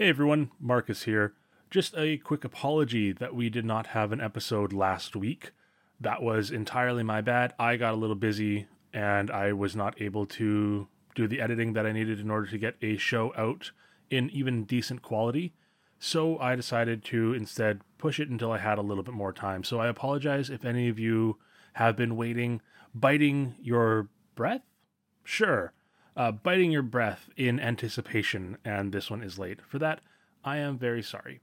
Hey everyone, Marcus here. Just a quick apology that we did not have an episode last week. That was entirely my bad. I got a little busy and I was not able to do the editing that I needed in order to get a show out in even decent quality. So I decided to instead push it until I had a little bit more time. So I apologize if any of you have been waiting, biting your breath? Sure uh, biting your breath in anticipation, and this one is late. For that, I am very sorry.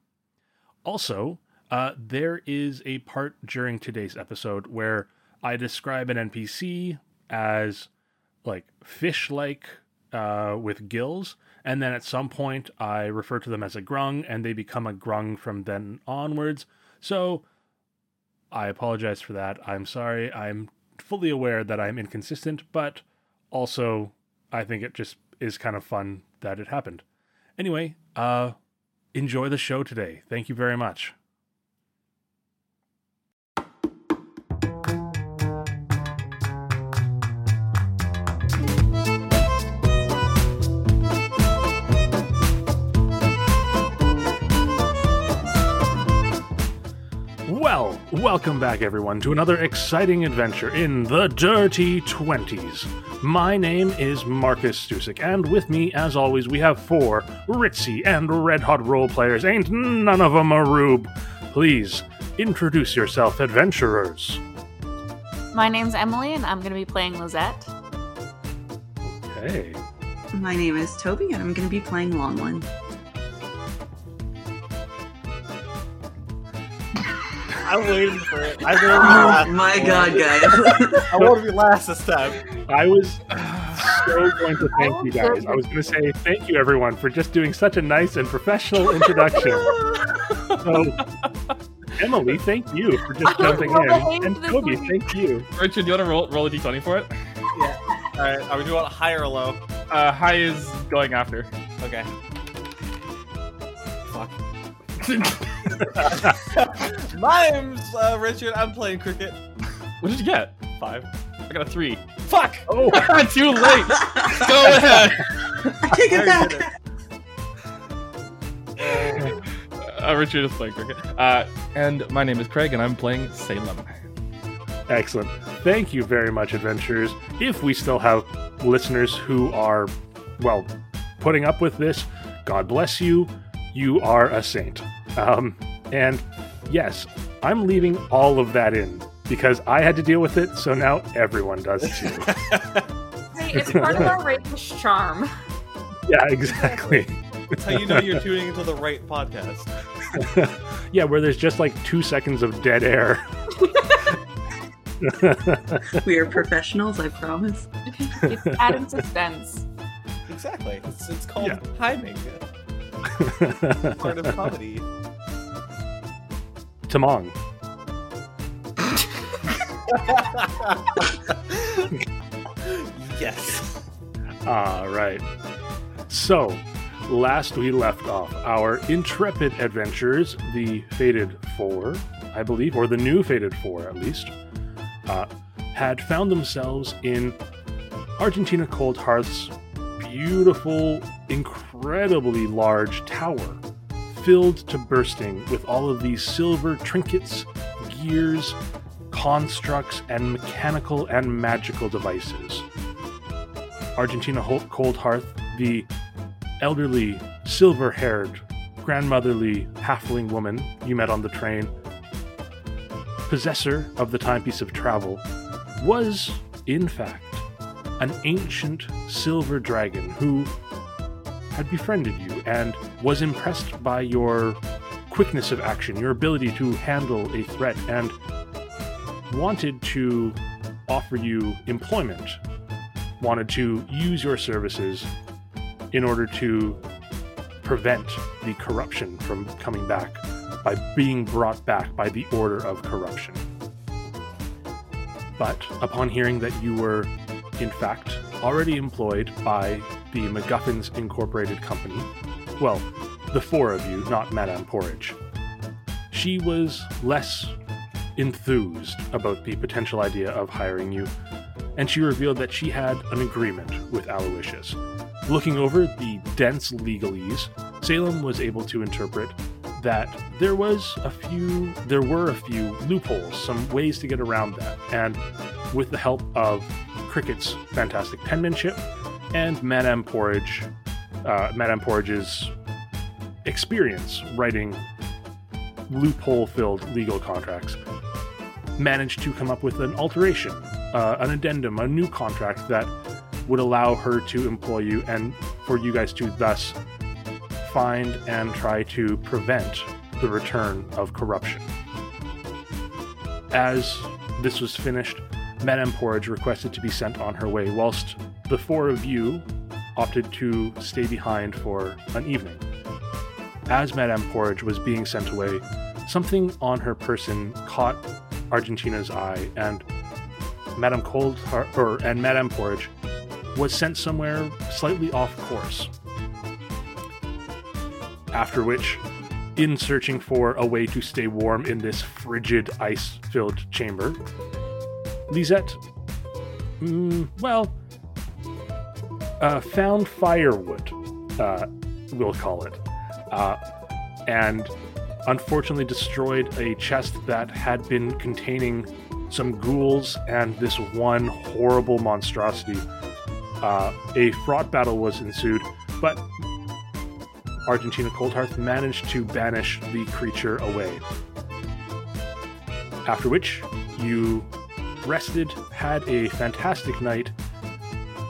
Also, uh, there is a part during today's episode where I describe an NPC as like fish like uh, with gills, and then at some point I refer to them as a grung, and they become a grung from then onwards. So I apologize for that. I'm sorry. I'm fully aware that I'm inconsistent, but also I think it just is kind of fun that it happened. Anyway, uh, enjoy the show today. Thank you very much. Welcome back, everyone, to another exciting adventure in the Dirty Twenties. My name is Marcus Stusik, and with me, as always, we have four ritzy and red hot role players. Ain't none of 'em a rube. Please introduce yourself, adventurers. My name's Emily, and I'm going to be playing Lisette. Okay. My name is Toby, and I'm going to be playing Lonlin. I'm waiting for it. I know Oh my god, guys. I want to be last this time. I was so going to thank you guys. I was going to say thank you, everyone, for just doing such a nice and professional introduction. So, Emily, thank you for just jumping in. And Toby, thank you. Richard, do you want to roll, roll a d20 for it? Yeah. All right. Are we doing a high or low? Uh, high is going after. Okay. Fuck. My name's uh, Richard. I'm playing cricket. What did you get? Five. I got a three. Fuck. Oh, Too late. Go ahead. I take it I back. Uh, Richard is playing cricket. Uh, and my name is Craig, and I'm playing Salem. excellent. Thank you very much, adventurers. If we still have listeners who are, well, putting up with this, God bless you. You are a saint. Um, and yes, I'm leaving all of that in because I had to deal with it, so now everyone does too. Hey, it's part of our rapish charm. yeah, exactly. That's how you know you're tuning into the right podcast. yeah, where there's just like two seconds of dead air. We are professionals, I promise. It's adding suspense. Exactly. It's, it's called Yeah. timing. Part of comedy. Tamong. yes. All right. So, last we left off, our intrepid adventurers, the Fated Four, I believe, or the new Fated Four at least, uh, had found themselves in Argentina Cold Hearth's beautiful, incredibly large tower, filled to bursting with all of these silver trinkets, gears, constructs, and mechanical and magical devices. Argentina Cold Hearth, the elderly, silver haired, grandmotherly halfling woman you met on the train, possessor of the timepiece of travel, was, in fact, an ancient silver dragon who had befriended you and was impressed by your quickness of action, your ability to handle a threat, and wanted to offer you employment wanted to use your services in order to prevent the corruption from coming back by being brought back by the order of corruption. But upon hearing that you were, in fact, already employed by the MacGuffins Incorporated Company, well, the four of you, not Madame Porridge, she was less enthused about the potential idea of hiring you and she revealed that she had an agreement with Aloysius. Looking over the dense legalese, Salem was able to interpret that there was a few, there were a few loopholes, some ways to get around that, and with the help of Cricket's fantastic penmanship and Madame Porridge, uh, Madame Porridge's experience writing loophole-filled legal contracts, managed to come up with an alteration, uh, an addendum, a new contract that would allow her to employ you and for you guys to thus find and try to prevent the return of corruption. As this was finished, Madame Porridge requested to be sent on her way, whilst the four of you opted to stay behind for an evening. As Madame Porridge was being sent away, something on her person caught Argentina's eye, and Madame Cold or and Madame Porridge was sent somewhere slightly off course. After which, in searching for a way to stay warm in this frigid, ice filled chamber, Lisette, mm, well, uh, found firewood, uh, we'll call it, uh, and unfortunately destroyed a chest that had been containing some ghouls and this one horrible monstrosity. Uh, a fraught battle was ensued, but Argentina Coldhearth managed to banish the creature away. After which, you rested, had a fantastic night,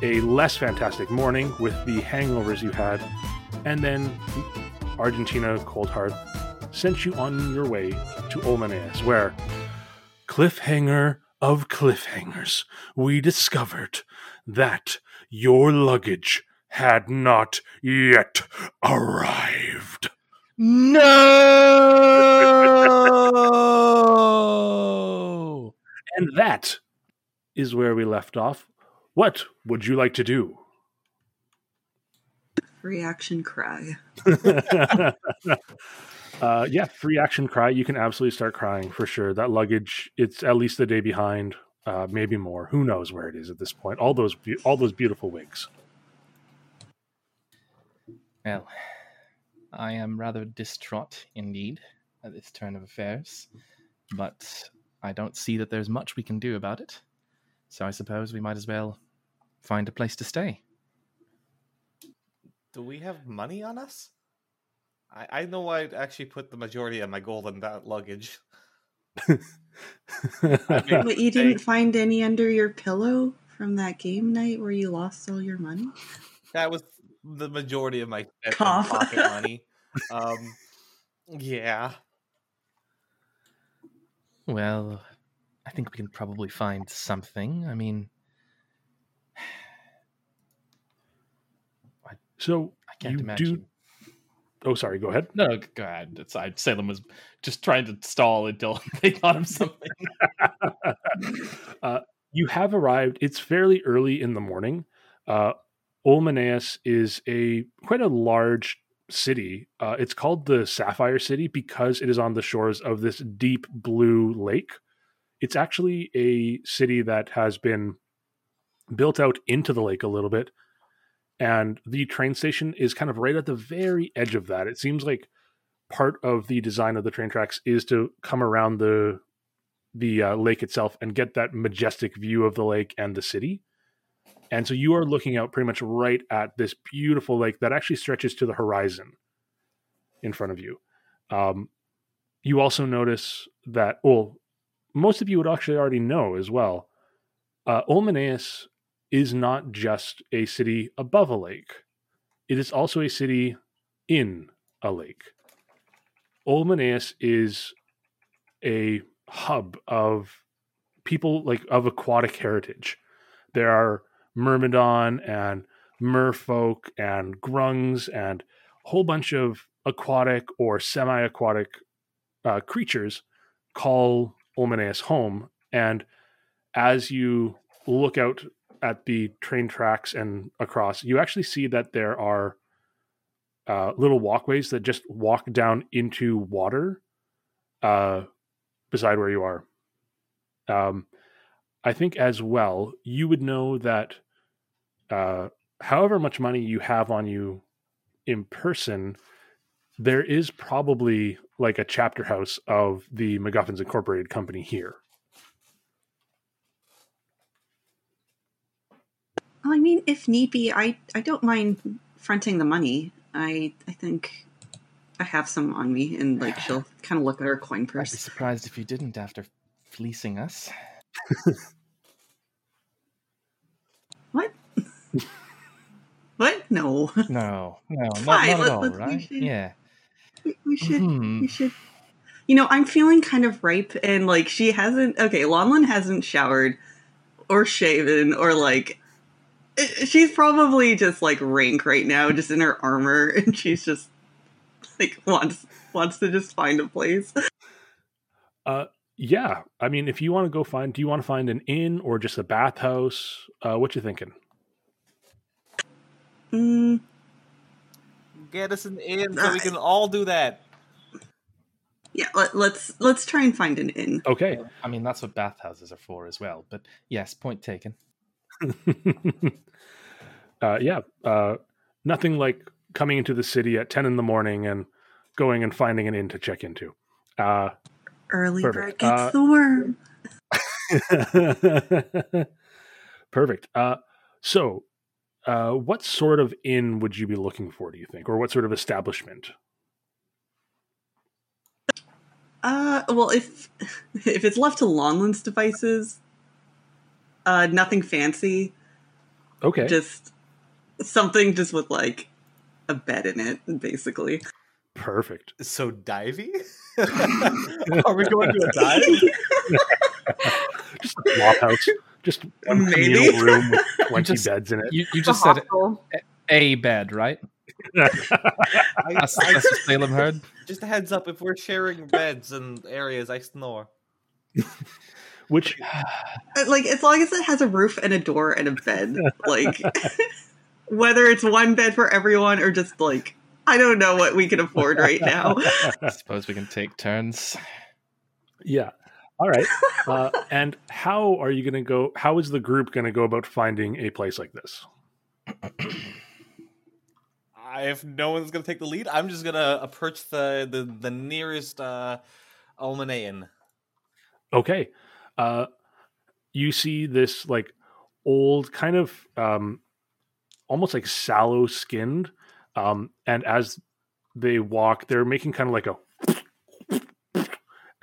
a less fantastic morning with the hangovers you had, and then Argentina Coldhearth sent you on your way to Olmaneas, where, cliffhanger of cliffhangers, we discovered that your luggage had not yet arrived. No. And that is where we left off. What would you like to do? Reaction cry. uh, yeah, free action cry. You can absolutely start crying for sure. That luggage, it's at least a day behind, uh, maybe more. Who knows where it is at this point? All those, be- all those beautiful wigs. Well, I am rather distraught indeed at this turn of affairs, but I don't see that there's much we can do about it. So I suppose we might as well find a place to stay. Do we have money on us? I, I know I'd actually put the majority of my gold in that luggage. I mean, But you didn't find any under your pillow from that game night where you lost all your money? that was the majority of my spent on Cough. pocket money. Um, yeah. Well, I think we can probably find something. I mean, so I can't imagine. do. Oh, sorry. Go ahead. No, go ahead. It's, I, Salem was just trying to stall until they got him something. uh, you have arrived. It's fairly early in the morning. Uh, is a quite a large city. Uh, it's called the Sapphire City because it is on the shores of this deep blue lake. It's actually a city that has been built out into the lake a little bit, and the train station is kind of right at the very edge of that. It seems like part of the design of the train tracks is to come around the the uh, lake itself and get that majestic view of the lake and the city. And so you are looking out pretty much right at this beautiful lake that actually stretches to the horizon in front of you. Um, you also notice that, well, most of you would actually already know as well. Uh, is not just a city above a lake, it is also a city in a lake. Olmaneus is a hub of people like of aquatic heritage. There are Myrmidon and merfolk and grungs and a whole bunch of aquatic or semi-aquatic uh, creatures call Olmaneus home. And as you look out at the train tracks and across, you actually see that there are uh, little walkways that just walk down into water uh, beside where you are. Um, I think as well, you would know that uh, however much money you have on you in person, there is probably like a chapter house of the MacGuffins Incorporated company here. Well, I mean, if need be, I I don't mind fronting the money. I I think I have some on me, and like she'll kind of look at her coin purse. I'd be purse. surprised if you didn't after fleecing us. What? what? No. No, no, not, not at all, let's- we should- Yeah. We, we should. Hmm. We should. You know, I'm feeling kind of ripe, and like she hasn't. Okay, Lonlin hasn't showered or shaven or like. She's probably just like rank right now, just in her armor, and she's just like wants wants to just find a place. Uh, yeah. I mean, if you want to go find, do you want to find an inn or just a bathhouse? Uh, what you thinking? Mm, Get us an inn so we can all do that. yeah, let, let's let's try and find an inn. Okay. I mean, that's what bathhouses are for as well. But yes, point taken. uh, yeah. Uh, nothing like coming into the city at 10 in the morning and going and finding an inn to check into. Uh, Early Perfect. bird gets Uh, the worm. Perfect. Uh, so, uh, what sort of inn would you be looking for, do you think? Or what sort of establishment? Uh, well, if if it's left to Lonlin's devices, uh, nothing fancy. Okay. Just something just with like a bed in it, basically. Perfect. So divey? Are we going to a dive? Just a flop house. Just one Maybe. communal room with 20 just- beds in it. You, you It's a just said hostel. a bed, right? I, That's, I- that's what Salem heard. just a heads up, if we're sharing beds and areas, I snore. Which, Uh, Like as long as it has a roof and a door and a bed, like whether it's one bed for everyone or just like I don't know what we can afford right now. I suppose we can take turns. yeah. All right. Uh, and how are you going to go? How is the group going to go about finding a place like this? I, if no one's gonna take the lead, I'm just gonna approach the the, the nearest uh, Almanaean. Okay. Uh, you see this like old kind of um, almost like sallow skinned. Um, and as they walk, they're making kind of like a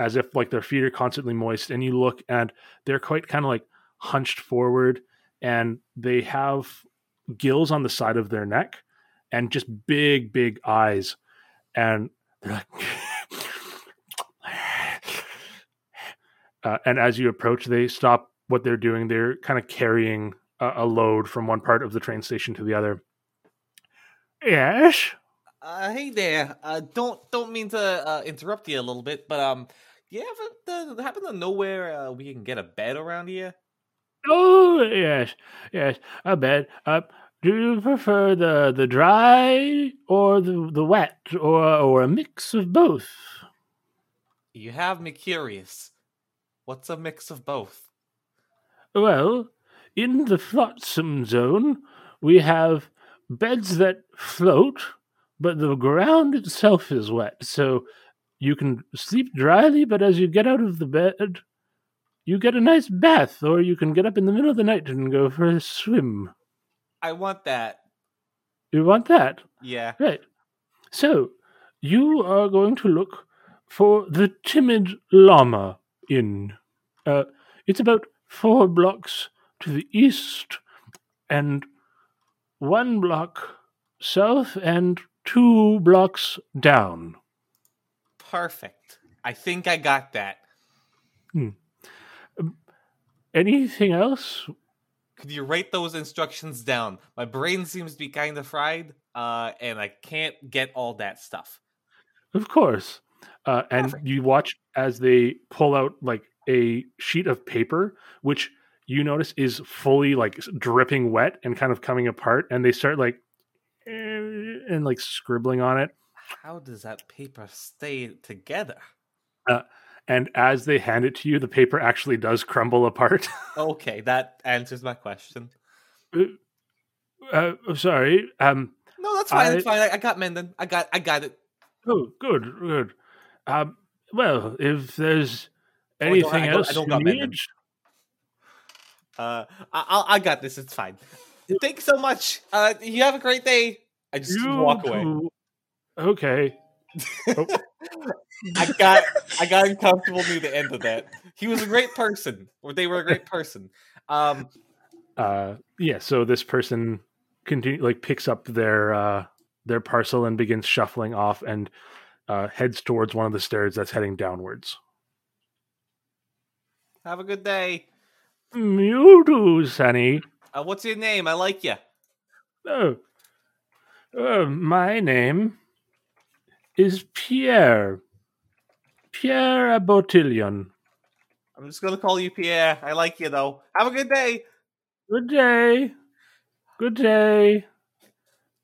as if like their feet are constantly moist. And you look and they're quite kind of like hunched forward and they have gills on the side of their neck and just big, big eyes. And they're like, uh, and as you approach, they stop what they're doing. They're kind of carrying a, a load from one part of the train station to the other. Yes. Uh, hey there. Uh, don't don't mean to uh, interrupt you a little bit, but um, you ever uh, happen to know where uh, we can get a bed around here? Oh yes, yes. A bed. Uh, do you prefer the the dry or the the wet or or a mix of both? You have me curious. What's a mix of both? Well, in the flotsam zone, we have beds that float, but the ground itself is wet, so you can sleep dryly. But as you get out of the bed, you get a nice bath, or you can get up in the middle of the night and go for a swim. I want that. You want that? Yeah. Right. So, you are going to look for the Timid Llama Inn. Uh, it's about four blocks to the east and one block south and two blocks down. Perfect. I think I got that. Anything else? Could you write those instructions down? My brain seems to be kind of fried, uh, and I can't get all that stuff. Of course. Uh, and Perfect. you watch as they pull out like a sheet of paper, which you notice is fully like dripping wet and kind of coming apart. And they start like and like scribbling on it. How does that paper stay together? And as they hand it to you, the paper actually does crumble apart. Okay, that answers my question. uh, sorry. Um, No, that's fine. That's I- fine. I, I got Mendon. I got. I got it. Oh, good, good. Um, well, if there's Oh, anything I don't- else I don't you need. Uh, I, I got this. It's fine. Thanks so much. Uh, you have a great day. I just you walk away. too. Okay. I got I got uncomfortable near the end of that. He was a great person, or they were a great person. Um, Uh, yeah. So this person continue like picks up their uh their parcel and begins shuffling off and uh, heads towards one of the stairs that's heading downwards. have a good day. You Sunny. Uh, what's your name? I like you. Oh, uh, my name is Pierre. Pierre Botillon. I'm just gonna call you Pierre. I like you though. Have a good day. Good day. Good day.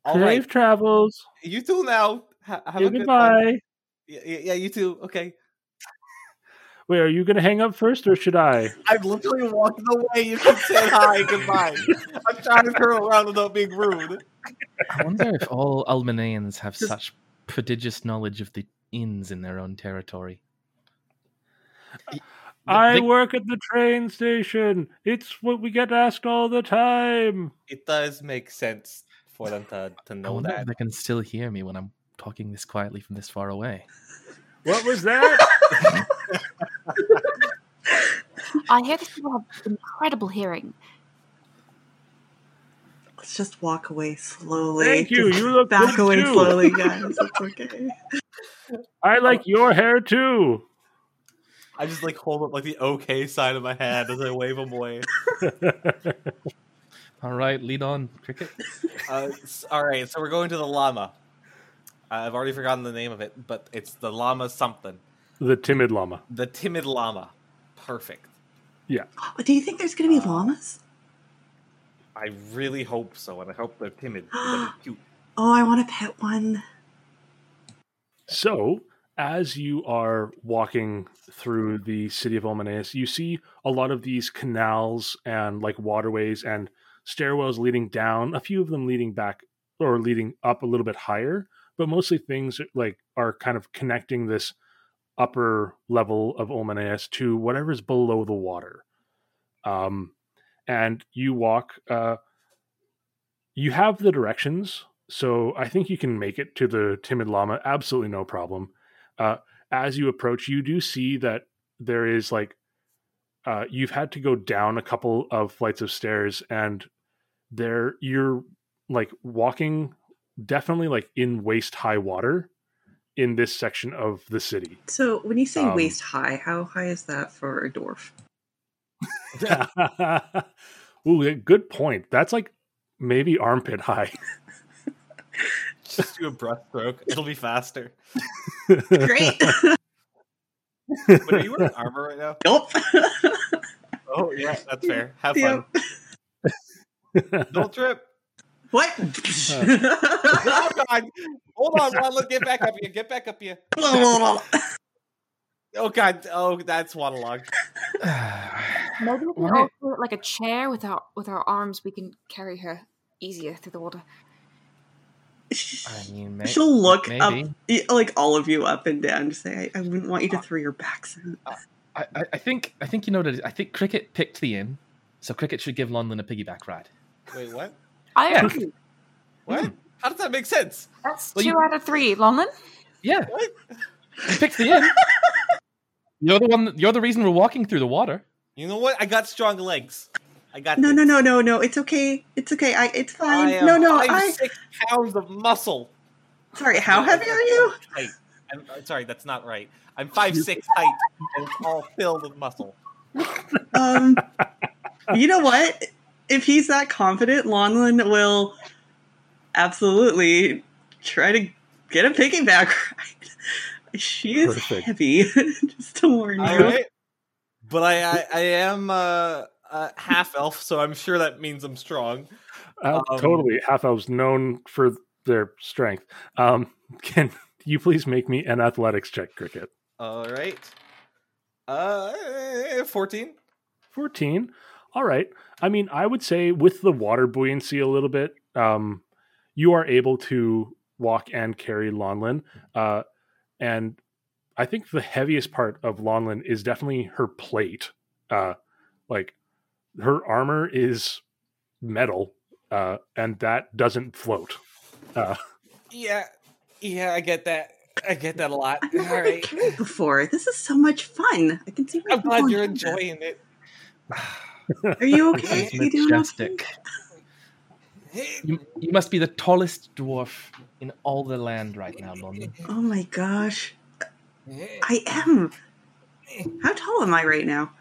All Safe right, travels. you too now. Ha- have Yeah, a good one. goodbye. Yeah, yeah, yeah, you too. Okay. Wait, are you going to hang up first or should I? I'm literally walking away. You can say hi, goodbye. I'm trying to turn around without being rude. I wonder if all Almaneans have Just- such prodigious knowledge of the inns in their own territory. Uh, I They- work at the train station. It's what we get asked all the time. It does make sense for them to, to know wonder that. if they can still hear me when I'm talking this quietly from this far away. What was that? I hear that people have incredible hearing. Let's just walk away slowly. Thank you. Just You look back good away too. slowly, guys. It's okay. I like your hair too. I just like hold up like the okay side of my hand as I wave them away. All right, lead on, Cricket. Uh, all right, so we're going to the llama. Uh, I've already forgotten the name of it, but it's the llama something. the timid llama. The timid llama. Perfect. Yeah. do you think there's going to be llamas? I really hope so, and I hope they're timid. and they're cute. Oh, I want to pet one. So, as you are walking through the city of Omaneus, you see a lot of these canals and like waterways and stairwells leading down, a few of them leading back or leading up a little bit higher, but mostly things like are kind of connecting this upper level of Omaneus to whatever's below the water. Um, and you walk, uh, you have the directions, so I think you can make it to the timid llama absolutely no problem. Uh, as you approach, you do see that there is like uh, you've had to go down a couple of flights of stairs, and there you're like walking definitely like in waist high water in this section of the city. So, when you say Um, waist high, how high is that for a dwarf? Ooh, good point. That's like maybe armpit high. Just do a breaststroke. It'll be faster. Great. But are you wearing armor right now? nope. Oh yeah, that's fair. Have fun. Don't trip. What? Oh god! Hold on, Ron. Look, get back up here. Get back up here. Oh god! Oh, that's waterlogged. Maybe we can Right. all do it like a chair with our with our arms. We can carry her easier through the water. I mean, may- She'll look maybe. up, like all of you up and down, to say, I, I wouldn't want you to uh, throw your backs in. Uh, I, I, I think I think you know that I think Cricket picked the inn, so Cricket should give Lonlin a piggyback ride. Wait, what? I Yeah. agree. What? Hmm. How does that make sense? That's Well, two you- out of three, Lonlin. Yeah, What? you picked the inn. You're the one. You're the reason we're walking through the water. You know what? I got strong legs. I got. No, this. no, no, no, no. It's okay. It's okay. I. It's I fine. am No, no. five, I. six pounds of muscle. Sorry. How heavy are you? Height. I'm, uh, sorry, that's not right. I'm five six height, and it's all filled with muscle. Um. you know what? If he's that confident, Lonlin will absolutely try to get a piggyback ride. She is Perfect. heavy. Just to warn you. All right, but I I, I am uh, uh, half elf, so I'm sure that means I'm strong. Uh, Um, totally. Half elves known for their strength. Um, can you please make me an athletics check, Cricket? All right. Uh, fourteen. 14. All right. I mean, I would say with the water buoyancy a little bit, um, you are able to walk and carry Lonlin. Uh, and I think the heaviest part of Lonlin is definitely her plate. Uh, like her armor is metal, uh, and that doesn't float. Uh, Yeah, yeah, I get that. I get that a lot. I've All never been right. carried before. This is so much fun. I can see. I'm glad you're enjoying it. Are you okay? is You doing okay? majestic. You, you must be the tallest dwarf in all the land right now, Lonlin. Oh my gosh, I am. How tall am I right now?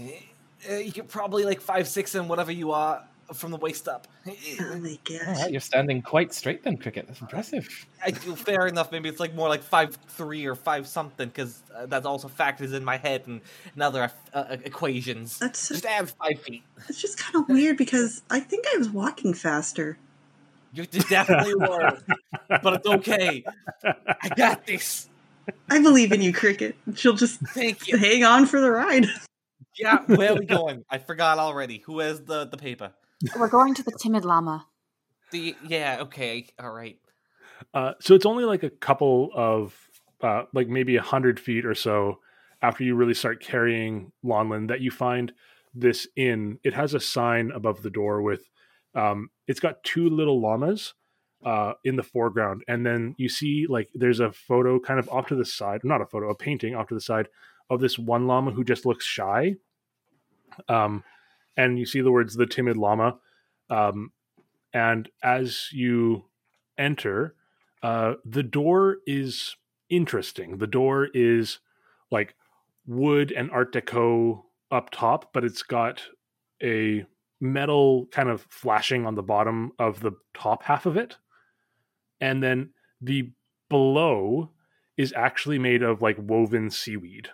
Uh, you're probably like five six and whatever you are from the waist up. Oh my All gosh. right, you're standing quite straight then, Cricket. That's impressive. I feel fair enough. Maybe it's like more like five three or five something because uh, that also factors in my head and, and other uh, equations. That's Just add five feet. it's just kind of weird because I think I was walking faster. You definitely were, but it's okay. I got this. I believe in you, Cricket. She'll just Thank you. hang on for the ride. Yeah, where are we going? I forgot already. Who has the the paper? We're going to the timid llama. The yeah. Okay. All right. Uh, so it's only like a couple of, uh, like maybe a hundred feet or so after you really start carrying Lonlin that you find this inn. It has a sign above the door with, um, it's got two little llamas uh, in the foreground, and then you see like there's a photo kind of off to the side, not a photo, a painting off to the side of this one llama who just looks shy. Um, and you see the words "the timid llama," um, and as you enter uh, the door is interesting. The door is like wood and Art Deco up top, but it's got a metal kind of flashing on the bottom of the top half of it. And then the below is actually made of like woven seaweed.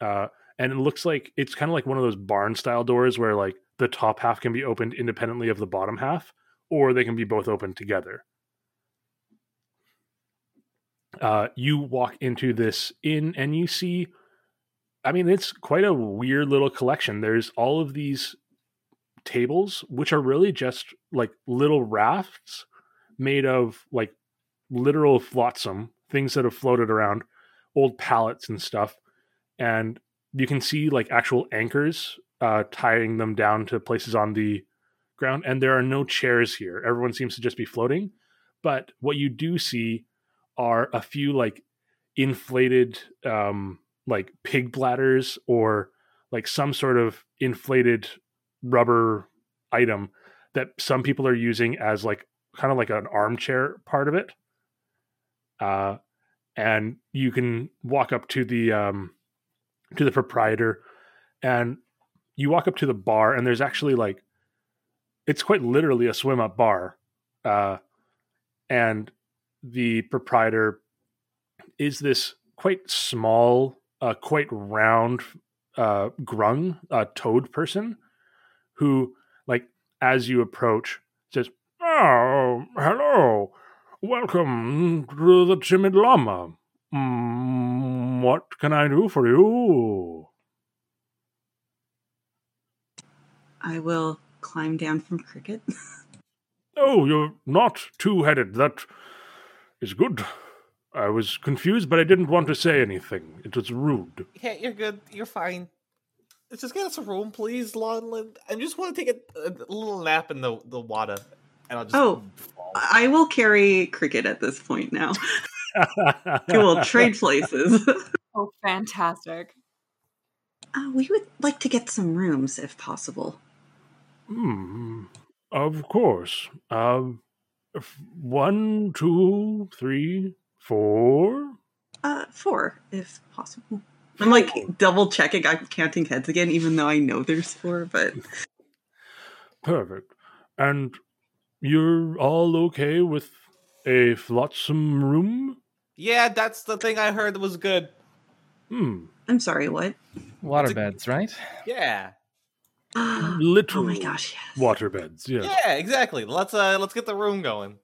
Uh, and it looks like it's kind of like one of those barn style doors where like the top half can be opened independently of the bottom half, or they can be both opened together uh, you walk into this inn and you see i mean it's quite a weird little collection there's all of these tables which are really just like little rafts made of like literal flotsam things that have floated around old pallets and stuff. And you can see like actual anchors uh, tying them down to places on the ground. And there are no chairs here. Everyone seems to just be floating. But what you do see are a few like inflated um like pig bladders or like some sort of inflated rubber item that some people are using as like kind of like an armchair part of it. Uh and you can walk up to the um to the proprietor and you walk up to the bar and there's actually like it's quite literally a swim up bar uh and the proprietor is this quite small, uh, quite round, uh, grung, uh, toad person who, like, as you approach, says, "Oh, hello, welcome to the timid llama. Mm, what can I do for you?" I will climb down from Cricket. Oh, you're not two headed. That is good. I was confused, but I didn't want to say anything. It was rude. Yeah, you're good. You're fine. Let's just get us a room, please, Lonlin. I just want to take a, a little nap in the the water, and I'll just. Oh. Fall. I will carry Cricket at this point now. we will trade places. Oh, fantastic. Uh, we would like to get some rooms if possible. Hmm. Of course. Um. f- one, two, three, four. Uh, four if possible. I'm like double checking. I'm counting heads again, even though I know there's four. But Perfect. And you're all okay with a flotsam room? yeah, that's the thing I heard was good. Hmm. I'm sorry. What? Waterbeds, right? Yeah, oh Little my gosh! Yes. waterbeds. Yes. yeah, exactly. Let's uh, let's get the room going.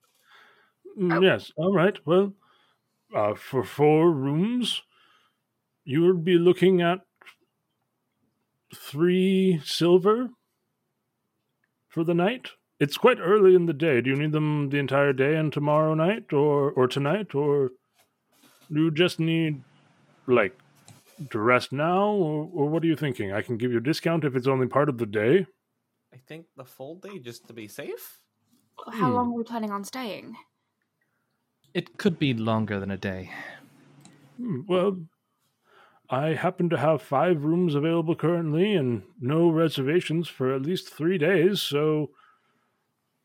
Mm, Yes. All right. Well, uh, for four rooms, you would be looking at three silver for the night. It's quite early in the day. Do you need them the entire day and tomorrow night, or or tonight, or do you just need like to rest now, or, or what are you thinking? I can give you a discount if it's only part of the day. I think the full day just to be safe. How Hmm. long are we planning on staying? It could be longer than a day. Hmm, Well, I happen to have five rooms available currently and no reservations for at least three days, so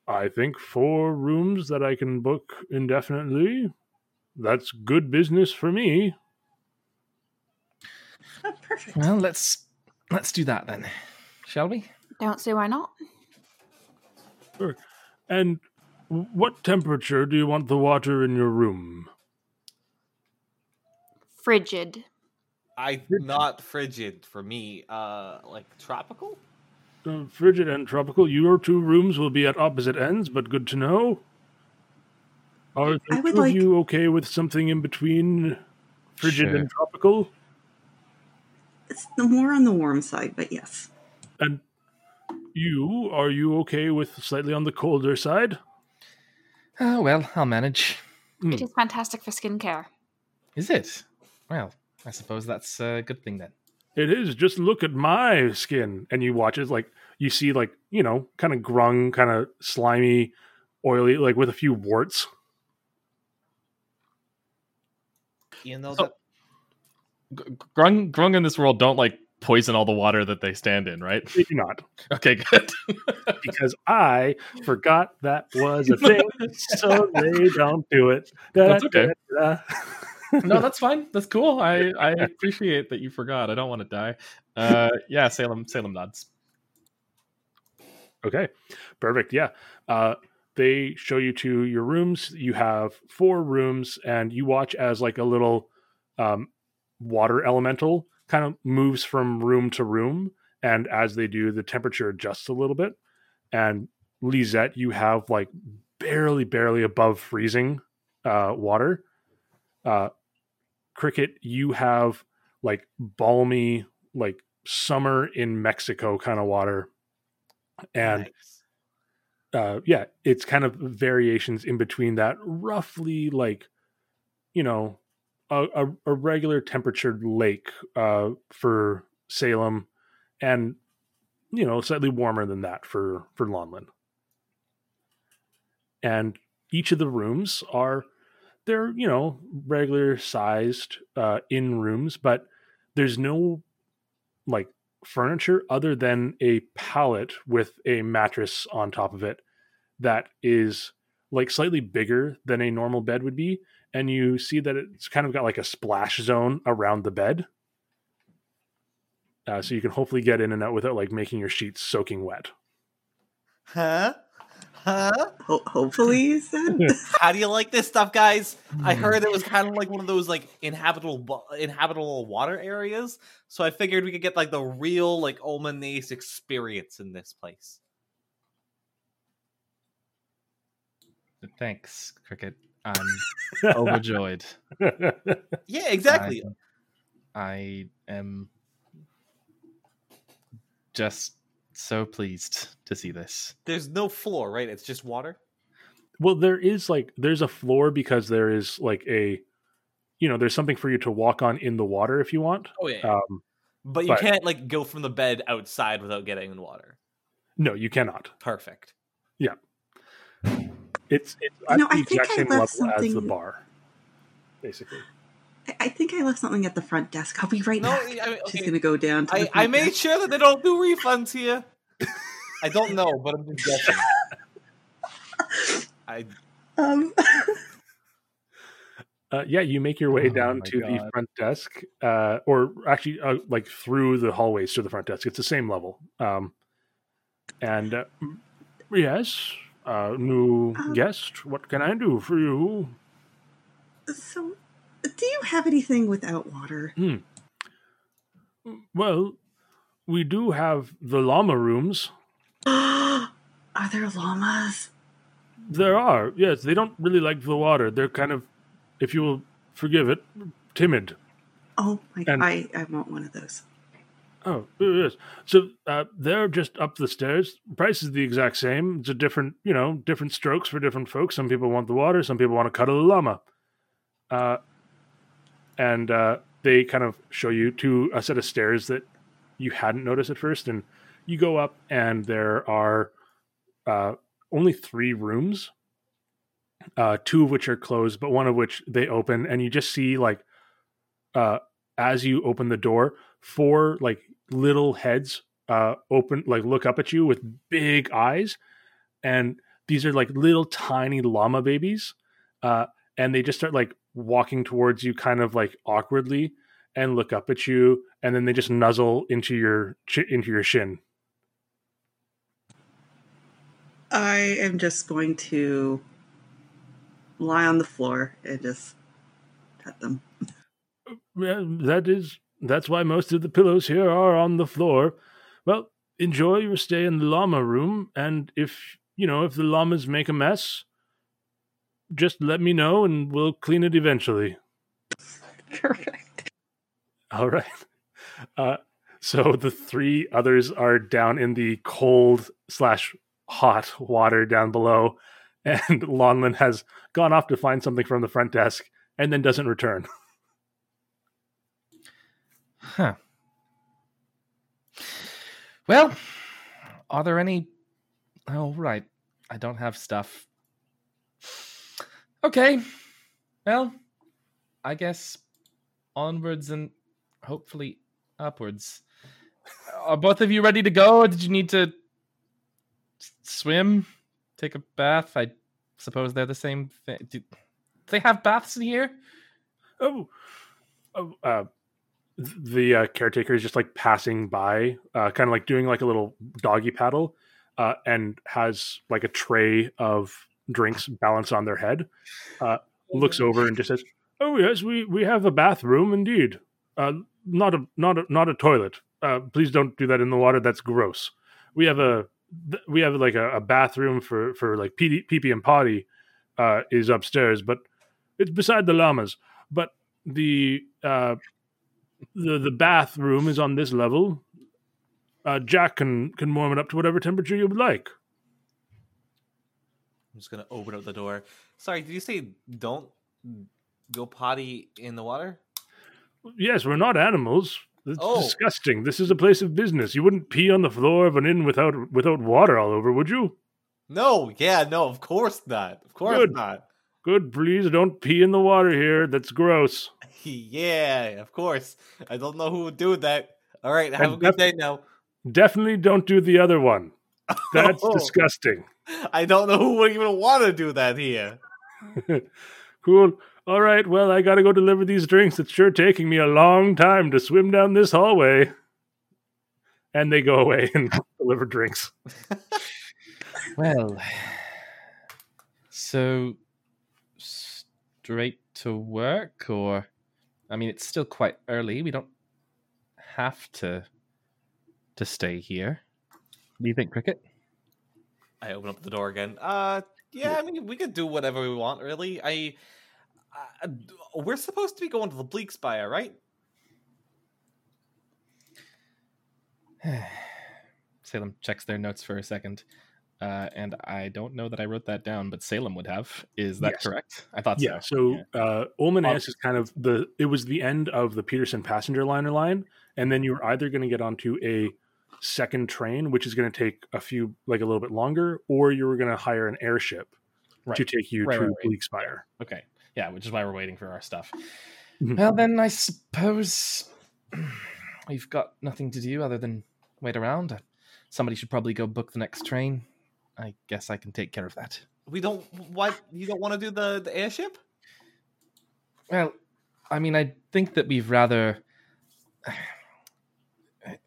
I think four rooms that I can book indefinitely. That's good business for me. Oh, perfect. Well, let's let's do that then, shall we? Don't see why not. And what temperature do you want the water in your room? Frigid. I not frigid for me. Uh, like tropical. Uh, frigid and tropical. Your two rooms will be at opposite ends, but good to know. Are the I would two like- of you okay with something in between frigid Sure. and tropical? It's more on the warm side, but yes. And you, are you okay with slightly on the colder side? Oh well, I'll manage. Hmm. It is fantastic for skincare. Is it? Well, I suppose that's a good thing then. It is. Just look at my skin. And you watch it like you see like, you know, kind of grung, kind of slimy, oily, like with a few warts. You know So- that. G- grung, grung in this world don't like poison all the water that they stand in, right? They do not. Okay, good. Because I forgot that was a thing. so they don't do it. That's okay. Da, da, da. no, that's fine. That's cool. I I appreciate that you forgot. I don't want to die. Uh, yeah, Salem Salem nods. Okay, perfect. Yeah. Uh, they show you to your rooms. You have four rooms, and you watch as like a little um, water elemental kind of moves from room to room. And as they do, the temperature adjusts a little bit. And Lisette, you have like barely, barely above freezing uh, water. Uh, Cricket, you have like balmy, like summer in Mexico kind of water. And Nice. uh yeah it's kind of variations in between that roughly like you know a, a, a regular temperatured lake uh for salem and you know slightly warmer than that for for Lonlin. and each of the rooms are they're you know regular sized uh in rooms but there's no like furniture other than a pallet with a mattress on top of it that is like slightly bigger than a normal bed would be and you see that it's kind of got like a splash zone around the bed uh, so you can hopefully get in and out without like making your sheets soaking wet Huh? Huh? Ho- hopefully, you said. How do you like this stuff, guys? I Hmm. heard it was kind of like one of those like inhabitable inhabitable water areas, so I figured we could get like the real like Omanese experience in this place. Thanks, Cricket. I'm overjoyed. Yeah, exactly. I, I am just so pleased to see this. There's no floor, right? It's just water. well there is like there's a floor because there is like a you know there's something for you to walk on in the water if you want Oh yeah, um but you but- can't like go from the bed outside without getting in water. no you cannot Perfect. Yeah. It's it's You at know, the I think exact I same level left as the bar basically I- I think I left something at the front desk. I'll be right No, back. I mean, She's gonna go down to I, front I made desk. sure that they don't do refunds here. I don't know, but I'm just guessing. I Um, uh, yeah you make your way Oh down my to the front desk uh or actually uh, like through the hallways to the front desk it's the same level um and uh, yes uh new Um, guest what can i do for you so, do you have anything without water? well we do have the llama rooms Are there llamas? There are, yes. They don't really like the water. They're kind of, if you will forgive it, timid. Oh my! And- I I want one of those. Oh, yes. So uh, they're just up the stairs. Price is the exact same. It's a different, you know, different strokes for different folks. Some people want the water. Some people want to cuddle a llama. Uh, and uh, they kind of show you to a set of stairs that you hadn't noticed at first, and you go up, and there are uh, only three rooms, uh, two of which are closed, but one of which they open, and you just see like, uh, as you open the door, four like little heads uh open like look up at you with big eyes and these are like little tiny llama babies uh and they just start like walking towards you kind of like awkwardly and look up at you and then they just nuzzle into your into your shin I am just going to lie on the floor and just pet them. yeah, that is that's why most of the pillows here are on the floor well enjoy your stay in the llama room and if you know if the llamas make a mess just let me know and we'll clean it eventually Perfect. All right. Uh, so the three others are down in the cold slash hot water down below, and Lonlin has gone off to find something from the front desk and then doesn't return. Huh. Well, are there any. Oh, right. I don't have stuff. Okay. Well, I guess onwards and hopefully upwards. Are both of you ready to go, or did you need to swim, take a bath? I suppose they're the same thing. Do they have baths in here? Oh, oh uh, the uh, caretaker is just like passing by, uh, kind of like doing like a little doggy paddle, uh, and has like a tray of drinks balanced on their head. Uh, looks over and just says, "Oh yes, we we have a bathroom indeed. Uh, not a not a not a toilet. Uh, please don't do that in the water. That's gross. We have a we have like a, a bathroom for for like pee pee and potty uh, is upstairs, but it's beside the llamas. But the uh, the the bathroom is on this level. Uh, Jack can can warm it up to whatever temperature you would like. I'm just gonna open up the door. Sorry, did you say don't go potty in the water? Yes, we're not animals. It's Oh. disgusting. This is a place of business. You wouldn't pee on the floor of an inn without without water all over, would you? No, yeah, no, of course not. Of course Good. not. Good, please don't pee in the water here. That's gross. yeah, of course. I don't know who would do that. All right, have And a good def- day now. Definitely don't do the other one. That's Oh, disgusting. I don't know who would even want to do that here. Cool. All right, well, I gotta go deliver these drinks. It's sure taking me a long time to swim down this hallway. And they go away and deliver drinks. Well, so straight to work, or I mean, it's still quite early. We don't have to to stay here. What do you think, Cricket? I open up the door again. Uh, yeah, I mean, we could do whatever we want, really. I, uh, we're supposed to be going to the Bleak Spire, right? Salem checks their notes for a second. Uh, and I don't know that I wrote that down, but Salem would have. Is that Yes. correct? I thought Yeah, so. so uh Ulmanis is kind of the it was the end of the Peterson passenger liner line, and then you were either going to get onto a second train, which is going to take a few like a little bit longer, or you were going to hire an airship Right. to take you Right, to right, right. Bleak Spire. Okay. Yeah, which is why we're waiting for our stuff. Mhm. Well, then I suppose we've got nothing to do other than wait around. Somebody should probably go book the next train. I guess I can take care of that. We don't. What you don't want to do the the airship? Well, I mean, I think that we've rather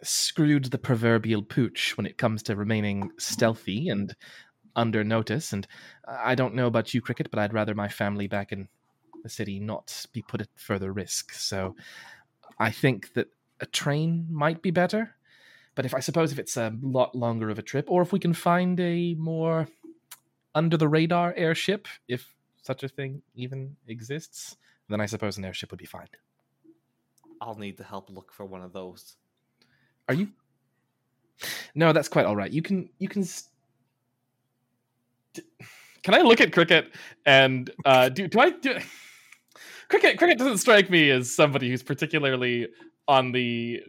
screwed the proverbial pooch when it comes to remaining stealthy and under notice. And I don't know about you, Cricket, but I'd rather my family back in the city not be put at further risk. So I think that a train might be better. But if I suppose if it's a lot longer of a trip, or if we can find a more under the radar airship, if such a thing even exists, then I suppose an airship would be fine. I'll need to help look for one of those. Are you? No, that's quite all right. You can. You can. Can I look at cricket and uh, do? Do I do? Cricket. Cricket doesn't strike me as somebody who's particularly on the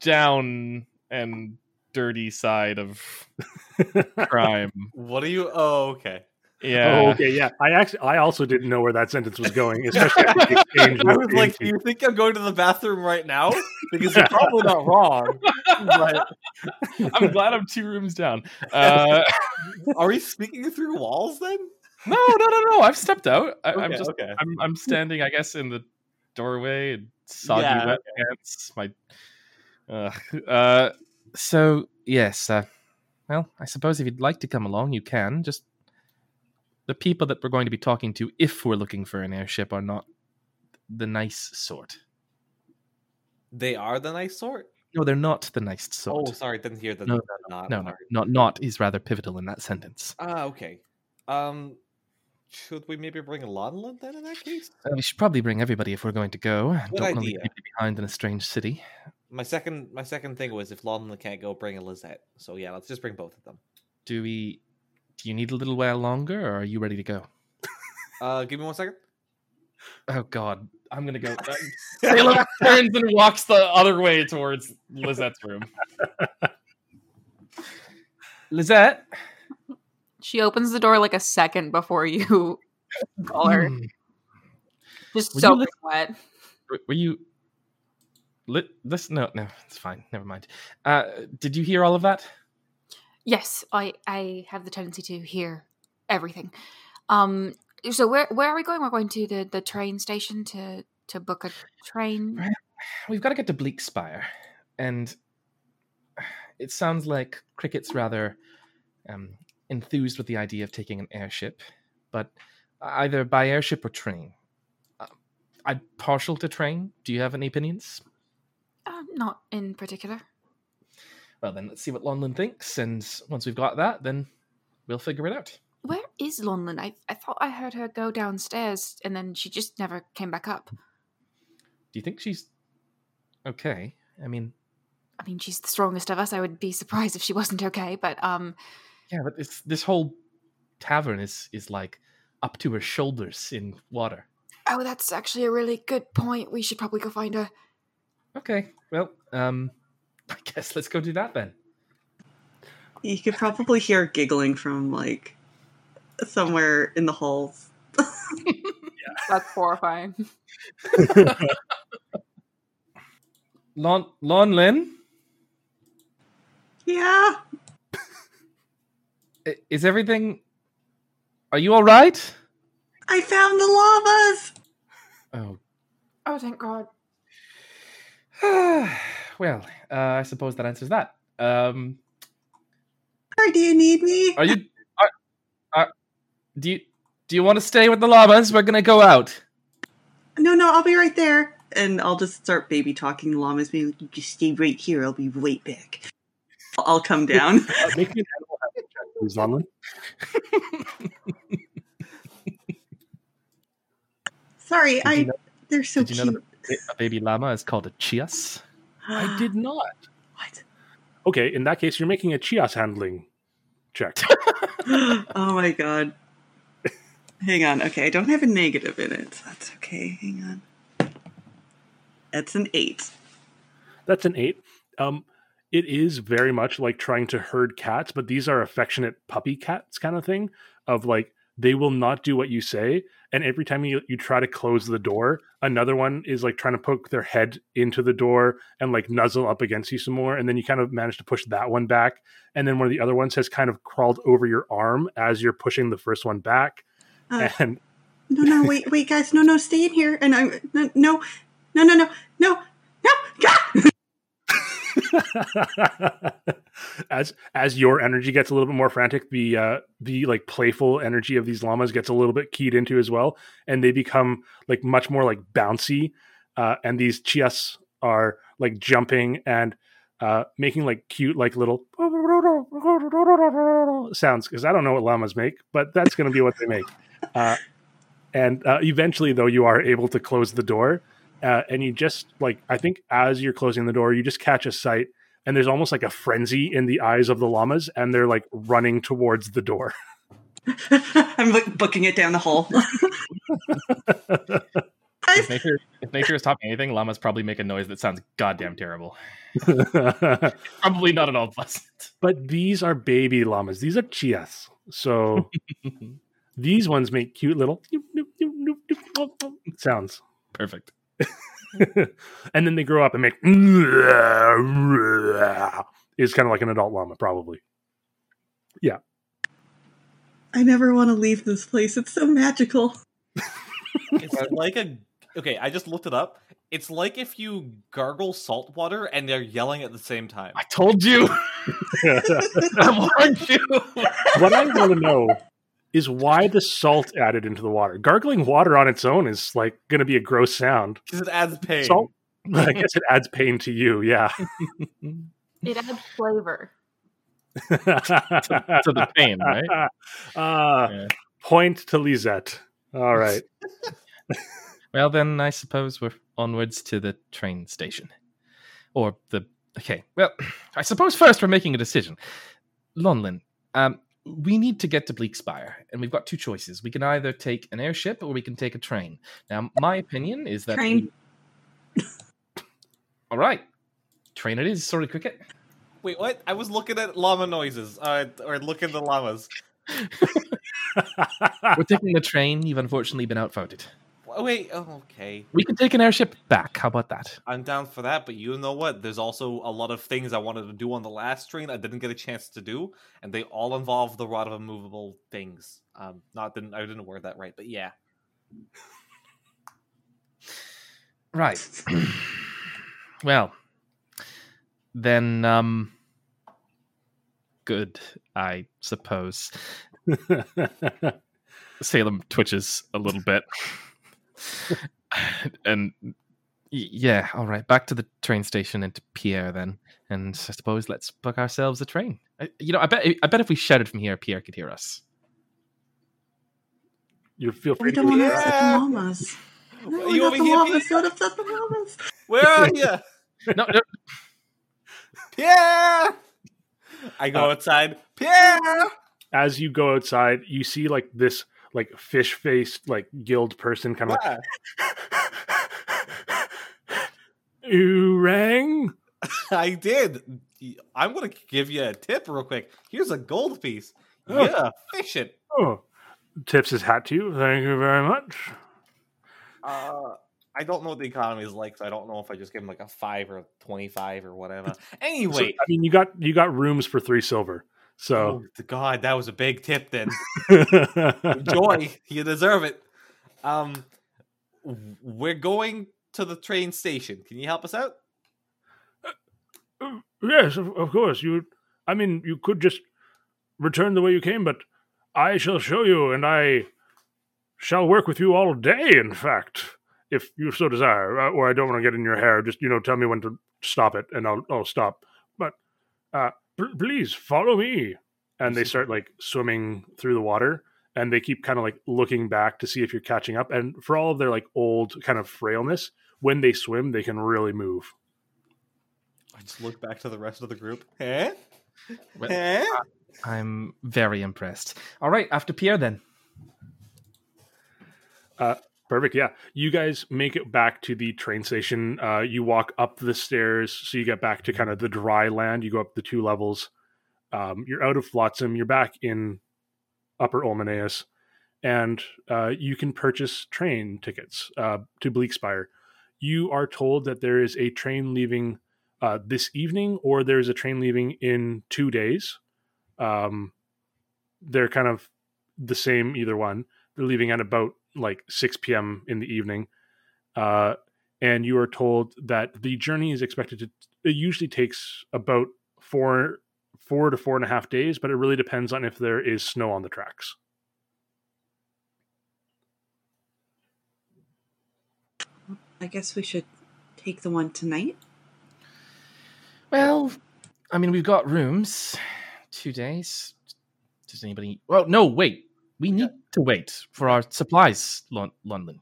down and dirty side of crime. What are you? Oh, okay. Yeah. Oh, okay, yeah. I actually, I also didn't know where that sentence was going, especially after the exchange I was like, do you think I'm going to the bathroom right now? Because you're probably not wrong. But I'm glad I'm two rooms down. Uh, are we speaking through walls then? no, no, no, no. I've stepped out. I, I'm Okay, just. okay. I'm. I'm standing. I guess in the doorway and soggy Yeah, wet pants. My. Uh, uh. So yes. Uh, well, I suppose if you'd like to come along, you can. Just the people that we're going to be talking to, if we're looking for an airship, are not the nice sort. They are the nice sort. No, they're not the nice sort. Oh, sorry, didn't hear the No, not. no, no, not not is rather pivotal in that sentence. Ah, okay. Um, should we maybe bring Lonlin then in that case? Uh, we should probably bring everybody if we're going to go. Good Don't want to leave idea. people behind in a strange city. My second, my second thing was if Lonlin can't go, bring a Lisette. So yeah, let's just bring both of them. Do we? Do you need a little while longer, or are you ready to go? Uh, give me one second. Oh God, I'm gonna go. Salem turns and walks the other way towards Lisette's room. Lisette, She opens the door like a second before you call her. hmm, Just Would you soaking lift- wet. w- were you? Lit this? No, no, it's fine. Never mind. Uh, did you hear all of that? Yes, I I have the tendency to hear everything. Um, so where where are we going? We're going to the the train station to to book a train. We've got to get to Bleakspire, and it sounds like Cricket's rather um, enthused with the idea of taking an airship, but either by airship or train. Uh, I'm partial to train. Do you have any opinions? Uh, not in particular. Well, then let's see what Lonlin thinks, and once we've got that, then we'll figure it out. Where is Lonlin? I I thought I heard her go downstairs and then she just never came back up. Do you think she's okay? I mean, I mean, she's the strongest of us. I would be surprised if she wasn't okay. But um, yeah, but it's this whole tavern is is like up to her shoulders in water. oh, that's actually a really good point. We should probably go find her. Okay, well, um, I guess let's go do that then. You could probably hear giggling from like somewhere in the halls. That's horrifying. Lon Lonlin, Yeah. i- is everything? Are you all right? I found the lavas. Oh, Oh, thank God. well, uh, I suppose that answers that. Um, Or do you need me? are you? Are, are, do you? Do you want to stay with the llamas? We're gonna go out. No, no, I'll be right there. And I'll just start baby talking the llamas, being like, you just stay right here. I'll be right back. I'll come down. Uh, make me an animal handling check, please, Lonlin. Sorry, Did I. you know- they're so did you know cute. a baby llama is called a chias? I did not. What? Okay, in that case, you're making a Chias handling check. oh my god. Hang on. Okay, I don't have a negative in it. That's okay. Hang on. That's an eight. That's an eight. Um, it is very much like trying to herd cats, but these are affectionate puppy cats kind of thing. Of like they will not do what you say, and every time you you try to close the door, another one is like trying to poke their head into the door and like nuzzle up against you some more, and then you kind of manage to push that one back, and then one of the other ones has kind of crawled over your arm as you're pushing the first one back, Uh, and no, no, wait, wait, guys. No, no, stay in here. And I'm. No, no, no, no, no, no. no. As as your energy gets a little bit more frantic, the uh, the like playful energy of these llamas gets a little bit keyed into as well, and they become like much more like bouncy. Uh, and these chias are like jumping and uh, making like cute like little sounds because I don't know what llamas make, but that's going to be what they make. Uh, and uh, eventually, though, you are able to close the door, uh, and you just like I think as you're closing the door, you just catch a sight and there's almost like a frenzy in the eyes of the llamas, and they're like running towards the door. I'm like booking it down the hall. If nature, if nature is taught me anything, llamas probably make a noise that sounds goddamn terrible. Probably not at all pleasant. but these are baby llamas. These are chias. So these ones make cute little sounds. Perfect. and then they grow up and make is kind of like an adult llama, probably. Yeah. I never want to leave this place. It's so magical. It's like a okay. I just looked it up. It's like if you gargle salt water and they're yelling at the same time. I told you. I warned you. what I want to know is why the salt added into the water. Gargling water on its own is like going to be a gross sound. Because it adds pain. Salt, I guess it adds pain to you. Yeah. It adds flavor. to the pain, right? Uh, Yeah. Point to Lisette. All right. Well, then I suppose we're onwards to the train station. Or the. Okay, well, I suppose first we're making a decision. Lonlin, um, we need to get to Bleakspire, and we've got two choices. We can either take an airship or we can take a train. Now, my opinion is that. Train. we- All right. Train it is, sorry, Cricket. Wait, what? I was looking at llama noises, uh, or looking at the llamas. We're taking the train. You've unfortunately been outvoted. Wh- Wait, oh, okay. We can take an airship back. How about that? I'm down for that, but you know what? There's also a lot of things I wanted to do on the last train I didn't get a chance to do, and they all involve the rod of immovable things. Um, not didn't I didn't word that right, but yeah. Right. well, then, um, good, I suppose. Salem twitches a little bit. and yeah, all right, back to the train station and to Pierre then. And I suppose let's book ourselves a train. I, you know, I bet I bet if we shouted from here, Pierre could hear us. you feel We free to don't want to do upset that. the llamas. No, Are you not over the here, llamas. Don't upset the llamas. Where are you? No, no, Pierre! I go Uh, outside. Pierre! As you go outside, you see like this like fish faced like guild person kind of like What? you rang. I did. I'm gonna give you a tip real quick. Here's a gold piece. Oh. Yeah, fish it. Oh, tips his hat to you. Thank you very much. Uh, I don't know what the economy is like, so I don't know if I just give him like a five or a twenty-five or whatever. So, Anyway, I mean, you got you got rooms for three silver. So oh God, that was a big tip. Then enjoy. you deserve it. Um, we're going to the train station. Can you help us out? yes, of, of course. You, I mean, you could just return the way you came, but I shall show you, and I shall work with you all day. In fact, if you so desire, uh, or I don't want to get in your hair, just you know, tell me when to stop it, and I'll I'll stop. But uh, please follow me. And they start like swimming through the water, and they keep kind of like looking back to see if you're catching up. And for all of their like old kind of frailness, when they swim, they can really move. I just look back to the rest of the group. Eh? Well, Eh? I'm very impressed. All right, after Pierre then. Perfect. Yeah. You guys make it back to the train station. Uh, you walk up the stairs. So you get back to kind of the dry land. You go up the two levels. Um, you're out of Flotsam. You're back in Upper Olmaneus. And uh, you can purchase train tickets uh, to Bleakspire. You are told that there is a train leaving uh, this evening, or there's a train leaving in two days. Um, they're kind of the same, either one. They're leaving at about like 6 p.m. in the evening. Uh, and you are told that the journey is expected to, it usually takes about four, four to four and a half days, but it really depends on if there is snow on the tracks. I guess we should take the one tonight. Well, I mean, we've got rooms. Two days. Does anybody? Well, no. Wait. We need to wait for our supplies, Lonlin.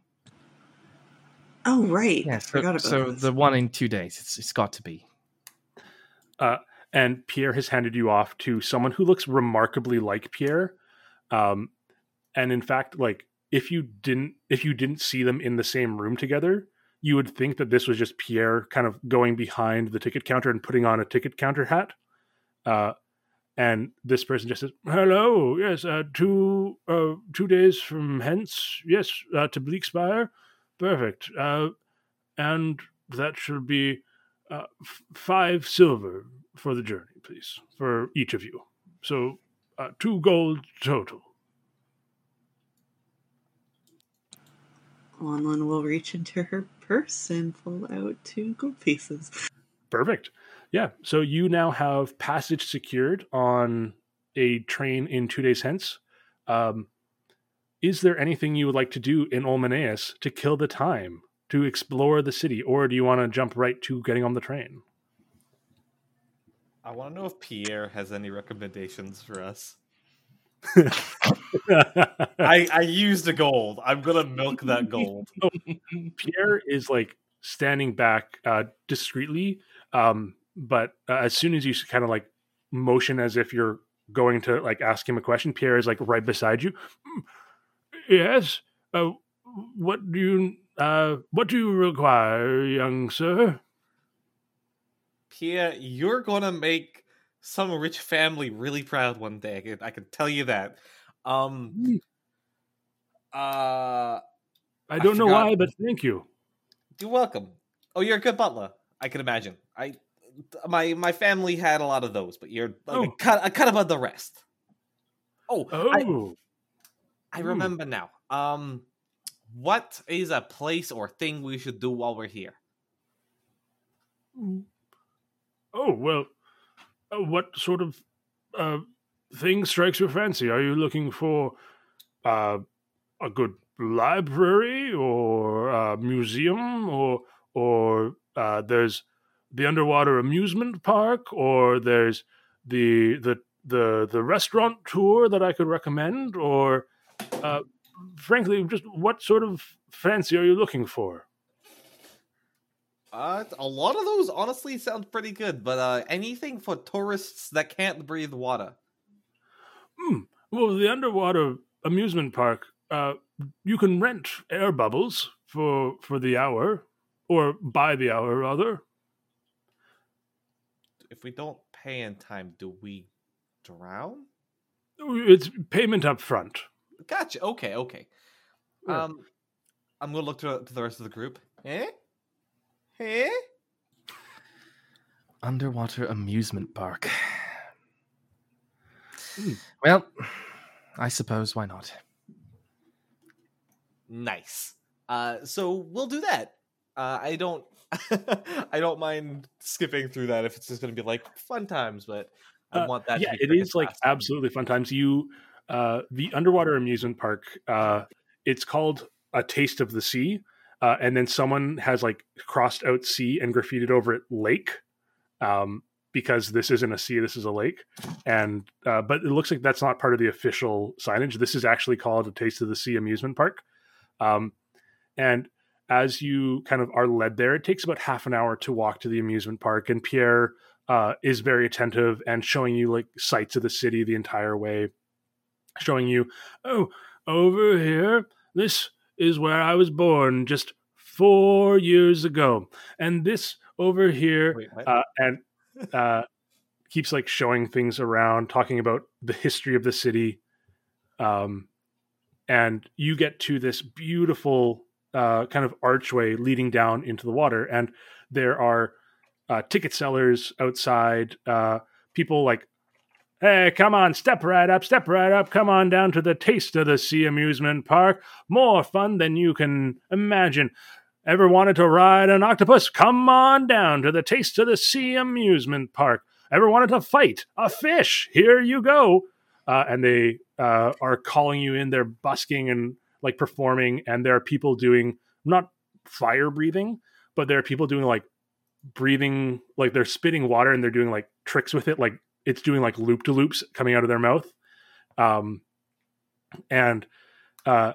Oh, right. Yeah. So, forgot about so this. the one in two days. It's it's got to be. Uh, and Pierre has handed you off to someone who looks remarkably like Pierre. Um, and in fact, like if you didn't if you didn't see them in the same room together, you would think that this was just Pierre kind of going behind the ticket counter and putting on a ticket counter hat. Uh, and this person just says, "Hello, yes, uh, two uh, two days from hence, yes, uh, to Bleakspire, perfect, uh, and that should be uh, f- five silver for the journey, please, for each of you. So uh, two gold total." Lonlin will reach into her purse and pull out two gold pieces. Perfect. Yeah. So you now have passage secured on a train in two days hence. Um, is there anything you would like to do in Olmaneus to kill the time to explore the city, or do you want to jump right to getting on the train? I want to know if Pierre has any recommendations for us. I I used the gold. I'm gonna milk that gold. Pierre is like standing back uh, discreetly, um, but uh, as soon as you kind of like motion as if you're going to like ask him a question, Pierre is like right beside you. "Mm, Yes. Uh, what do you uh, what do you require, young sir? Pierre, you're gonna make some rich family really proud one day. I can, I can tell you that. Um. Uh, I don't know why, but thank you. you're welcome. Oh, you're a good butler. I can imagine. I, my my family had a lot of those, but you're like Oh. cut a cut above the rest. Oh, I, Oh, I Hmm. remember now. Um, what is a place or thing we should do while we're here? oh well. Uh, what sort of uh, thing strikes your fancy? Are you looking for uh, a good library or a museum, or or uh, there's the underwater amusement park, or there's the the the the restaurant tour that I could recommend, or uh, frankly, just what sort of fancy are you looking for? Uh, a lot of those honestly sound pretty good, but uh, anything for tourists that can't breathe water. Hmm. Well, the underwater amusement park, uh, you can rent air bubbles for for the hour, or by the hour rather. If we don't pay in time, do we drown? It's payment up front. Gotcha. Okay. Okay. Yeah. Um, I'm gonna look to, to the rest of the group. Eh? Eh? Underwater amusement park. Hmm. Well, I suppose why not? Nice. Uh, so we'll do that. Uh, I don't, I don't mind skipping through that if it's just gonna be like fun times, but I Uh, want that. yeah, to be it like absolutely fun times. You, uh, the underwater amusement park. Uh, it's called a taste of the sea, uh, and then someone has like crossed out sea and graffitied over it lake, um, because this isn't a sea, this is a lake, and uh, but it looks like that's not part of the official signage. This is actually called a taste of the sea amusement park, um, and as you kind of are led there, it takes about half an hour to walk to the amusement park, and Pierre uh, is very attentive and showing you like sights of the city the entire way, showing you, oh, over here, this is where I was born just four years ago, and this over here, Wait, uh, and uh, keeps like showing things around, talking about the history of the city, um, and you get to this beautiful uh, kind of archway leading down into the water, and there are uh, ticket sellers outside. Uh, people like, hey, come on, step right up, step right up, come on down to the Taste of the Sea amusement park. More fun than you can imagine. Ever wanted to ride an octopus? Come on down to the Taste of the Sea amusement park. Ever wanted to fight a fish? Here you go. Uh, and they uh, are calling you in. They're busking and like performing, and there are people doing not fire breathing, but there are people doing like breathing like they're spitting water and they're doing like tricks with it like it's doing like loop to loops coming out of their mouth. Um and uh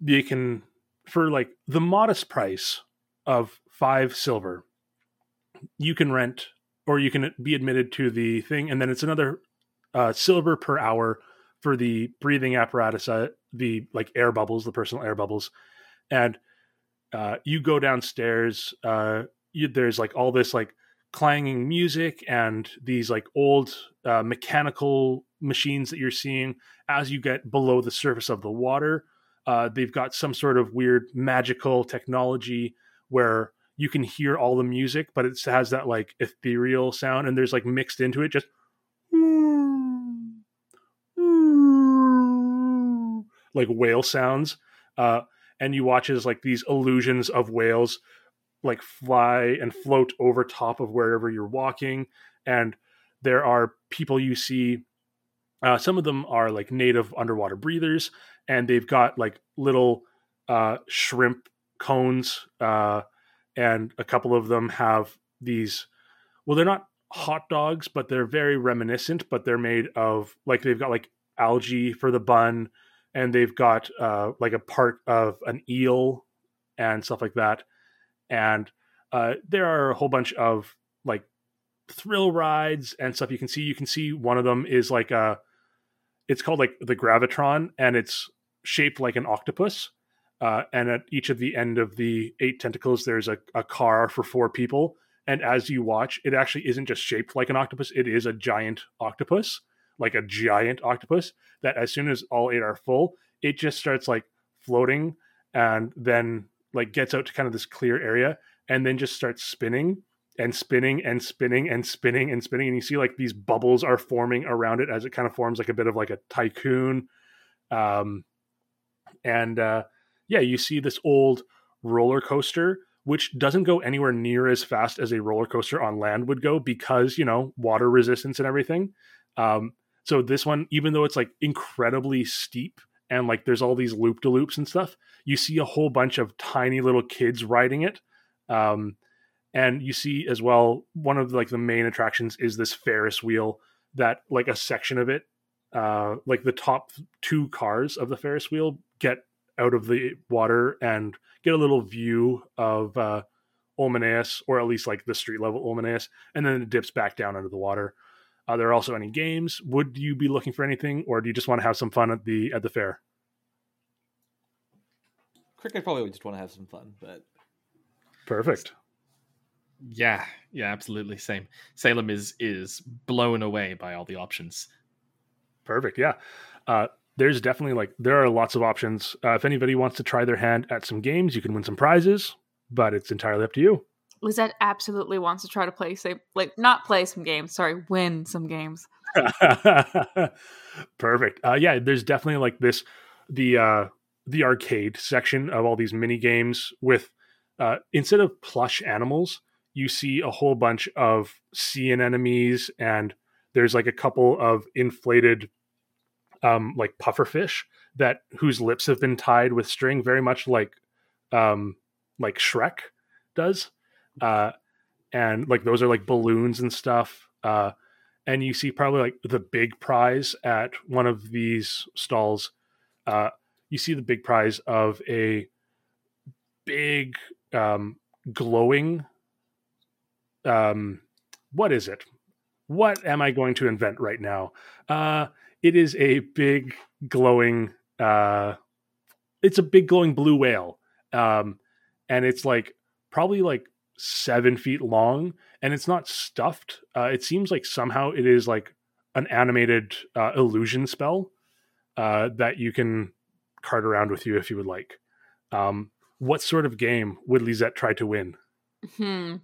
they can for like the modest price of five silver you can rent or you can be admitted to the thing, and then it's another uh, silver per hour for the breathing apparatus, uh, the like air bubbles, the personal air bubbles, and uh, you go downstairs. Uh, you, there's like all this like clanging music and these like old uh, mechanical machines that you're seeing as you get below the surface of the water. Uh, they've got some sort of weird magical technology where you can hear all the music, but it has that like ethereal sound, and there's like mixed into it just like whale sounds. Uh, and you watch as like these illusions of whales like fly and float over top of wherever you're walking and there are people you see uh, some of them are like native underwater breathers and they've got like little uh, shrimp cones uh, and a couple of them have these well they're not hot dogs but they're very reminiscent but they're made of like they've got like algae for the bun and they've got uh, like a part of an eel and stuff like that. And uh, there are a whole bunch of like thrill rides and stuff you can see. You can see one of them is like a it's called like the gravitron and it's shaped like an octopus. Uh, and at each of the end of the eight tentacles there's a, a car for four people. And as you watch it actually isn't just shaped like an octopus. It is a giant octopus like a giant octopus that as soon as all eight are full it just starts like floating and then like gets out to kind of this clear area and then just starts spinning and spinning and spinning and spinning and spinning. And you see like these bubbles are forming around it as it kind of forms like a bit of like a tycoon. Um and uh yeah you see this old roller coaster which doesn't go anywhere near as fast as a roller coaster on land would go because you know water resistance and everything. Um so this one even though it's like incredibly steep and like there's all these loop de loops and stuff you see a whole bunch of tiny little kids riding it um, and you see as well one of like the main attractions is this ferris wheel that like a section of it uh, like the top two cars of the ferris wheel get out of the water and get a little view of uh, Olmaneus, or at least like the street level Olmaneus, and then it dips back down under the water. Are there also any games? Would you be looking for anything, or do you just want to have some fun at the at the fair? Cricket probably would just want to have some fun, but Perfect. Yeah, yeah, absolutely. Same. Salem is is blown away by all the options. Perfect. Yeah. Uh, there's definitely like there are lots of options. Uh, if anybody wants to try their hand at some games, you can win some prizes, but it's entirely up to you. Lisette absolutely wants to try to play, say, like not play some games. Sorry, win some games. Perfect. Uh, yeah, there's definitely like this the uh, the arcade section of all these mini games with uh, instead of plush animals, you see a whole bunch of sea anemones, and there's like a couple of inflated, um, like pufferfish that whose lips have been tied with string, very much like, um, like Shrek does, uh, and like those are like balloons and stuff. Uh, and you see probably like the big prize at one of these stalls. Uh, you see the big prize of a big um, glowing um, what is it what am i going to invent right now uh, it is a big glowing uh, it's a big glowing blue whale um, and it's like probably like seven feet long and it's not stuffed uh, it seems like somehow it is like an animated uh, illusion spell uh, that you can cart around with you if you would like um, what sort of game would Lisette try to win? Hmm.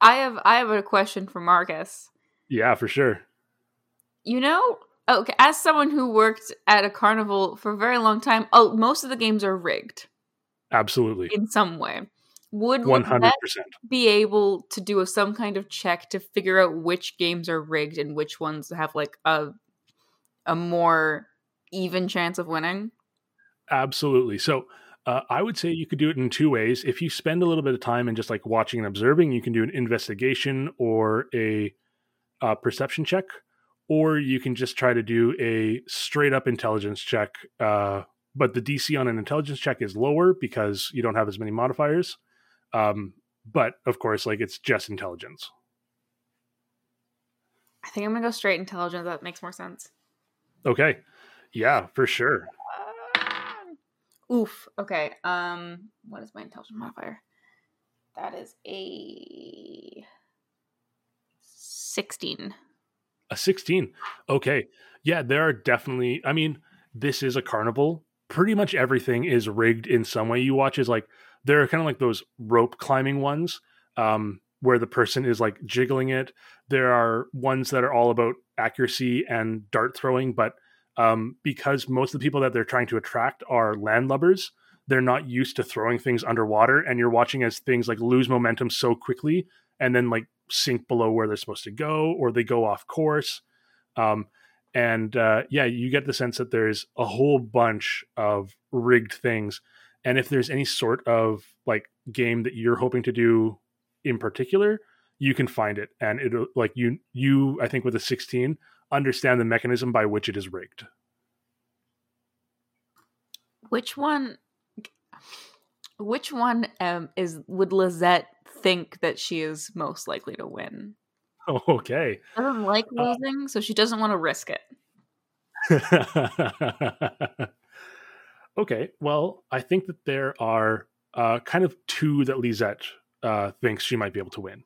I have I have a question for Marcus. Yeah, for sure. You know, okay, as someone who worked at a carnival for a very long time, oh, most of the games are rigged Absolutely. in some way. Would hundred percent. be able to do a, some kind of check to figure out which games are rigged and which ones have like a a more even chance of winning? Absolutely. So uh, I would say you could do it in two ways. If you spend a little bit of time and just like watching and observing, you can do an investigation or a uh, perception check, or you can just try to do a straight up intelligence check. Uh, but the DC on an intelligence check is lower because you don't have as many modifiers. Um, but of course, like it's just intelligence. I think I'm gonna go straight intelligence. That makes more sense. Okay, yeah, for sure. Oof. Okay. Um, what is my intelligence modifier? That is a sixteen. A 16. Okay. Yeah, there are definitely I mean, this is a carnival. Pretty much everything is rigged in some way. You watch is like there are kind of like those rope climbing ones um where the person is like jiggling it. There are ones that are all about accuracy and dart throwing, but um because most of the people that they're trying to attract are landlubbers, they're not used to throwing things underwater and you're watching as things like lose momentum so quickly and then like sink below where they're supposed to go or they go off course um, and uh, yeah you get the sense that there's a whole bunch of rigged things and if there's any sort of like game that you're hoping to do in particular you can find it and it'll like you you i think with a 16 understand the mechanism by which it is rigged Which one? Which one um is would Lisette think that she is most likely to win? okay Doesn't like Uh, losing, so she doesn't want to risk it. okay, well, I think that there are uh, kind of two that Lisette uh, thinks she might be able to win.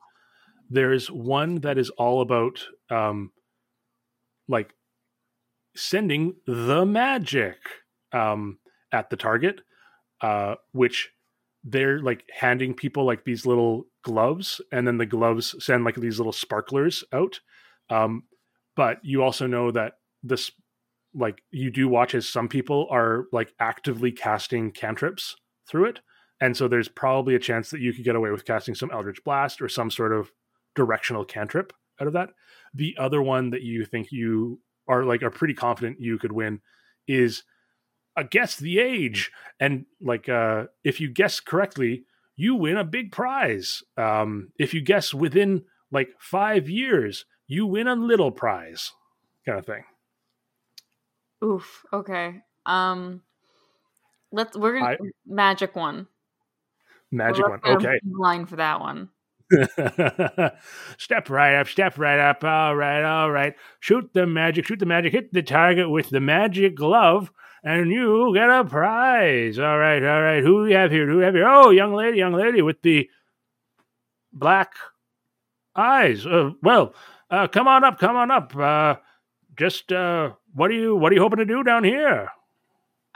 There's one that is all about um, like sending the magic um, at the target, uh, which they're like handing people like these little gloves, and then the gloves send like these little sparklers out. Um, but you also know that this like you do watch as some people are like actively casting cantrips through it. And so there's probably a chance that you could get away with casting some eldritch blast or some sort of directional cantrip out of that. The other one that you think you are like are pretty confident you could win is a guess the age. And like uh if you guess correctly you win a big prize. Um if you guess within like five years you win a little prize kind of thing Oof. Okay. Um, let's. We're gonna I- magic one. magic one okay Line for that one. step right up, step right up. All right, all right. Shoot the magic, shoot the magic, hit the target with the magic glove, and you get a prize. All right, all right. Who we have here? Who we have here? Oh, young lady, young lady with the black eyes. Uh, well, uh, come on up, come on up. Uh, just uh, what are you what are you hoping to do down here?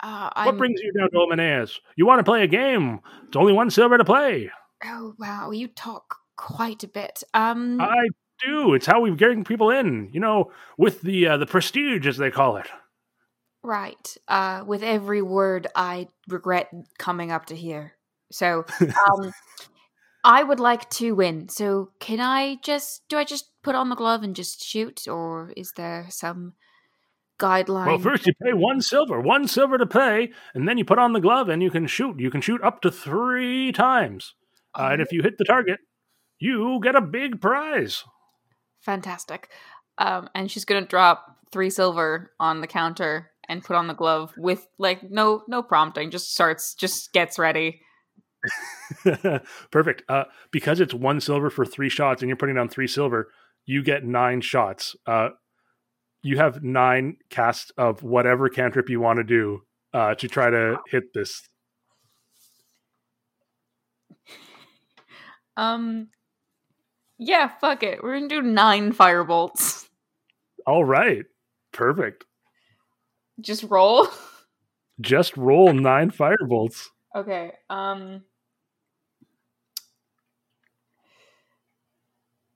Uh, What brings you down to Omaneas? You want to play a game? It's only one silver to play. Oh wow, you talk quite a bit. Um, I do. It's how we bring people in. You know, with the uh, the prestige, as they call it. right. Uh, with every word, I regret coming up to here. So, um, I would like to win. So, can I just do I just put on the glove and just shoot, or is there some guideline? Well, first you pay one silver, one silver to pay, and then you put on the glove and you can shoot. You can shoot up to three times, uh, and if you hit the target, you get a big prize. Fantastic. Um, and she's gonna drop three silver on the counter and put on the glove with like no no prompting. Just starts, just gets ready. Perfect. Uh, because it's one silver for three shots, and you're putting down three silver, you get nine shots. Uh, you have nine casts of whatever cantrip you want to do uh, to try to hit this. Um, yeah, fuck it. We're gonna do nine firebolts. All right. Perfect. Just roll. Just roll nine firebolts. Okay. Um.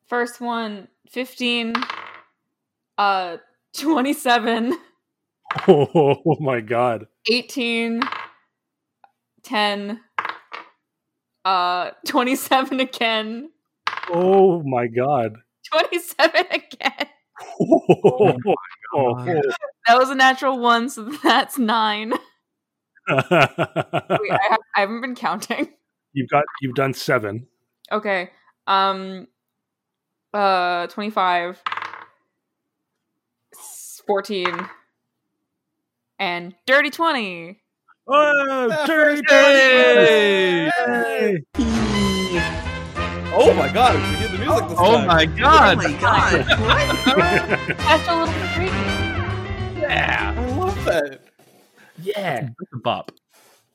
First one, 15, uh, 27, Oh my god. 18, 10, uh, 27 again, Oh my god. 27 again. Oh, my God. That was a natural one, so that's nine. Wait, I, have, I haven't been counting. you've got you've done seven. Okay. Um uh 25 s- 14 and dirty 20. Oh, dirty Hey! Hey! Oh my god, we hear the music this Oh time. my Oh god! my god! what? That's a little bit freaky. yeah, I love that. yeah, it's a bop.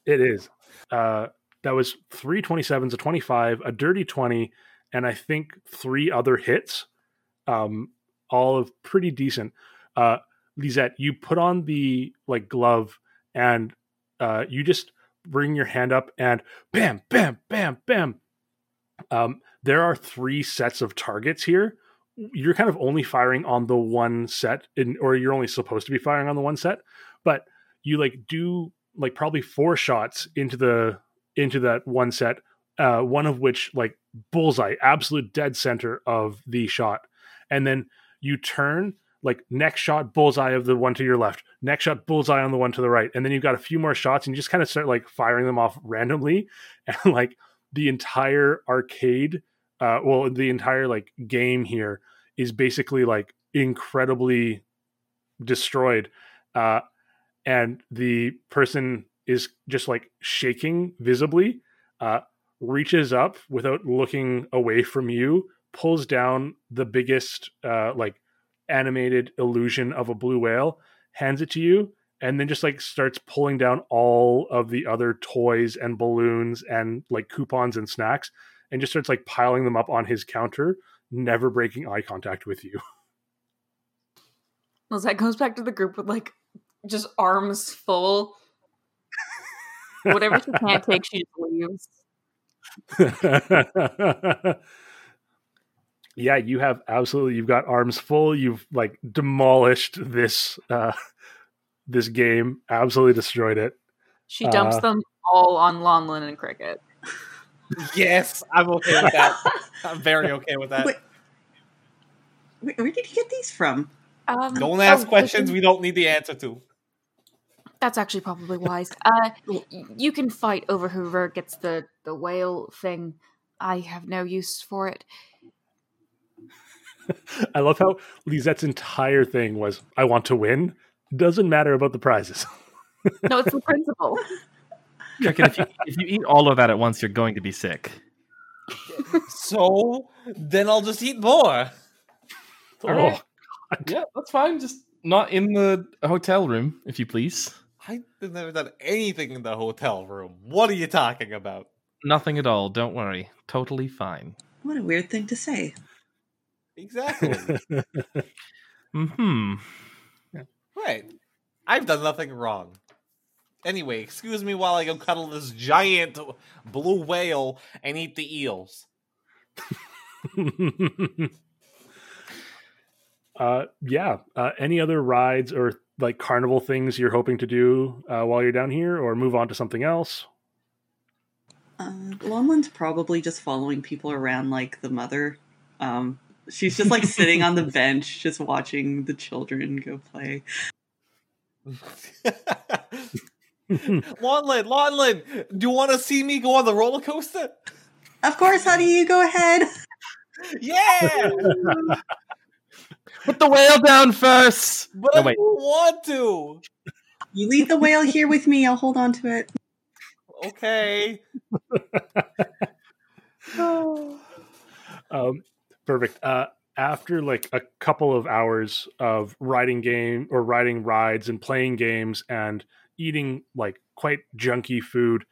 it is. Uh, that was three 27s, a 25, a dirty 20, and I think three other hits, um, all of pretty decent. Uh, Lisette, you put on the like glove and uh, you just bring your hand up and bam, bam, bam, bam. Um, there are three sets of targets here. You're kind of only firing on the one set, in, or you're only supposed to be firing on the one set, but you like do like probably four shots into the into that one set. Uh, one of which like bullseye, absolute dead center of the shot, and then you turn like next shot bullseye of the one to your left. Next shot bullseye on the one to the right. And then you've got a few more shots and you just kind of start like firing them off randomly. And like the entire arcade uh well the entire like game here is basically like incredibly destroyed. Uh and the person is just like shaking visibly uh reaches up without looking away from you pulls down the biggest uh like animated illusion of a blue whale, hands it to you, and then just like starts pulling down all of the other toys and balloons and like coupons and snacks and just starts like piling them up on his counter, never breaking eye contact with you. Well, that goes back to the group with like just arms full. Whatever she can't take, she just leaves. yeah, you have absolutely you've got arms full. You've like demolished this uh this game, absolutely destroyed it. She dumps Uh, them all on Lonlin and Cricket. Yes, I'm okay with that. I'm very okay with that. Wait. Where, where did you get these from? Um, Don't ask oh, questions listen, we don't need the answer to. That's actually probably wise. Uh, you can fight over whoever gets the the whale thing. I have no use for it. I love how Lisette's entire thing was I want to win. Doesn't matter about the prizes. No, it's the principle. Cricket, if you, if you eat all of that at once, you're going to be sick. So then I'll just eat more. Oh, Alright. Oh, Yeah, that's fine. Just not in the hotel room, if you please. I've never done anything in the hotel room. What are you talking about? Nothing at all. Don't worry. Totally fine. What a weird thing to say. Exactly. Hmm. right. I've done nothing wrong. Anyway, excuse me while I go cuddle this giant blue whale and eat the eels. uh, yeah. Uh, any other rides or like carnival things you're hoping to do uh, while you're down here, or move on to something else? Uh, Lonlin's probably just following people around like the mother. Um, she's just like sitting on the bench, just watching the children go play. Lonlin, Lonlin, do you want to see me go on the roller coaster? Of course, honey, you go ahead. Yeah, Put the whale down first. but No, I don't want to. You leave the whale here with me. I'll hold on to it. Okay. Um, perfect. Uh, after like a couple of hours of riding game or riding rides and playing games and eating like quite junky food,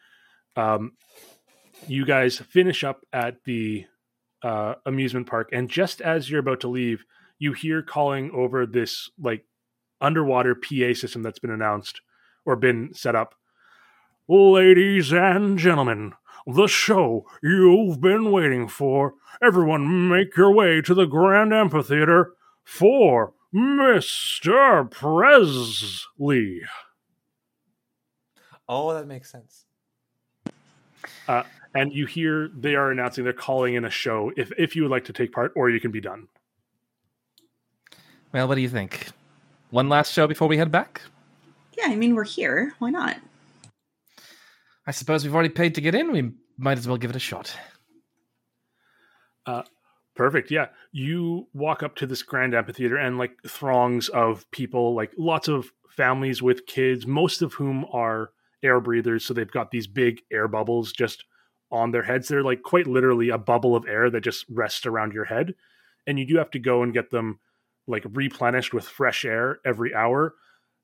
um, you guys finish up at the uh, amusement park. And just as you're about to leave, you hear calling over this like underwater PA system that's been announced or been set up. Ladies and gentlemen, the show you've been waiting for. Everyone, make your way to the Grand Amphitheater for Mr. Presley. Oh, that makes sense. Uh, and you hear they are announcing they're calling in a show if, if you would like to take part, or you can be done. Well, what do you think? One last show before we head back? Yeah, I mean, we're here. Why not? I suppose we've already paid to get in. We might as well give it a shot. Uh, perfect. Yeah. You walk up to this grand amphitheater and like throngs of people, like lots of families with kids, most of whom are air breathers. So they've got these big air bubbles just on their heads. They're like quite literally a bubble of air that just rests around your head. And you do have to go and get them like replenished with fresh air every hour.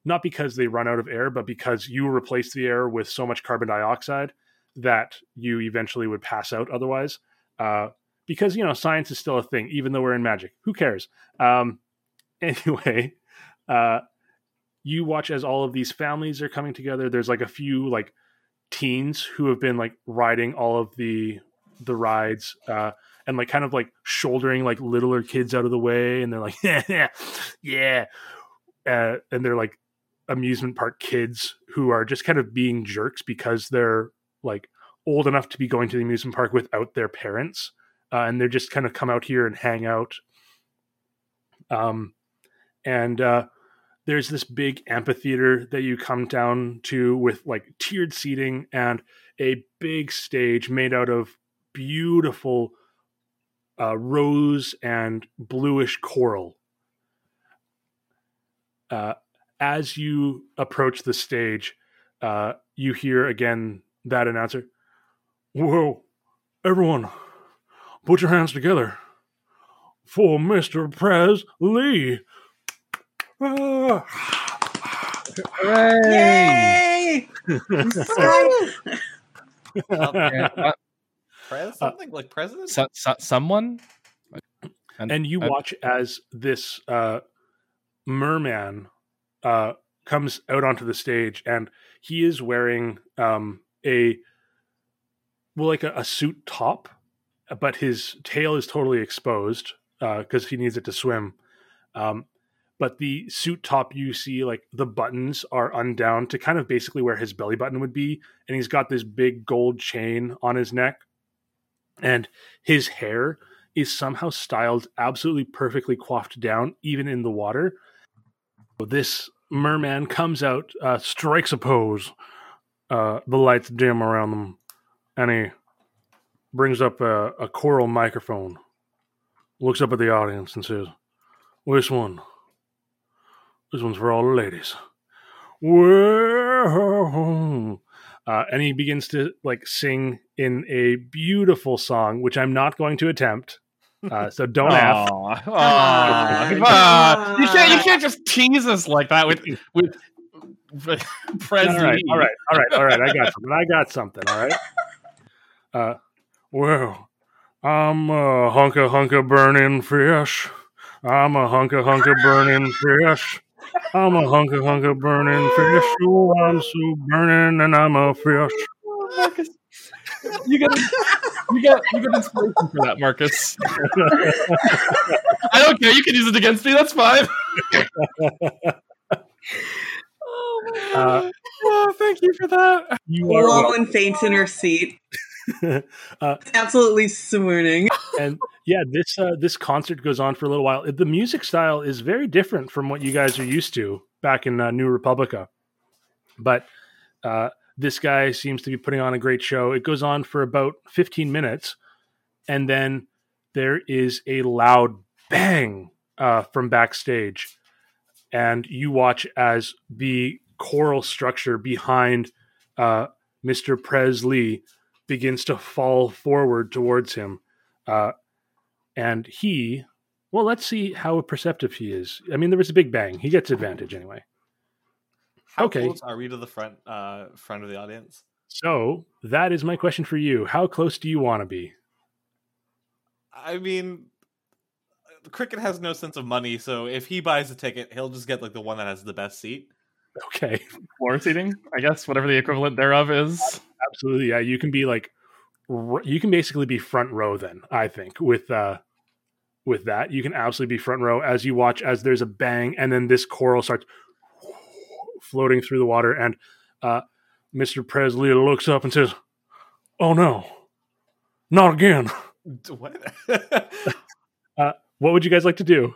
Not because they run out of air, but because you replace the air with so much carbon dioxide that you eventually would pass out otherwise. Uh, because, you know, science is still a thing, even though we're in magic. Who cares? Um, anyway, uh, you watch as all of these families are coming together. There's like a few like teens who have been like riding all of the the rides uh and like kind of like shouldering like littler kids out of the way and they're like yeah yeah uh, and they're like amusement park kids who are just kind of being jerks because they're like old enough to be going to the amusement park without their parents uh, and they're just kind of come out here and hang out um and uh there's this big amphitheater that you come down to with like tiered seating and a big stage made out of beautiful uh, rose and bluish coral. Uh, as you approach the stage, uh, you hear again that announcer Whoa, everyone, put your hands together for Mr. Prez Lee. Ah. Yay! Uh, Pres? Something like president? so, so, someone? and you uh, watch as this uh, merman uh, comes out onto the stage, and he is wearing um, a well, like a, a suit top, but his tail is totally exposed because he needs it to swim. Um, but the suit top, you see, like the buttons are undown to kind of basically where his belly button would be, and he's got this big gold chain on his neck, and his hair is somehow styled absolutely perfectly coiffed down, even in the water. This merman comes out, uh, strikes a pose, uh, the lights dim around them, and he brings up a, a coral microphone, looks up at the audience, and says, This one, this one's for all the ladies. Uh, and he begins to like sing in a beautiful song, which I'm not going to attempt. Uh, so don't ask. Aw, aw, come on. You can't you can't just tease us like that with with, with Pres All right, all right, all right, all right. I got something. I got something. All right. Uh, well, I'm a hunka hunka burning fish. I'm a hunka hunka burning fish. I'm a hunka hunka burning fish. Oh, I'm so burning, and I'm a fish. You got you got you got inspiration for that, Marcus. I don't care. You can use it against me. That's fine. Uh, Oh, thank you for that. you are welcome. Lauren faints in her seat. uh, Absolutely swooning. and yeah, this uh, this concert goes on for a little while. The music style is very different from what you guys are used to back in uh, New Republica, but uh, this guy seems to be putting on a great show. It goes on for about fifteen minutes, and then there is a loud bang uh, from backstage, and you watch as the coral structure behind uh, Mr. Presley begins to fall forward towards him. Uh, and he, well, let's see how perceptive he is. I mean, there was a big bang. He gets advantage anyway. How okay. close are we to the front uh front of the audience? So that is my question for you. How close do you want to be? I mean, Cricket has no sense of money, so if he buys a ticket, he'll just get like the one that has the best seat. Okay, Floor seating, I guess, whatever the equivalent thereof is. absolutely. Yeah, you can be like, r- you can basically be front row. Then I think with uh, with that, you can absolutely be front row as you watch as there's a bang, and then this coral starts floating through the water, and uh, Mr. Presley looks up and says, "Oh no, not again." D- What? What would you guys like to do?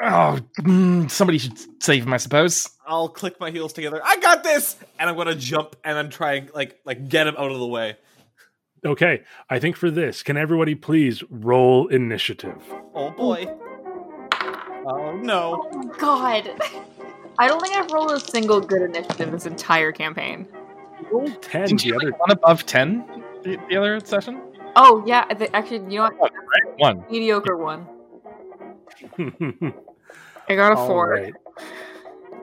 Oh, mm, somebody should save him, I suppose. I'll click my heels together. I got this, and I'm gonna jump and then try and like like get him out of the way. Okay, I think for this, can everybody please roll initiative? Oh boy. Oh no. God. I don't think I've rolled a single good initiative this entire campaign. rolled ten Didn't the you other like one above ten the, the other session? Oh yeah, the, actually, you know what? One. Mediocre one. I got a All four. right.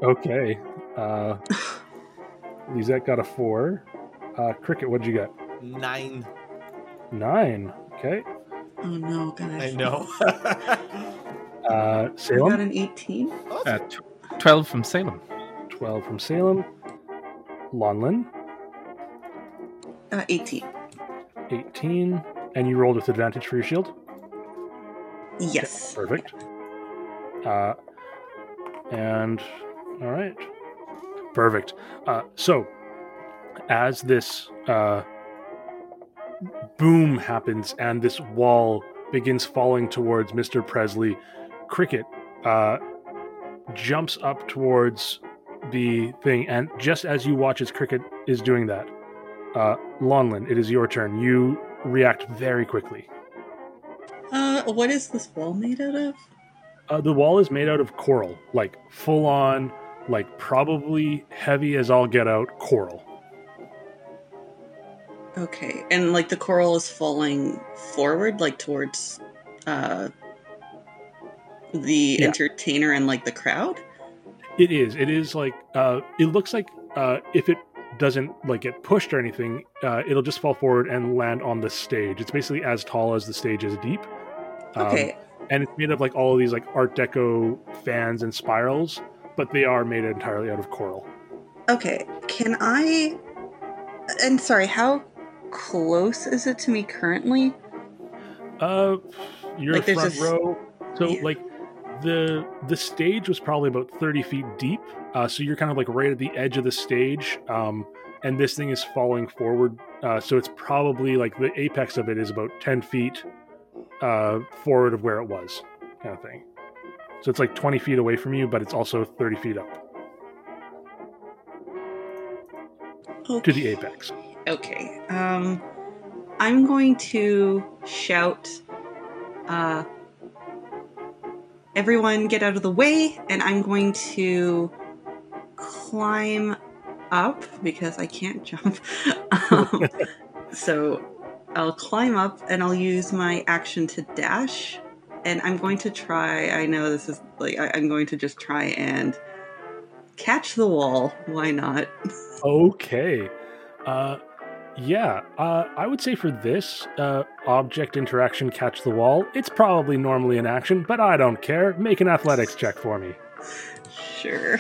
Okay. Uh, Lisette got a four. Uh, Cricket, what'd you get? Nine. Nine. Okay. Oh no, guys. I know. Uh, I got an 18. Uh, tw- Twelve from Salem. 12 from Salem. Lonlin, Uh, 18. 18. And you rolled with advantage for your shield? Yes. Perfect. Uh, and all right, perfect. Uh, so, as this uh, boom happens and this wall begins falling towards Mister Presley, Cricket uh, jumps up towards the thing, and just as you watch as Cricket is doing that, uh, Lonlin, it is your turn. You react very quickly. Uh, what is this wall made out of? Uh, the wall is made out of coral, like full on, like probably heavy as all get out coral. Okay, and like the coral is falling forward, like towards uh the Yeah. entertainer and like the crowd. It is. It is like uh, it looks like uh, if it doesn't like get pushed or anything, uh, it'll just fall forward and land on the stage. It's basically as tall as the stage is deep. Um, Okay, and it's made of like all of these like Art Deco fans and spirals, but they are made entirely out of coral. okay. Can I? And sorry, how close is it to me currently? Uh, you're Like, front row. So Yeah. like the the stage was probably about thirty feet deep. Uh, so you're kind of like right at the edge of the stage. Um, and this thing is falling forward. Uh, so it's probably like the apex of it is about ten feet uh, forward of where it was, kind of thing. So it's like twenty feet away from you, but it's also thirty feet up to the apex. Okay. Um, I'm going to shout, uh, everyone get out of the way, and I'm going to climb up because I can't jump. um, so I'll climb up and I'll use my action to dash. And I'm going to try, I know this is like, I, I'm going to just try and catch the wall. Why not? Okay. Uh, yeah, uh, I would say for this uh, object interaction catch the wall, it's probably normally an action, but I don't care. Make an athletics check for me. Sure.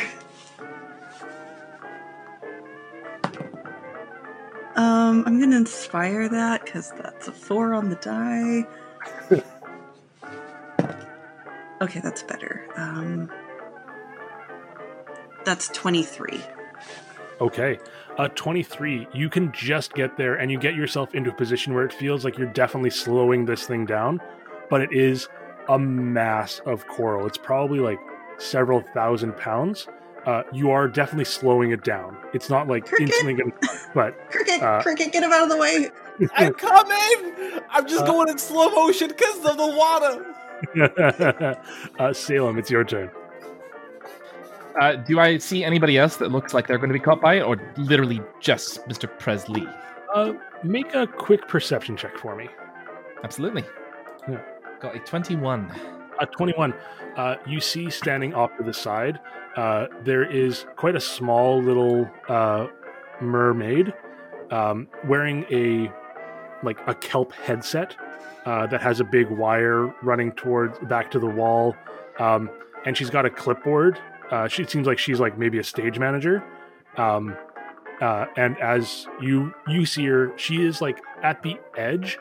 Um, I'm gonna inspire that because that's a four on the die. okay, that's better. Um, that's 23. Okay. Uh, 23, you can just get there and you get yourself into a position where it feels like you're definitely slowing this thing down, but it is a mass of coral. It's probably like several thousand pounds. Uh, you are definitely slowing it down. It's not like Cricket! instantly going to, but Cricket, Uh, cricket, get him out of the way! I'm coming! I'm just Uh, going in slow motion because of the water. uh, Salem, it's your turn. Uh, do I see anybody else that looks like they're going to be caught by it, or literally just Mr. Presley? Uh, make a quick perception check for me. Absolutely. Yeah. Got a 21. A 21. Uh, you see standing off to the side, uh, there is quite a small little uh, mermaid um, wearing a like a kelp headset uh, that has a big wire running towards back to the wall, um, and she's got a clipboard. Uh, she seems like she's like maybe a stage manager. Um, uh, and as you you see her, she is like at the edge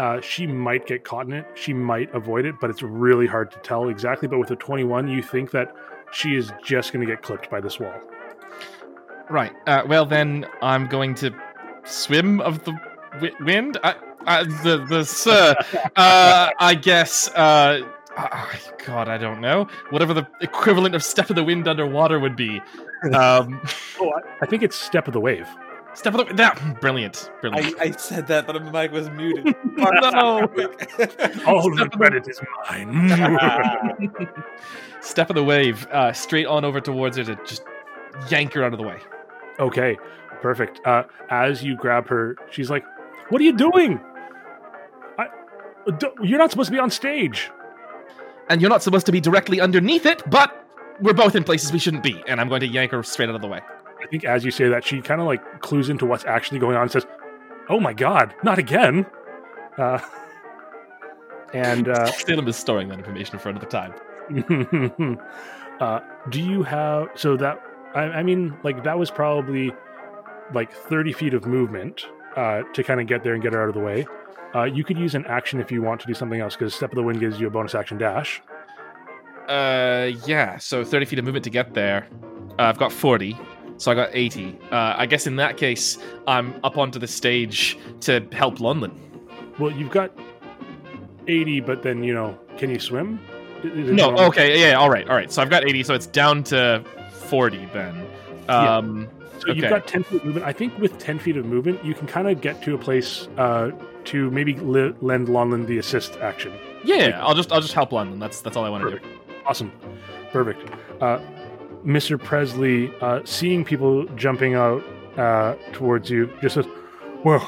uh, she might get caught in it. She might avoid it, but it's really hard to tell exactly. But with a 21, you think that she is just going to get clipped by this wall. Right. Uh, well, then I'm going to swim of the wi- wind. I, I, the the sir. uh, I guess. Uh, God, I don't know. Whatever the equivalent of step of the wind underwater would be. Um, Oh, I, I think it's Step of the Wave. step of the that brilliant, brilliant. I, I said that, but the mic was muted. no. All the credit is mine. step of the wave, uh, straight on over towards her to just yank her out of the way. okay. Perfect. Uh, as you grab her, she's like, "What are you doing? I, d- you're not supposed to be on stage." And you're not supposed to be directly underneath it, but we're both in places we shouldn't be. And I'm going to yank her straight out of the way. I think as you say that, she kind of like clues into what's actually going on and says, "Oh my god, not again!" Uh, and uh, Salem is storing that information for another time. uh, do you have so that I, I mean like that was probably like 30 feet of movement uh, to kind of get there and get her out of the way uh, you could use an action if you want to do something else because step of the wind gives you a bonus action dash Uh, yeah. So 30 feet of movement to get there. Uh, I've got 40, so I got 80. Uh, I guess in that case, I'm up onto the stage to help Lonlin. well you've got 80 but then you know can you swim Is No, normal? okay, yeah, all right, all right. So I've got 80, so it's down to 40 then. Yeah. Um, So you've got 10 feet of movement. I think with 10 feet of movement, you can kind of get to a place uh, to maybe li- lend Lonlin the assist action. yeah, I'll just I'll just help Lonlin. That's that's all I want to do. Awesome. Perfect. Uh, Mr. Presley, uh, seeing people jumping out uh, towards you, just says, Well,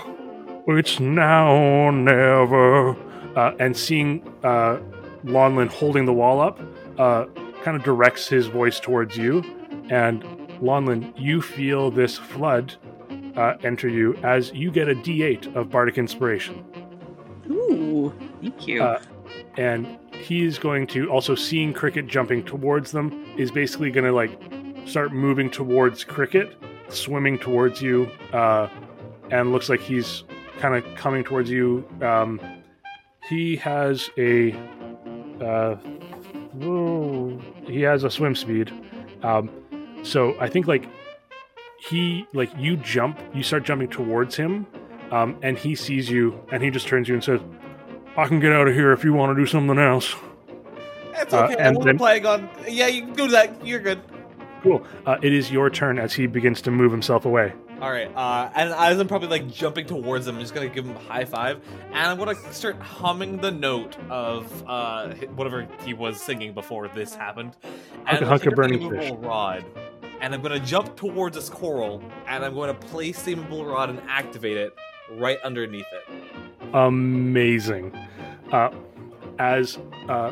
it's now or never. Uh, and seeing uh, Lonlin holding the wall up, uh, kind of directs his voice towards you. And Lonlin, you feel this flood uh, enter you as you get a d8 of Bardic Inspiration. Ooh, thank you. Uh, and he's going to also seeing cricket jumping towards them is basically going to like start moving towards cricket swimming towards you uh, and looks like he's kind of coming towards you um, he has a uh, oh, he has a swim speed um, so i think like he like you jump you start jumping towards him um, and he sees you and he just turns you and says I can get out of here if you want to do something else. It's Uh, okay. I and wasn't then- planning on. Yeah, you can do that. You're good. Cool. Uh, it is your turn as he begins to move himself away. All right, uh, and as I'm probably like jumping towards him, I'm just gonna give him a high five, and I'm gonna start humming the note of uh, whatever he was singing before this happened. And Hunka I'm gonna hunka take a burning immovable rod, and I'm gonna jump towards this coral, and I'm going to place the immovable rod and activate it right underneath it. Amazing. Uh, as uh,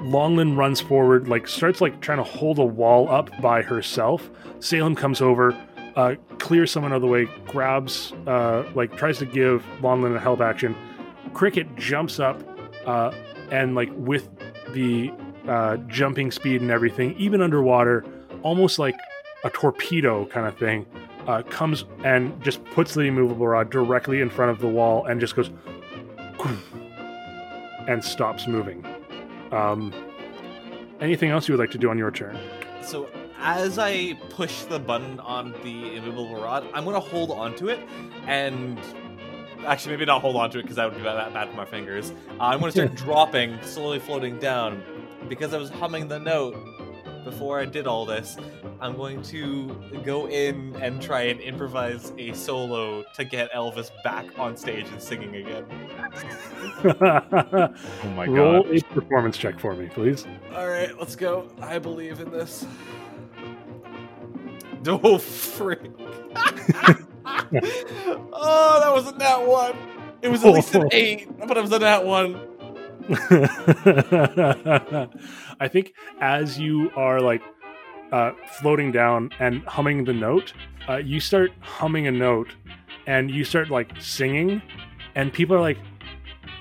Lonlin runs forward, like starts like trying to hold a wall up by herself. Salem comes over, uh, clears someone out of the way, grabs, uh, like tries to give Lonlin a help action. Cricket jumps up, uh, and like with the uh, jumping speed and everything, even underwater, almost like a torpedo kind of thing, uh, comes and just puts the immovable rod directly in front of the wall and just goes and stops moving. Um, anything else you would like to do on your turn? So as I push the button on the immovable rod, I'm gonna hold onto it, and actually maybe not hold onto it because that would be that bad for my fingers. Uh, I'm gonna start dropping, slowly floating down, because I was humming the note before I did all this. I'm going to go in and try and improvise a solo to get Elvis back on stage and singing again. Oh my Roll god. a performance check for me, please. All right, let's go. I believe in this. Oh, freak. oh, that wasn't that one. It was at least an eight, but it was a that one. I think as you are like uh, floating down and humming the note, uh, you start humming a note and you start like singing, and people are like,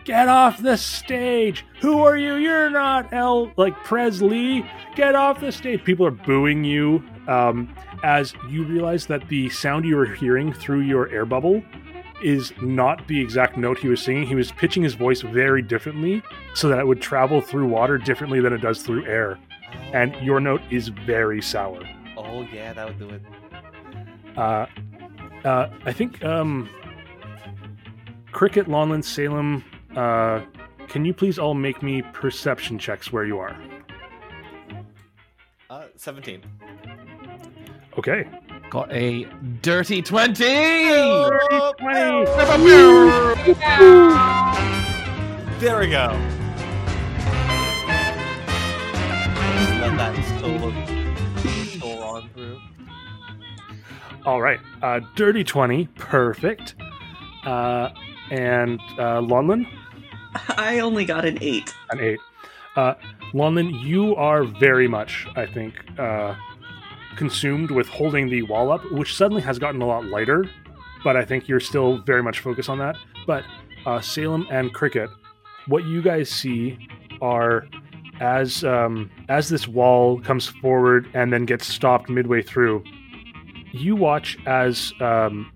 "Get off the stage! Who are you? You're not El like Presley. Get off the stage!" People are booing you um, as you realize that the sound you were hearing through your air bubble is not the exact note he was singing. He was pitching his voice very differently so that it would travel through water differently than it does through air. And your note is very sour. Oh yeah, that would do it. Uh, uh, I think um, Cricket, Lonlin, Salem, uh, can you please all make me perception checks where you are? Uh, seventeen. Okay. Got a dirty 20! Oh, There we go. Just let that solo soar on through. All right. Uh, dirty 20. Perfect. Uh, and uh, Lonlin, I only got an eight. an 8. Uh, Lonlin, you are very much, I think, uh, consumed with holding the wall up, which suddenly has gotten a lot lighter, but I think you're still very much focused on that. But uh, Salem and Cricket, what you guys see are as um, as this wall comes forward and then gets stopped midway through, you watch as um,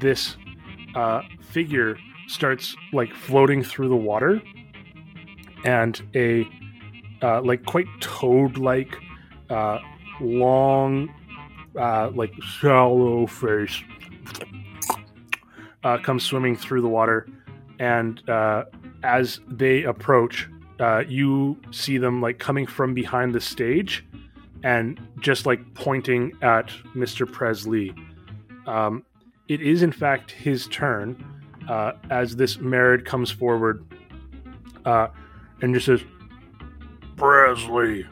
this uh, figure starts like floating through the water, and a uh, like quite toad-like, uh, long, uh, like shallow face uh, comes swimming through the water, and uh, as they approach, uh, you see them like coming from behind the stage, and just like pointing at Mister Presley. Um, it is in fact his turn uh, as this Marid comes forward uh, and just says, Presley,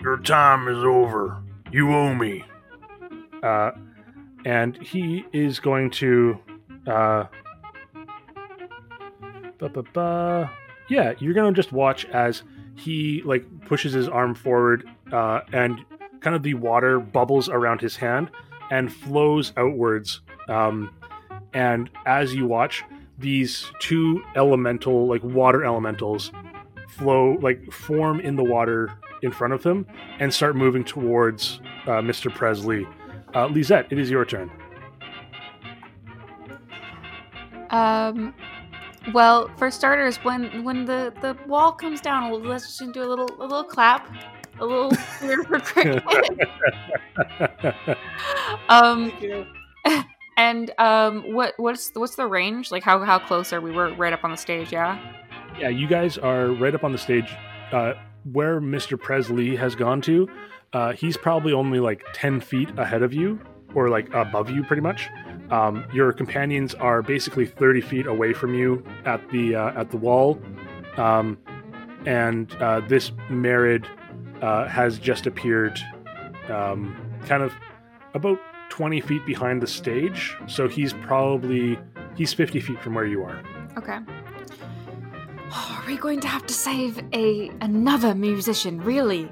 your time is over. You owe me. Uh, and he is going to. Uh, ba, ba, ba. Yeah, you're going to just watch as he like pushes his arm forward uh, and kind of the water bubbles around his hand and flows outwards. Um, and as you watch, these two elemental, like water elementals, flow, like form in the water in front of him and start moving towards uh, Mr. Presley. Uh, Lisette, it is your turn. Um, well, for starters, when when the the wall comes down, well, let's just do a little a little clap, a little cheer for cricket. um, and um, what what's what's the range? Like how how close are we? We're right up on the stage, yeah. Yeah, you guys are right up on the stage. Uh, where Mr. Presley has gone to, uh, he's probably only like 10 feet ahead of you, or like above you, pretty much. Um, your companions are basically 30 feet away from you at the uh, at the wall, um, and uh, this Marid uh, has just appeared, um, kind of about 20 feet behind the stage. So he's probably he's 50 feet from where you are. Okay. are we going to have to save a another musician? Really?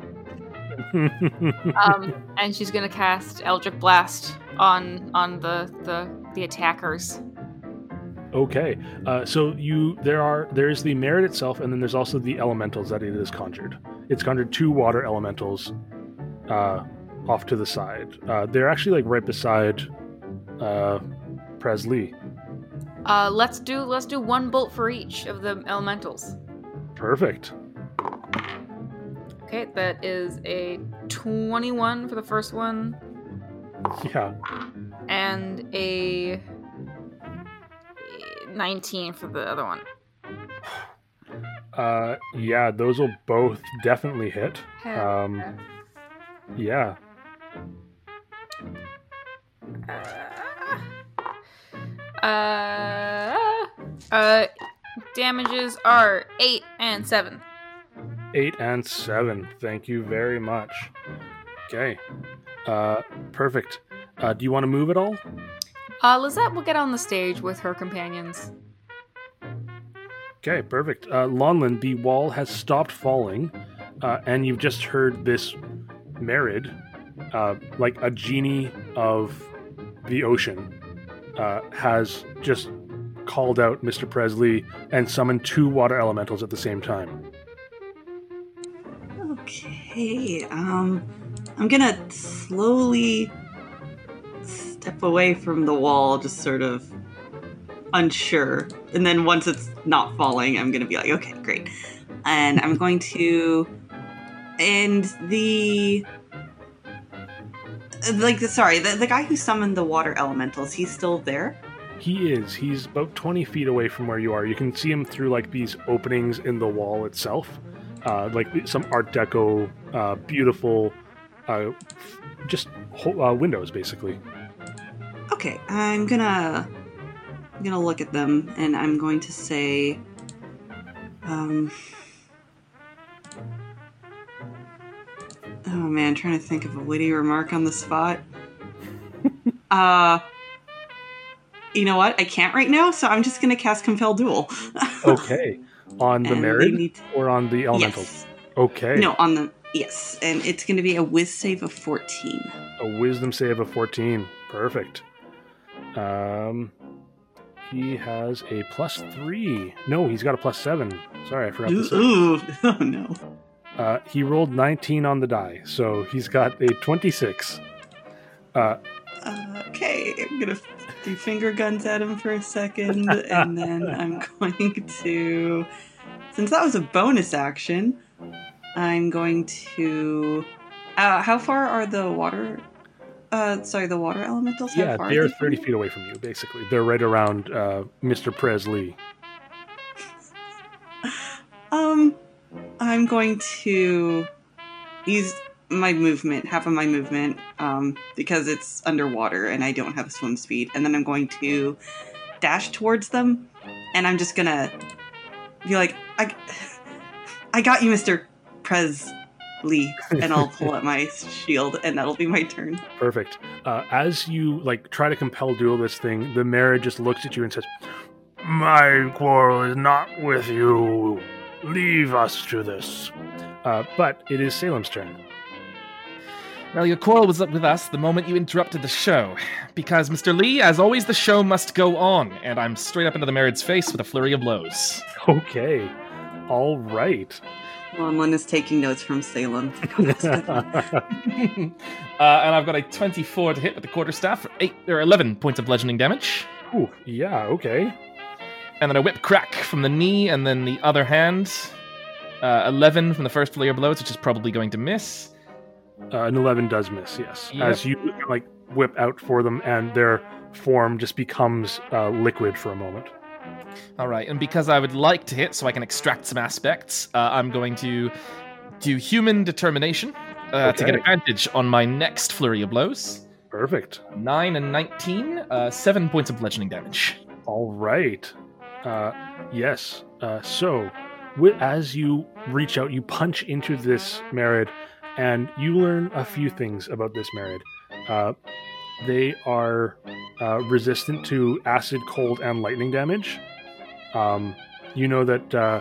um, and she's gonna cast Eldritch Blast on on the the the attackers. Okay, uh, so you there are there's the marid itself, and then there's also the elementals that it is conjured. It's conjured two water elementals uh, off to the side. Uh, they're actually like right beside uh, Presley. Uh, let's do let's do one bolt for each of the elementals. Perfect. Okay, that is a twenty-one for the first one, Yeah. and a nineteen for the other one. Uh, yeah, those will both definitely hit. Um, yeah. Uh, uh, uh, damages are eight and seven. Eight and seven. Thank you very much. Okay. Uh, perfect. Uh, do you want to move at all? Uh, Lisette will get on the stage with her companions. Okay, perfect. Uh, Lonlin, the wall has stopped falling, uh, and you've just heard this Marid, uh, like a genie of the ocean, uh, has just called out Mr. Presley and summoned two water elementals at the same time. Okay, um, I'm gonna slowly step away from the wall, just sort of unsure. And then once it's not falling, I'm gonna be like, okay, great. And I'm going to. And the. Like, sorry, the, the guy who summoned the water elementals, he's still there? He is. He's about 20 feet away from where you are. You can see him through like these openings in the wall itself, uh, like some Art Deco, uh, beautiful, uh, just ho- uh, windows basically. Okay, I'm gonna I'm gonna look at them and I'm going to say um Oh man, trying to think of a witty remark on the spot. Uh, you know what? I can't right now, so I'm just gonna cast Compel Duel. Okay. On the And to- or on the elemental? Yes. Okay. No, on the yes, and it's gonna be a Whiz save of 14. A wisdom save of 14. Perfect. Um, he has a plus three. No, he's got a plus seven. Sorry, I forgot to Ooh, say. ooh. oh no. Uh, he rolled 19 on the die, so he's got a 26. Uh, okay, I'm gonna do finger guns at him for a second, and then I'm going to, since that was a bonus action, I'm going to. Uh, how far are the water? Uh, sorry, the water elementals. Yeah, they're they 30 feet away from you, basically. They're right around uh, Mr. Presley. Um, I'm going to use my movement, half of my movement, um, because it's underwater and I don't have swim speed, and then I'm going to dash towards them, and I'm just gonna be like, I, I got you, Mister Presley, and I'll pull out my shield, and that'll be my turn. Perfect. Uh, as you like try to compel duel this thing, the mayor just looks at you and says, "My quarrel is not with you. Leave us to this." Uh, but it is Salem's turn. Well, your quarrel was up with us the moment you interrupted the show. Because, Mr. Lee, as always, the show must go on, and I'm straight up into the Marid's face with a flurry of blows. Okay. All right. Lon is taking notes from Salem. God, that's a good one. uh, and I've got a 24 to hit with the quarterstaff for eight or 11 points of bludgeoning damage. Ooh, yeah. Okay. And then a whip crack from the knee, and then the other hand. Uh, 11 from the first flurry of blows, which is probably going to miss. Uh, an eleven does miss. Yes. Yep. As you like whip out for them, and their form just becomes uh, liquid for a moment. All right, and because I would like to hit, so I can extract some aspects, uh, I'm going to do human determination uh, to get Okay. advantage on my next flurry of blows. Perfect. Nine and nineteen, uh, seven points of bludgeoning damage. All right. Uh, yes. Uh, so, as you reach out, you punch into this Marid, and you learn a few things about this Marid. Uh, they are uh, resistant to acid, cold, and lightning damage. Um, you know that uh,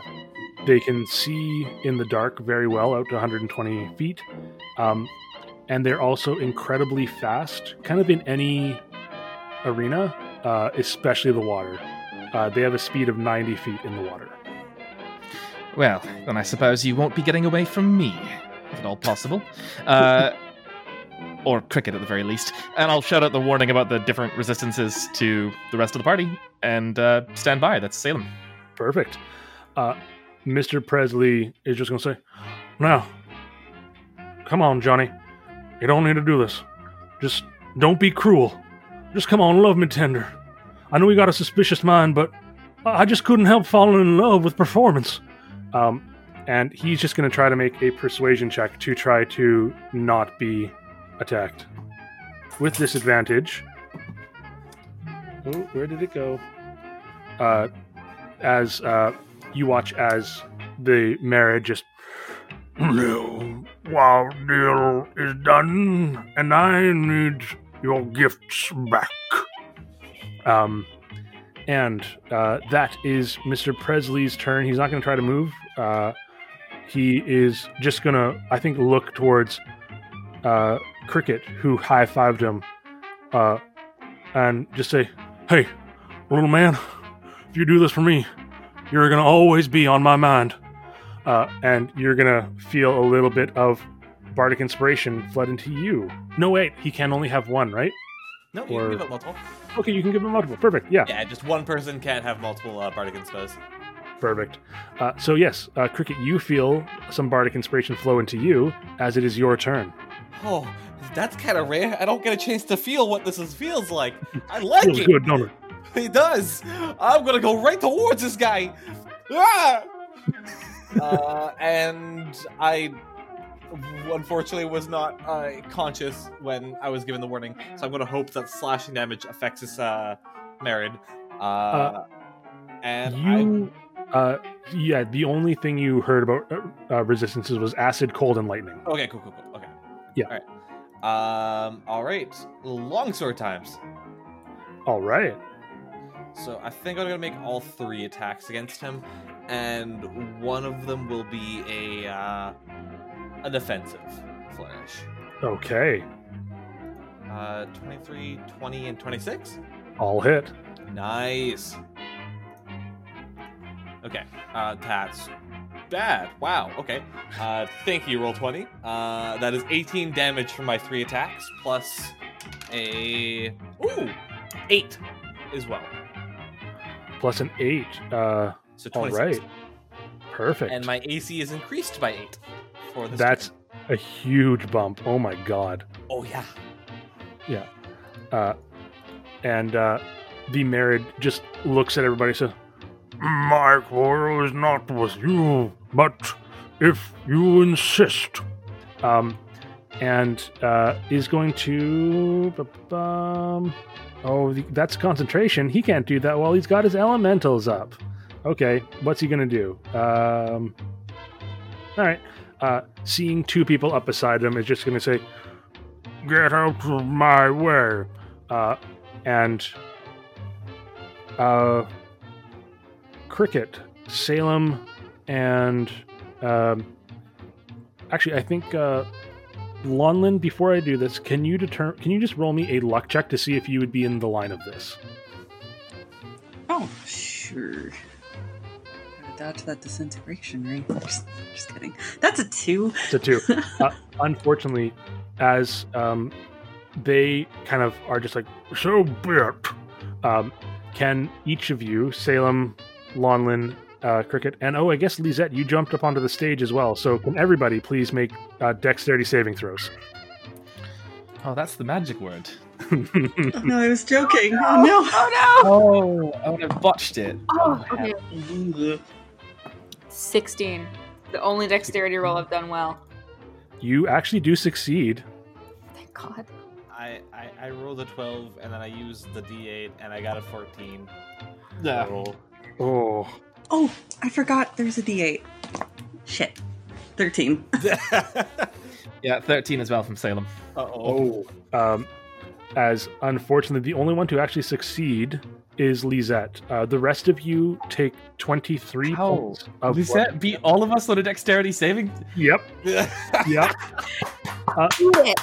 they can see in the dark very well, out to 120 feet. Um, and they're also incredibly fast, kind of in any arena, uh, especially the water. Uh, they have a speed of 90 feet in the water. Well, then I suppose you won't be getting away from me, if at all possible. Uh, or cricket at the very least. And I'll shout out the warning about the different resistances to the rest of the party and uh, stand by. That's Salem. Perfect. Uh, Mr. Presley is just going to say, Now, come on, Johnny. You don't need to do this. Just don't be cruel. Just come on, love me tender. I know you got a suspicious mind, but I just couldn't help falling in love with performance. Um, and he's just going to try to make a persuasion check to try to not be attacked. With disadvantage. Oh, where did it go? Uh, as uh, you watch as the marid just no wow deal is done and i need your gifts back um and uh, that is mr presley's turn he's not going to try to move uh, he is just going to i think look towards uh, cricket who high-fived him uh, and just say hey little man if you do this for me you're gonna always be on my mind. Uh, and you're gonna feel a little bit of bardic inspiration flood into you. No, wait, he can only have one, right? No, you can give it multiple. Okay, you can give him multiple. Perfect. Yeah, Yeah, just one person can't have multiple uh, bardic inspos. perfect. Uh, so yes, uh, cricket, you feel some bardic inspiration flow into you as it is your turn. Oh, that's kind of rare. I don't get a chance to feel what this is, feels like. I like Feels it. good, don't it? He does. I'm gonna go right towards this guy. Ah! uh, and I unfortunately was not uh, conscious when I was given the warning, so I'm gonna hope that slashing damage affects this uh, Marid. Uh, and I, You, uh, yeah, the only thing you heard about uh, uh, resistances was acid, cold, and lightning. okay, cool, cool, cool. Okay. Yeah. All right. Um. All right. Longsword times. All right. So I think I'm gonna make all three attacks against him, and one of them will be a uh, a defensive flourish. Okay. Uh, 23, 20, and 26. All hit. Nice. Okay, uh, that's bad. Wow, okay. Uh, thank you, roll 20. Uh, that is 18 damage from my three attacks, plus a. Ooh! 8 as well. Plus an eight. Uh, So 26. right. Perfect. And my AC is increased by 8 for this. That's a huge bump. Oh my god. Oh, yeah. Yeah. Uh, and uh, the marid just looks at everybody and says, My quarrel is not with you, but if you insist. Um, and uh, is going to. Um, oh, that's concentration. He can't do that while he's got his elementals up. Okay, what's he going to do? Um, all right. Uh, seeing two people up beside him is just going to say, Get out of my way uh, and uh, Cricket, Salem, and um, actually, I think uh, Lonlin. Before I do this, can you determine? Can you just roll me a luck check to see if you would be in the line of this? Oh, sure. Dodge that disintegration, right? Just, just kidding. That's a two. It's a two. uh, unfortunately, as um, they kind of are just like so be it. Um, can each of you, Salem, Lonlin, uh, Cricket, and oh, I guess Lisette, you jumped up onto the stage as well. So can everybody please make uh, dexterity saving throws? Oh, that's the magic word. Oh, no, I was joking. Oh no. Oh no! Oh, I would have botched it. no! Oh, okay. Oh, 16. The only dexterity roll I've done well. you actually do succeed. Thank God. I, I, I rolled a 12, and then I used the d8, and I got a 14. Yeah. Roll. Oh, Oh, I forgot there's a D8. Shit. 13. Yeah, 13 as well from Salem. Uh-oh. oh. Um, as unfortunately, the only one to actually succeed is Lisette. Uh, the rest of you take twenty-three How? points of Lisette beat all of us on a dexterity saving. Yep, yep. Do it!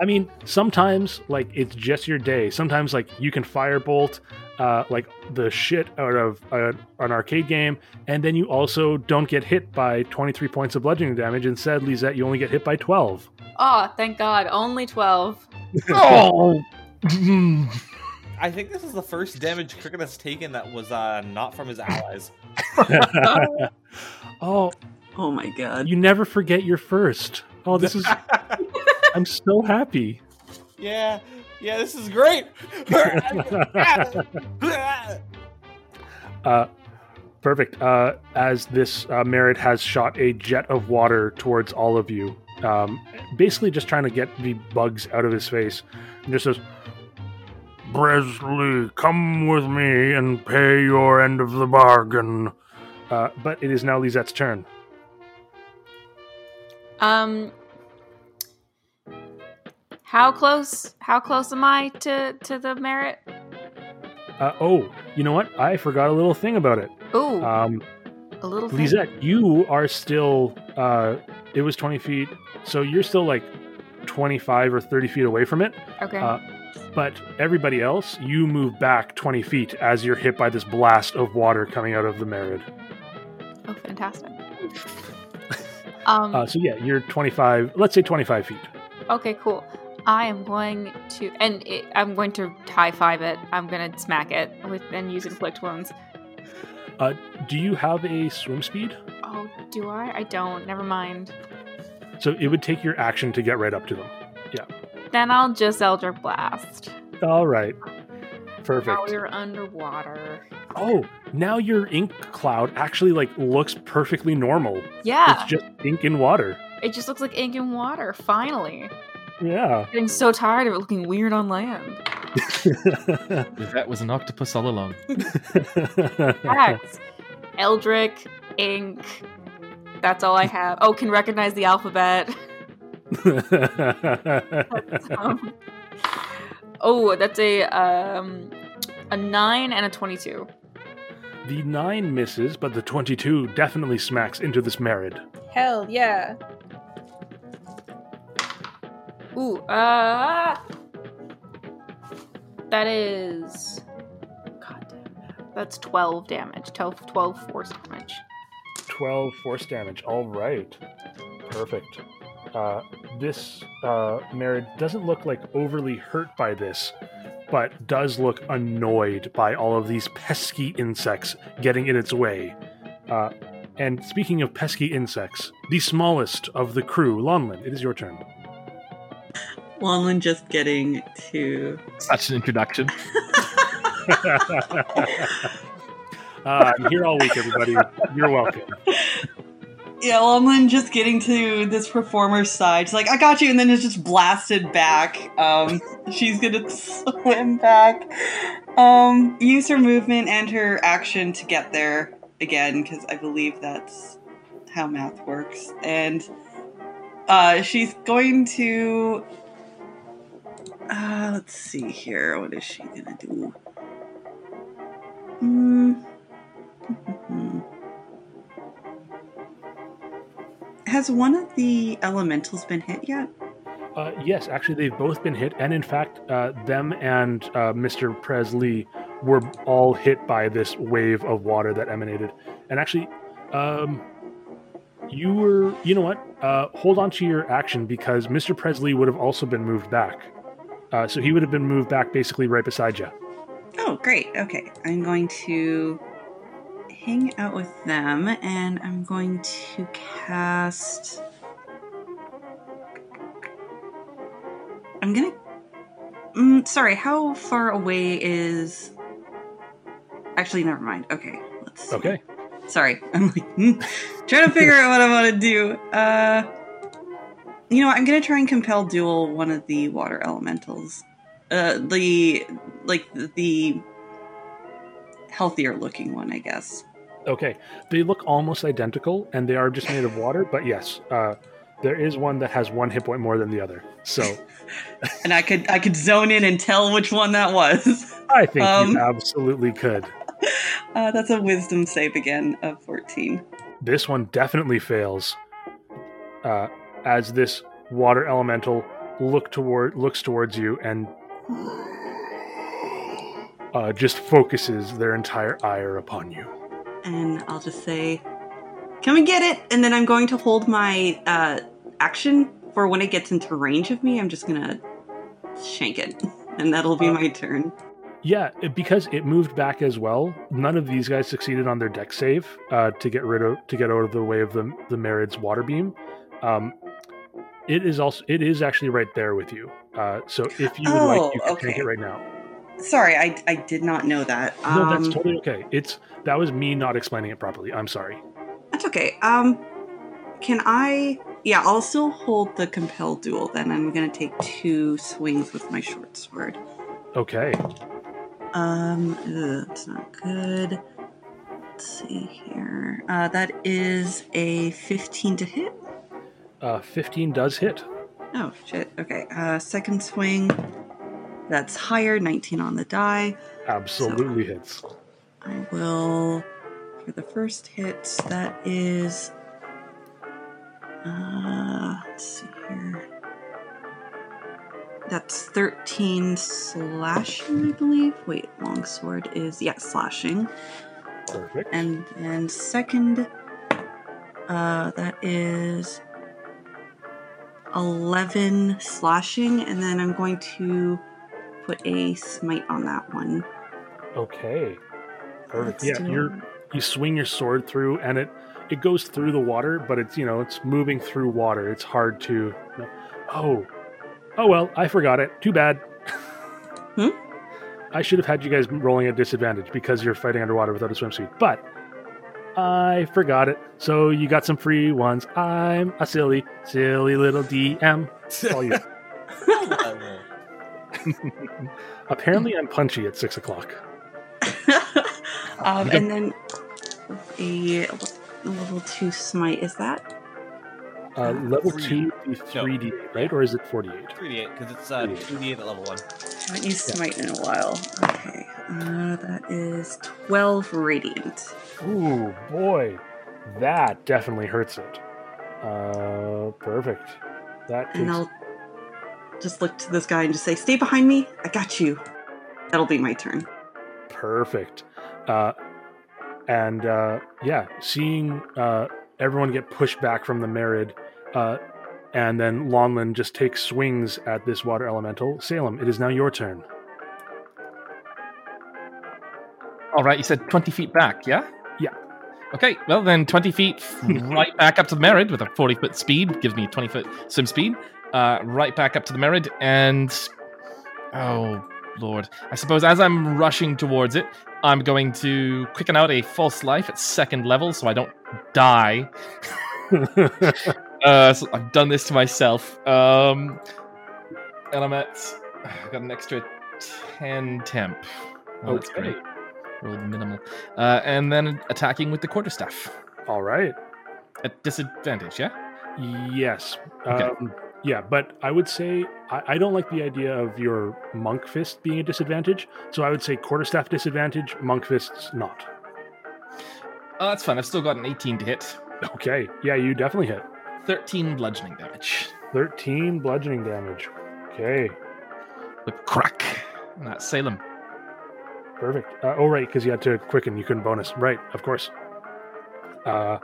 I mean, sometimes like it's just your day. Sometimes like you can firebolt uh, like the shit out of uh, an arcade game, and then you also don't get hit by 23 points of bludgeoning damage. Instead, Lisette, you only get hit by 12. Oh, thank God. Only 12. Oh! I think this is the first damage Cricket has taken that was uh, not from his allies. oh, Oh my god. you never forget your first. Oh, this is. I'm so happy. yeah, yeah, this is great. Uh, perfect. Uh, as this uh, marid has shot a jet of water towards all of you, um, basically just trying to get the bugs out of his face, and just says, "Presley, come with me and pay your end of the bargain." Uh, but it is now Lisette's turn. Um, how close? How close am I to to the marid? Uh, oh, you know what? I forgot a little thing about it. Ooh, Um, a little. thing. Lisette, you are still. Uh, it was twenty feet, so you're still like twenty-five or thirty feet away from it. Okay. Uh, but everybody else, you move back 20 feet as you're hit by this blast of water coming out of the Marid. oh, fantastic. um. Uh, so yeah, you're 25, let's say 25 feet. okay. Cool. I am going to, and it, I'm going to high five it. I'm going to smack it with and use inflict wounds. Uh, do you have a swim speed? Oh, do I? I don't. Never mind. So it would take your action to get right up to them. Then I'll just Eldritch Blast. All right. Now Perfect. we're underwater. Oh, now your ink cloud actually like looks perfectly normal. Yeah, It's just ink and water. it just looks like ink and water. Finally, Yeah. getting so tired of it looking weird on land. That was an octopus all along. Facts. Eldrick, ink. That's all I have. Oh, can recognize the alphabet. Um, oh, that's a um, a nine and a twenty-two. the nine misses, but the 22 definitely smacks into this Marid. Hell yeah. Ooh, uh That is God damn. That's 12 damage. 12, 12 force damage. 12 force damage. All right. Perfect. Uh, this uh, Marid doesn't look like overly hurt by this, but does look annoyed by all of these pesky insects getting in its way. Uh, and speaking of pesky insects, the smallest of the crew, Lonlin, it is your turn. Lonlin just getting to. Such an introduction. uh, I'm here all week, everybody. You're welcome. Yeah, Lonlin just getting to this performer's side. She's like, I got you, and then it's just blasted back. Um, she's gonna swim back. Um, use her movement and her action to get there again, because I believe that's how math works. And uh, she's going to. Uh, let's see here. What is she gonna do? Hmm. Has one of the elementals been hit yet? Uh, yes, actually, they've both been hit, and in fact, uh, them and uh, Mr. Presley were all hit by this wave of water that emanated. And actually, um, you were, you know what? Uh, hold on to your action because Mr. Presley would have also been moved back. Uh, so he would have been moved back basically right beside you. Oh, great. Okay. I'm going to hang out with them and I'm going to cast. I'm gonna. Mm, sorry, how far away is. Actually, never mind. Okay, let's. See. Okay. Sorry, I'm like hmm, trying to figure out what I want to do. Uh, you know, I'm gonna try and compel duel one of the water elementals. Uh, the like the healthier looking one, I guess. Okay. They look almost identical, and they are just made of water. But yes, uh, there is one that has one hit point more than the other. So and I could I could zone in and tell which one that was. I think Um, you absolutely could. Uh, that's a wisdom save again of 14. This one definitely fails. Uh, as this water elemental look toward looks towards you and uh, just focuses their entire ire upon you. And I'll just say, "Come and get it!" And then I'm going to hold my uh, action for when it gets into range of me. I'm just gonna shank it, and that'll be my turn. Yeah, because it moved back as well. None of these guys succeeded on their dex save uh, to get rid of to get out of the way of the the Marid's water beam. Um, it is also it is actually right there with you. Uh, so if you would Oh, like, you can take it right now. Sorry, I, I did not know that. No, that's Um, totally okay. It's that was me not explaining it properly. I'm sorry. That's okay. Um, can I? Yeah, I'll still hold the compel duel. Then I'm gonna take two swings with my short sword. Okay. Um, ugh, that's not good. Let's see here. Uh, that is a 15 to hit. Uh, 15 does hit. Oh shit. Okay. Uh, second swing. That's higher. 19 on the die. Absolutely hits. I will. For the first hit, that is. Uh, let's see here. That's 13 slashing, I believe. Wait, longsword is, yeah, slashing. Perfect. And then second, uh, that is 11 slashing. And then I'm going to put a smite on that one. okay. Perfect. Let's Yeah, you're you swing your sword through and it it goes through the water, but it's you know it's moving through water. It's hard to. Oh, oh well, I forgot it. Too bad. Hmm? I should have had you guys rolling at disadvantage because you're fighting underwater without a swimsuit, but I forgot it. So you got some free ones. I'm a silly, silly little DM. All you. Apparently, I'm punchy at six o'clock. um, and then a level two smite is that Uh, level Three. two would be No. 3d8, right? Or is it 48? 3d8 because it's uh, 3d8 at level one. Haven't used smite in a while. Okay. Uh, that is 12 radiant. Ooh, boy. That definitely hurts it. Uh, perfect. That And takes I'll just look to this guy and just say, Stay behind me. I got you. That'll be my turn. perfect. Uh, and uh, yeah, seeing uh, everyone get pushed back from the Marid, uh, and then Lonlin just takes swings at this water elemental. Salem, it is now your turn. All right, you said 20 feet back, yeah? Yeah. Okay, well then 20 feet right back up to the Marid with a 40 foot speed, gives me 20 foot swim speed. Uh, right back up to the Marid, and oh lord, I suppose as I'm rushing towards it, I'm going to quicken out a false life at second level so I don't die. Uh, so I've done this to myself. Um, and I'm at, I got an extra 10 temp. Oh, that's great. Rolled minimal. Uh, and then attacking with the quarterstaff All right. at disadvantage, yeah? Yes. Okay. Um, yeah, but I would say I, I don't like the idea of your monk fist being a disadvantage. So I would say quarterstaff disadvantage, monk fists not. Oh, that's fine. I've still got an 18 to hit. Okay. Yeah, you definitely hit. 13 bludgeoning damage. 13 bludgeoning damage. Okay. With crack. And that's Salem. Perfect. Uh, oh, right, because you had to quicken. You couldn't bonus. Right, of course. Uh,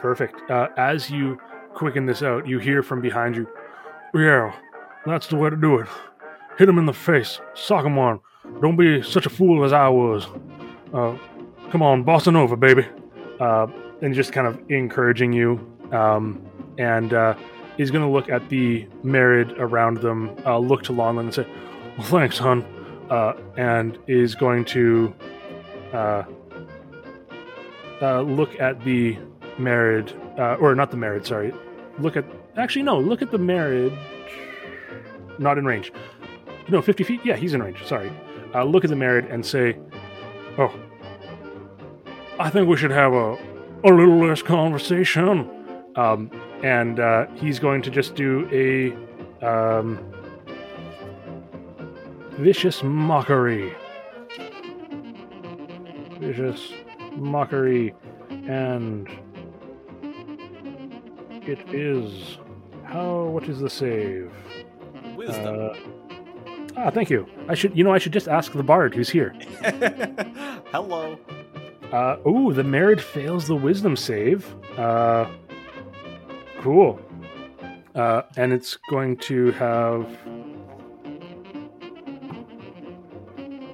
perfect. Uh, as you quicken this out, you hear from behind you, Yeah, that's the way to do it. Hit him in the face. Sock him on. Don't be such a fool as I was. Uh, come on, bossa nova, baby. Uh, and just kind of encouraging you. Um, and uh, he's going to look at the Marid around them, uh, look to Lonlin and say, Well, thanks, hon uh, and is going to uh, look at the marid, or not the marid, sorry. Look at, actually, no, look at the marid, not in range. No, 50 feet? Yeah, he's in range, sorry. Uh, look at the marid and say, Oh, I think we should have a, a little less conversation. Um, and uh, he's going to just do a. Um, Vicious mockery. Vicious mockery. And it is. How. What is the save? Wisdom. Uh, ah, thank you. I should. You know, I should just ask the bard who's here. Hello. Uh, ooh, the marid fails the wisdom save. Uh, cool. Uh, and it's going to have.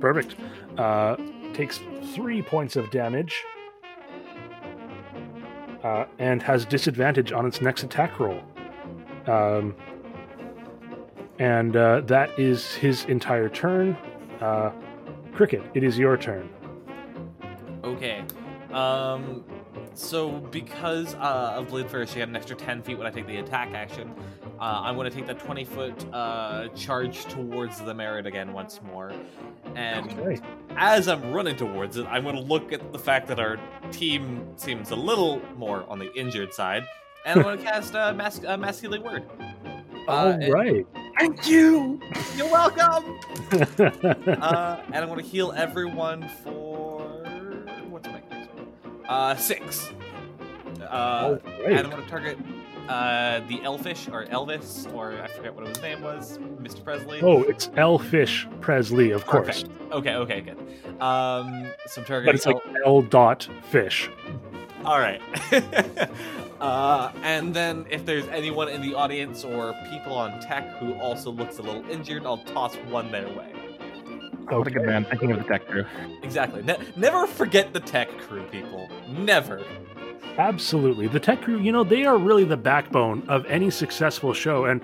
Perfect. Uh, takes three points of damage. Uh, and has disadvantage on its next attack roll. Um, and uh, that is his entire turn. Uh, Cricket, it is your turn. Okay. Um. So because uh, of Blade First, she had an extra ten feet when I take the attack action. Uh, I'm going to take that twenty foot uh, charge towards the marid again once more, and Okay. As I'm running towards it, I'm going to look at the fact that our team seems a little more on the injured side, and I'm going to cast a mas- a mass healing word. All Uh, and- Thank you! You're welcome. uh, and I'm going to heal everyone for what's my uh six. Uh, All and right. I'm going to target uh the Elfish or Elvis or I forget what his name was, Mr. Presley. Oh, it's Elfish Presley, of course. Perfect. Okay, okay, good. Um, so I'm targeting. But it's like El- L dot fish. All right. uh, and then if there's anyone in the audience or people on tech who also looks a little injured, I'll toss one their way. Oh, what a good man. Thinking of the tech crew. Exactly. Ne- never forget the tech crew, people. Never. Absolutely. The tech crew, you know, they are really the backbone of any successful show. And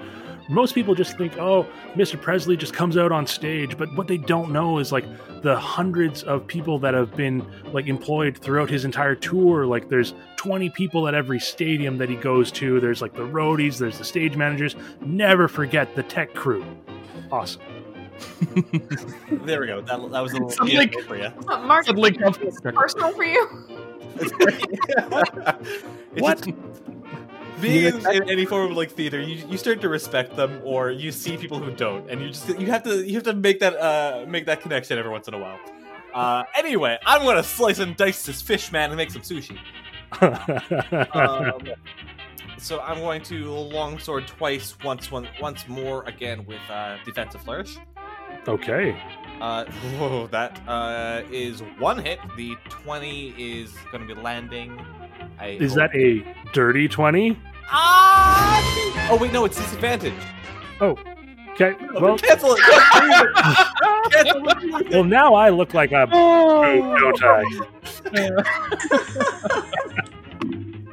most people just think, oh, Mr. Presley just comes out on stage. But what they don't know is like the hundreds of people that have been like employed throughout his entire tour. Like there's 20 people at every stadium that he goes to. There's like the roadies, there's the stage managers. Never forget the tech crew. Awesome. There we go. That, that was a little Something- info for you. Mark, Suddenly is personal for you? It's What? just- being in, in any form of like theater, you, you start to respect them, or you see people who don't, and you just you have to you have to make that uh make that connection every once in a while. Uh, anyway, I'm gonna slice and dice this fish man and make some sushi. Um, so I'm going to longsword twice, once one once more again with uh, defensive flourish. okay. Uh, whoa, that uh, is one hit. The twenty is going to be landing. I Is hope- that a dirty 20? Ah! Oh wait, no, it's disadvantage. Oh. Okay. Oh, Well, cancel it. Cancel it. Cancel it. well, now I look like a Oh, don't I?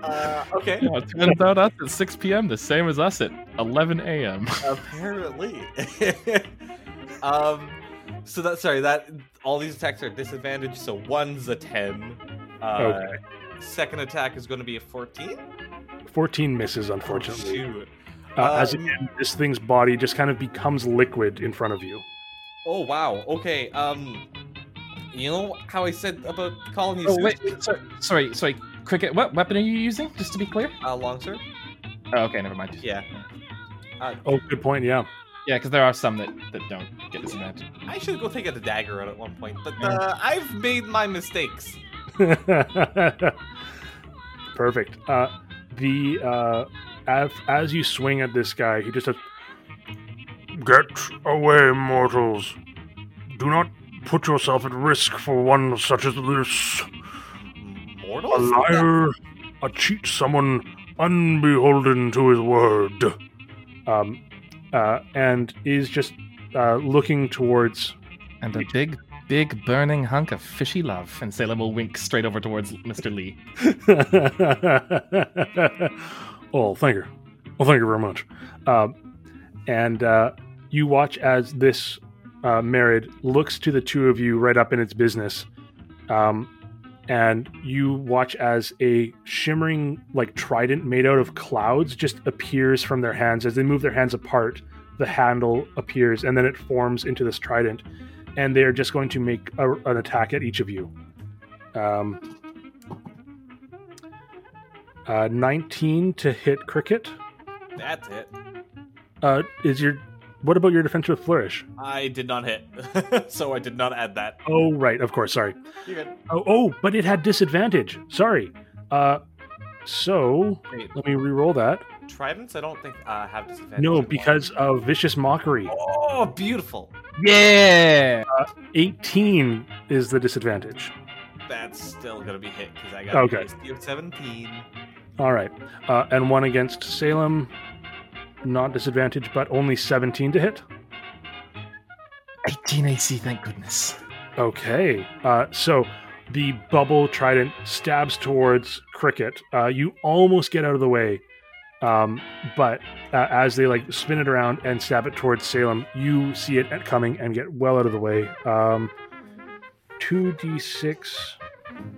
Uh, okay. Yeah, it turns out us at 6 p.m. the same as us at 11 a.m. Apparently. um. So that sorry that all these attacks are disadvantaged. So one's a ten. Uh, Okay. Second attack is going to be a fourteen. 14 misses, unfortunately. Shoot. Uh, as Um, again, this thing's body just kind of becomes liquid in front of you. Oh wow. Okay. Um. You know how I said about calling you Oh wait, sushi? sorry, sorry, sorry. Cricket, what weapon are you using? Just to be clear. Uh, longsword. Oh, okay, never mind. Yeah. Uh, Oh, good point. Yeah. Yeah, because there are some that, that don't get disadvantage. I should go take a dagger out at one point, but uh, I've made my mistakes. Perfect. Uh, the uh, as, as you swing at this guy, he just says, "Get away, mortals! Do not put yourself at risk for one such as this. A Mortals? liar, a cheat, someone unbeholden to his word." Um, uh, and is just uh, looking towards And a big, big burning hunk of fishy love. And Salem will wink straight over towards Mr. Lee. oh, thank you. Well, thank you very much. Um, and uh, you watch as this uh, Marid looks to the two of you right up in its business. Um, and you watch as a shimmering, like, trident made out of clouds just appears from their hands. As they move their hands apart, the handle appears, and then it forms into this trident. And they are just going to make a, an attack at each of you. Um, uh, 19 to hit cricket. That's it. Uh, is your what about your defensive flourish? I did not hit, so I did not add that. Oh, right, of course. Sorry. You're good. Oh, oh, but it had disadvantage. Sorry. Uh, so Wait, let me re-roll that. tridents? I don't think uh, have disadvantage. No, anymore. because of vicious mockery. Oh, beautiful. Yeah! 18 is the disadvantage. That's still gonna be hit because I got Okay. a AC of 17. All right, uh, and one against Salem, not disadvantage, but only 17 to hit. 18 AC, thank goodness. Okay. Uh, so the bubble trident stabs towards Cricket. Uh, you almost get out of the way, um, but uh, as they like spin it around and stab it towards Salem, you see it at- coming and get well out of the way. Um, 2d6.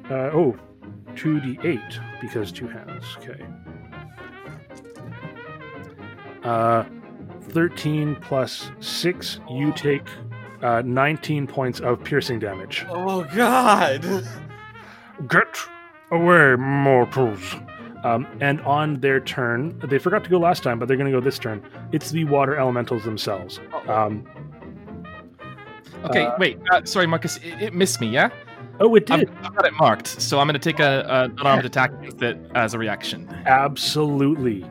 Uh, oh, 2d8 because two hands. Okay. Uh, 13 plus 6, you take uh, 19 points of piercing damage. Oh God! Get away, mortals. Um, and on their turn, they forgot to go last time, but they're going to go this turn. It's the water elementals themselves. Um, Okay, Uh, wait. Uh, sorry, Marcus. It, it missed me, yeah? oh, it did. I've got it marked, so I'm going to take a, a unarmed attack with it as a reaction. Absolutely.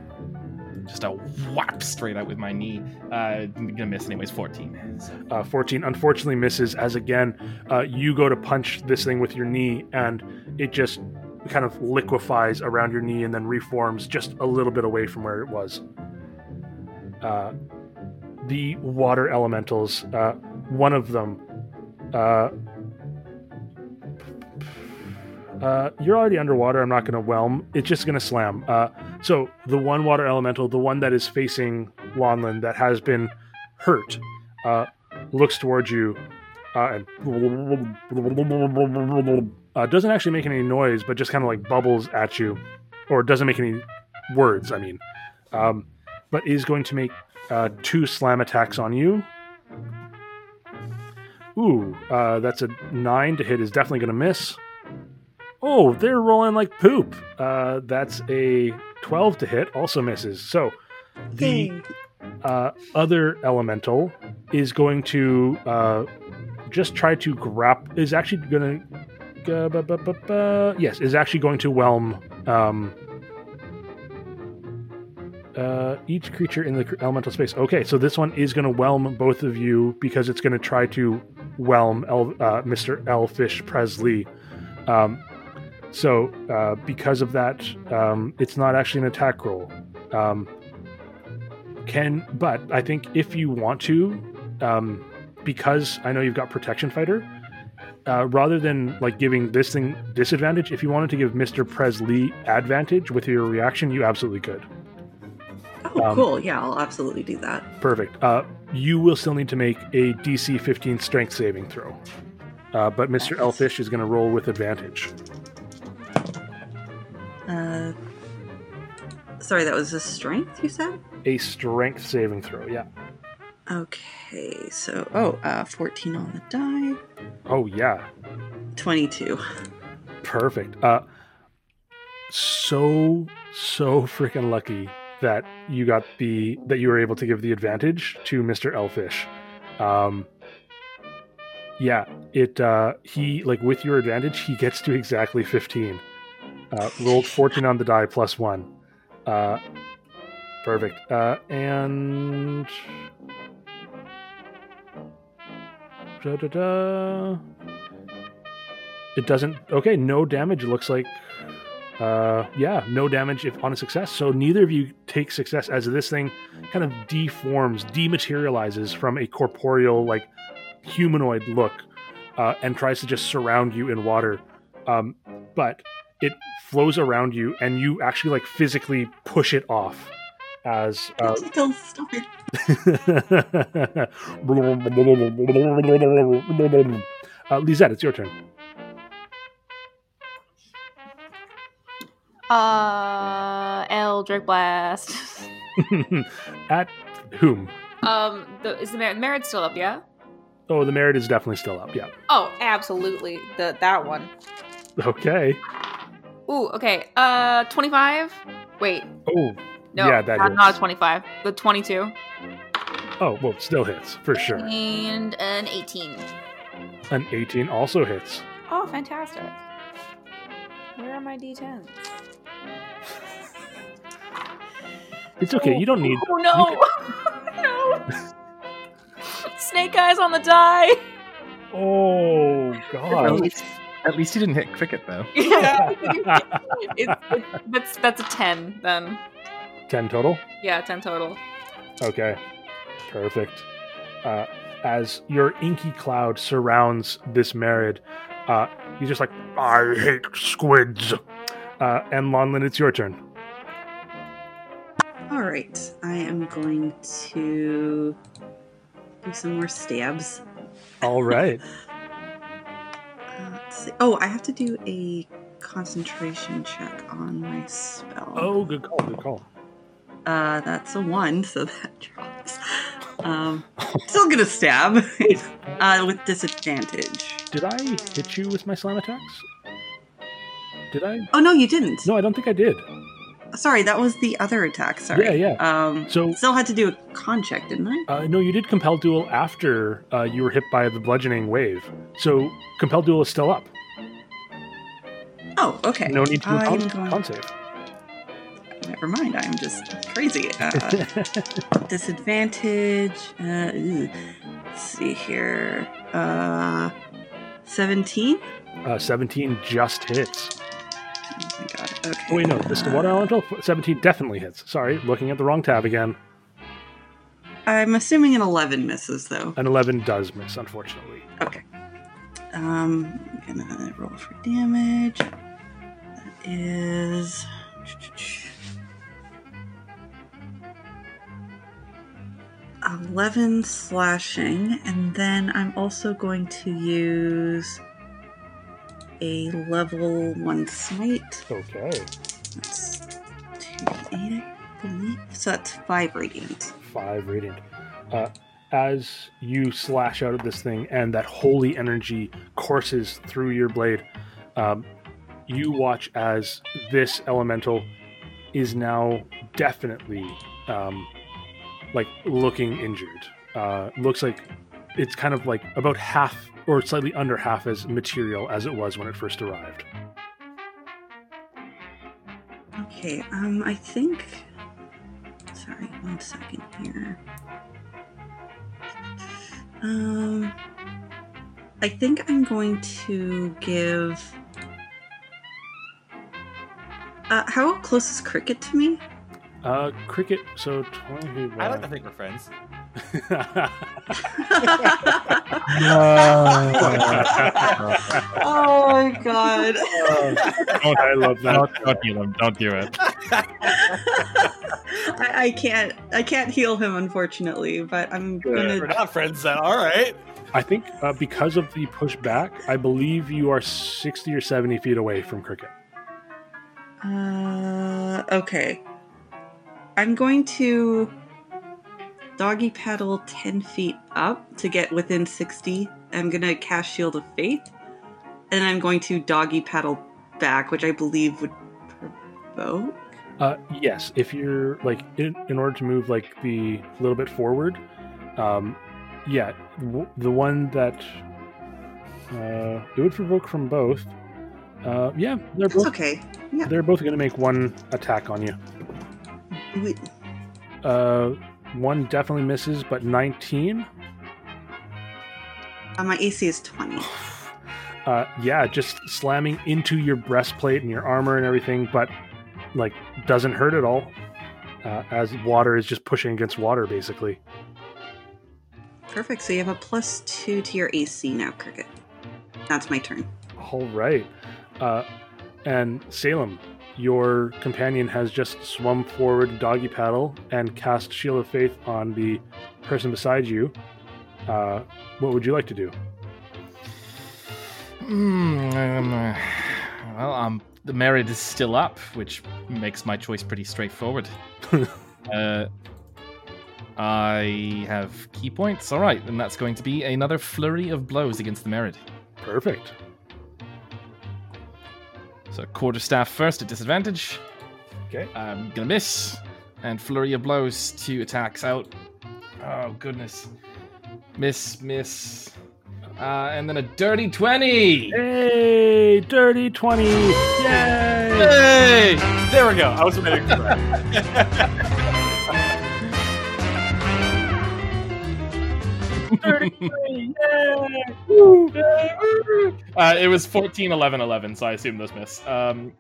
Just a whap straight out with my knee. Uh, gonna miss anyways. 14. So. Uh, 14 unfortunately misses as again, uh, you go to punch this thing with your knee and it just kind of liquefies around your knee and then reforms just a little bit away from where it was. Uh, the water elementals, uh, one of them, uh, uh, you're already underwater. I'm not going to whelm. It's just going to slam. Uh, so the one water elemental, the one that is facing Lonlin that has been hurt, uh, looks towards you uh, and uh, doesn't actually make any noise, but just kind of like bubbles at you, or doesn't make any words. I mean, um, but is going to make uh, two slam attacks on you. Ooh, that's a nine to hit. Is definitely going to miss. Oh, they're rolling like poop. Uh, that's a 12 to hit also misses. So the uh, other elemental is going to uh, just try to grab. Is actually going to. yes, is actually going to whelm um, uh, each creature in the elemental space. Okay, so this one is going to whelm both of you because it's going to try to whelm El- uh, Mr. Elfish Presley. Um, so uh, because of that, um, it's not actually an attack roll. Um, can but I think if you want to, um, because I know you've got protection fighter, uh, rather than like giving this thing disadvantage, if you wanted to give Mister Presley advantage with your reaction, you absolutely could. Oh, Um, cool. Yeah, I'll absolutely do that. Perfect. Uh, you will still need to make a DC 15 Strength saving throw, uh, but Mister Nice. Elfish is going to roll with advantage. Uh, sorry, that was a strength you said? A Strength saving throw. Yeah. Okay, so, oh, uh, 14 on the die. Oh yeah. 22. Perfect. Uh, so so freaking lucky that you got the that you were able to give the advantage to Mr. Elfish. Um, yeah, it uh, he like with your advantage he gets to exactly fifteen. Uh, rolled fourteen on the die plus one. Uh, perfect. Uh, and da da da. It doesn't. Okay, no damage. It looks like. Uh, yeah, no damage if on a success. So neither of you take success as this thing kind of deforms, dematerializes from a corporeal, like humanoid look, uh, and tries to just surround you in water. Um, but it flows around you, and you actually like physically push it off as uh, Still, stop it. uh, Lisette, it's your turn. Uh, Eldritch Blast. At whom? um, the, is the marid marid still up? Yeah. Oh, the marid is definitely still up. Yeah. Oh, absolutely. The that one. Okay. Ooh, okay. Uh, twenty five. Wait, Oh, no, Yeah, that not, hits. not a twenty five. The Oh, well, still hits for sure. and an eighteen. An 18 also hits. Oh, fantastic. Where are my d10s? It's okay. You don't need. Oh no! no! Snake eyes on the die. Oh God. Least, at least you didn't hit cricket though. yeah, it's, it's, that's that's a ten then. Ten total. Yeah, ten total. Okay. Perfect. Uh, as your inky cloud surrounds this Marid, uh, you're just like, I hate squids. Uh, and Lonlin, it's your turn. All right, I am going to do some more stabs. All right. See. Oh, I have to do a concentration check on my spell. oh, good call. Good call. Uh, that's a one, so that drops. Um, still gonna stab uh, with disadvantage. Did I hit you with my slam attacks? Did I? Oh no, you didn't. No, I don't think I did. Sorry, that was the other attack. Sorry. Yeah, yeah. Um, So- still had to do a con check, didn't I? Uh, no, you did compel duel after uh, you were hit by the bludgeoning wave. So compel duel is still up. Oh, okay. No need to do a con, going- con save. Never mind. I'm just crazy. Uh, disadvantage. Uh, let's see here. Uh, seventeen. uh, 17 just hits. Oh my god. Okay. Oh, wait, no, this is the water elemental. 17 definitely hits. Sorry, looking at the wrong tab again. I'm assuming an eleven misses though. An 11 does miss, unfortunately. Okay. Um, I'm gonna roll for damage. That is. Eleven slashing, and then I'm also going to use a level one smite. Okay. That's two eight, I believe. So that's five radiant. Five radiant. Uh, as you slash out at this thing and that holy energy courses through your blade, um, you watch as this elemental is now definitely um, like looking injured. Uh, looks like it's kind of like about half or slightly under half as material as it was when it first arrived. Okay, um, I think. Sorry, one second here. Um, I think I'm going to give. Uh, how close is Cricket to me? Uh, cricket. So twenty. I like to think we're friends. oh my god. oh, I love that. Don't, don't heal him. Don't do it. I, I can't I can't heal him unfortunately, but I'm We're gonna not friends then. All right. I think uh, because of the pushback, I believe you are sixty or seventy feet away from cricket. uh okay. I'm going to doggy paddle ten feet up to get within sixty. I'm gonna cast Shield of Faith. And I'm going to doggy paddle back, which I believe would provoke. Uh, yes, if you're like in, in order to move like the little bit forward, um, yeah, w- the one that uh, it would provoke from both. Uh, yeah, they're That's both okay. Yeah. they're both going to make one attack on you. We, Uh, one definitely misses, but nineteen. uh, my AC is twenty. Uh, yeah, just slamming into your breastplate and your armor and everything, but like doesn't hurt at all. Uh, as water is just pushing against water, basically. Perfect. So you have a plus two to your AC now, Cricket. That's my turn. All right. Uh, and Salem, your companion has just swum forward doggy paddle and cast Shield of Faith on the person beside you. Uh, what would you like to do? Hmm, um, well, um, the marid is still up, which makes my choice pretty straightforward. uh, I have key points. All right, and that's going to be another flurry of blows against the marid. Perfect. So quarterstaff first at disadvantage. Okay. I'm gonna miss, and flurry of blows. Two attacks out. Oh goodness. Miss, miss, uh, and then a dirty twenty. Hey, dirty 20. Yay! Hey! There we go. I was waiting for that. dirty 20. Yay! Uh, it was 14, 11, 11, so I assume those miss. Um,